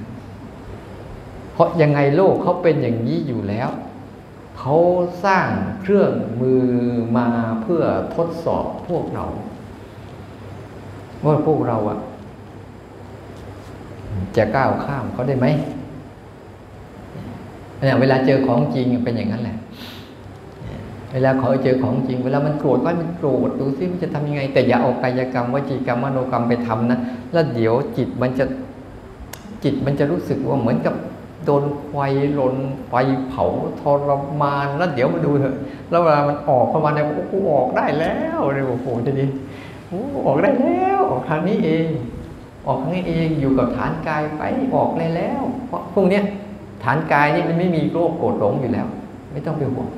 พราะยังไงโลกเขาเป็นอย่างนี้อยู่แล้ว เขาสร้างเครื่องมือมาเพื่อทดสอบพวกเรา ว่าพวกเราอะจะก้าวข้ามเขาได้ไหมเนี่ยเวลาเจอของจริงเป็นอย่างนั้นแหละ เวลาขาเจอของจริง เวลามันโกรธก็ให้มันโกรธดูซิมันจะทำยังไง แต่อย่าเอากายกรรมวจีกรรมมโนกรรมไปทำนะแล้วเดี๋ยวจิตมันจะจิตมันจะรู้สึกว่าเหมือนกับโดนไฟลนไฟเผาทรมานแล้วเดี๋ยวมาดูเถอะแล้วเวลามันออกเข้ามาเนี่ยโอ้โหออกได้แล้วเลยโอ้โหจะดีโอ้ออกได้แล้วออกทางนี้เอง ออกทางนี้เองอยู่กับฐานกายไปออกเลยแล้ว เพราะพวกเนี้ยฐานกายนี่มันไม่มีโรคโกรธหลงอยู่แล้ว ไม่ต้องไปห่วง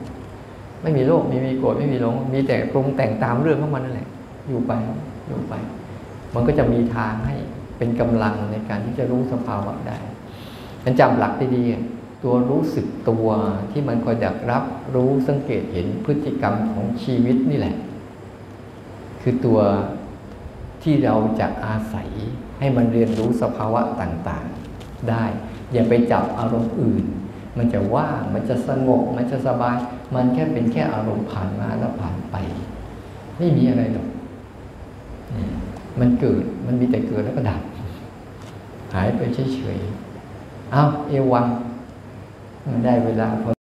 ไม่มีโลภไม่มีโกรธไม่มีหลง มีแต่ปรุงแต่งตามเรื่องของมันนั่นแหละ อยู่ไปอยู่ไป มันก็จะมีทางให้เป็นกำลังในการที่จะรู้สภาวะได้ฉันจำหลักดีๆตัวรู้สึกตัวที่มันคอยดักรับรู้สังเกตเห็นพฤติกรรมของชีวิตนี่แหละ คือตัวที่เราจะอาศัยให้มันเรียนรู้สภาวะต่างๆ ได้ อย่าไปจับอารมณ์อื่น มันจะว่างมันจะสงบมันจะสบาย มันแค่เป็นแค่อารมณ์ผ่านมาแล้วผ่านไป ไม่มีอะไรหรอกมันเกิดมันมีแต่เกิดแล้วก็ดับ หายไปเฉยๆ เอาเอวังได้เวลาพอ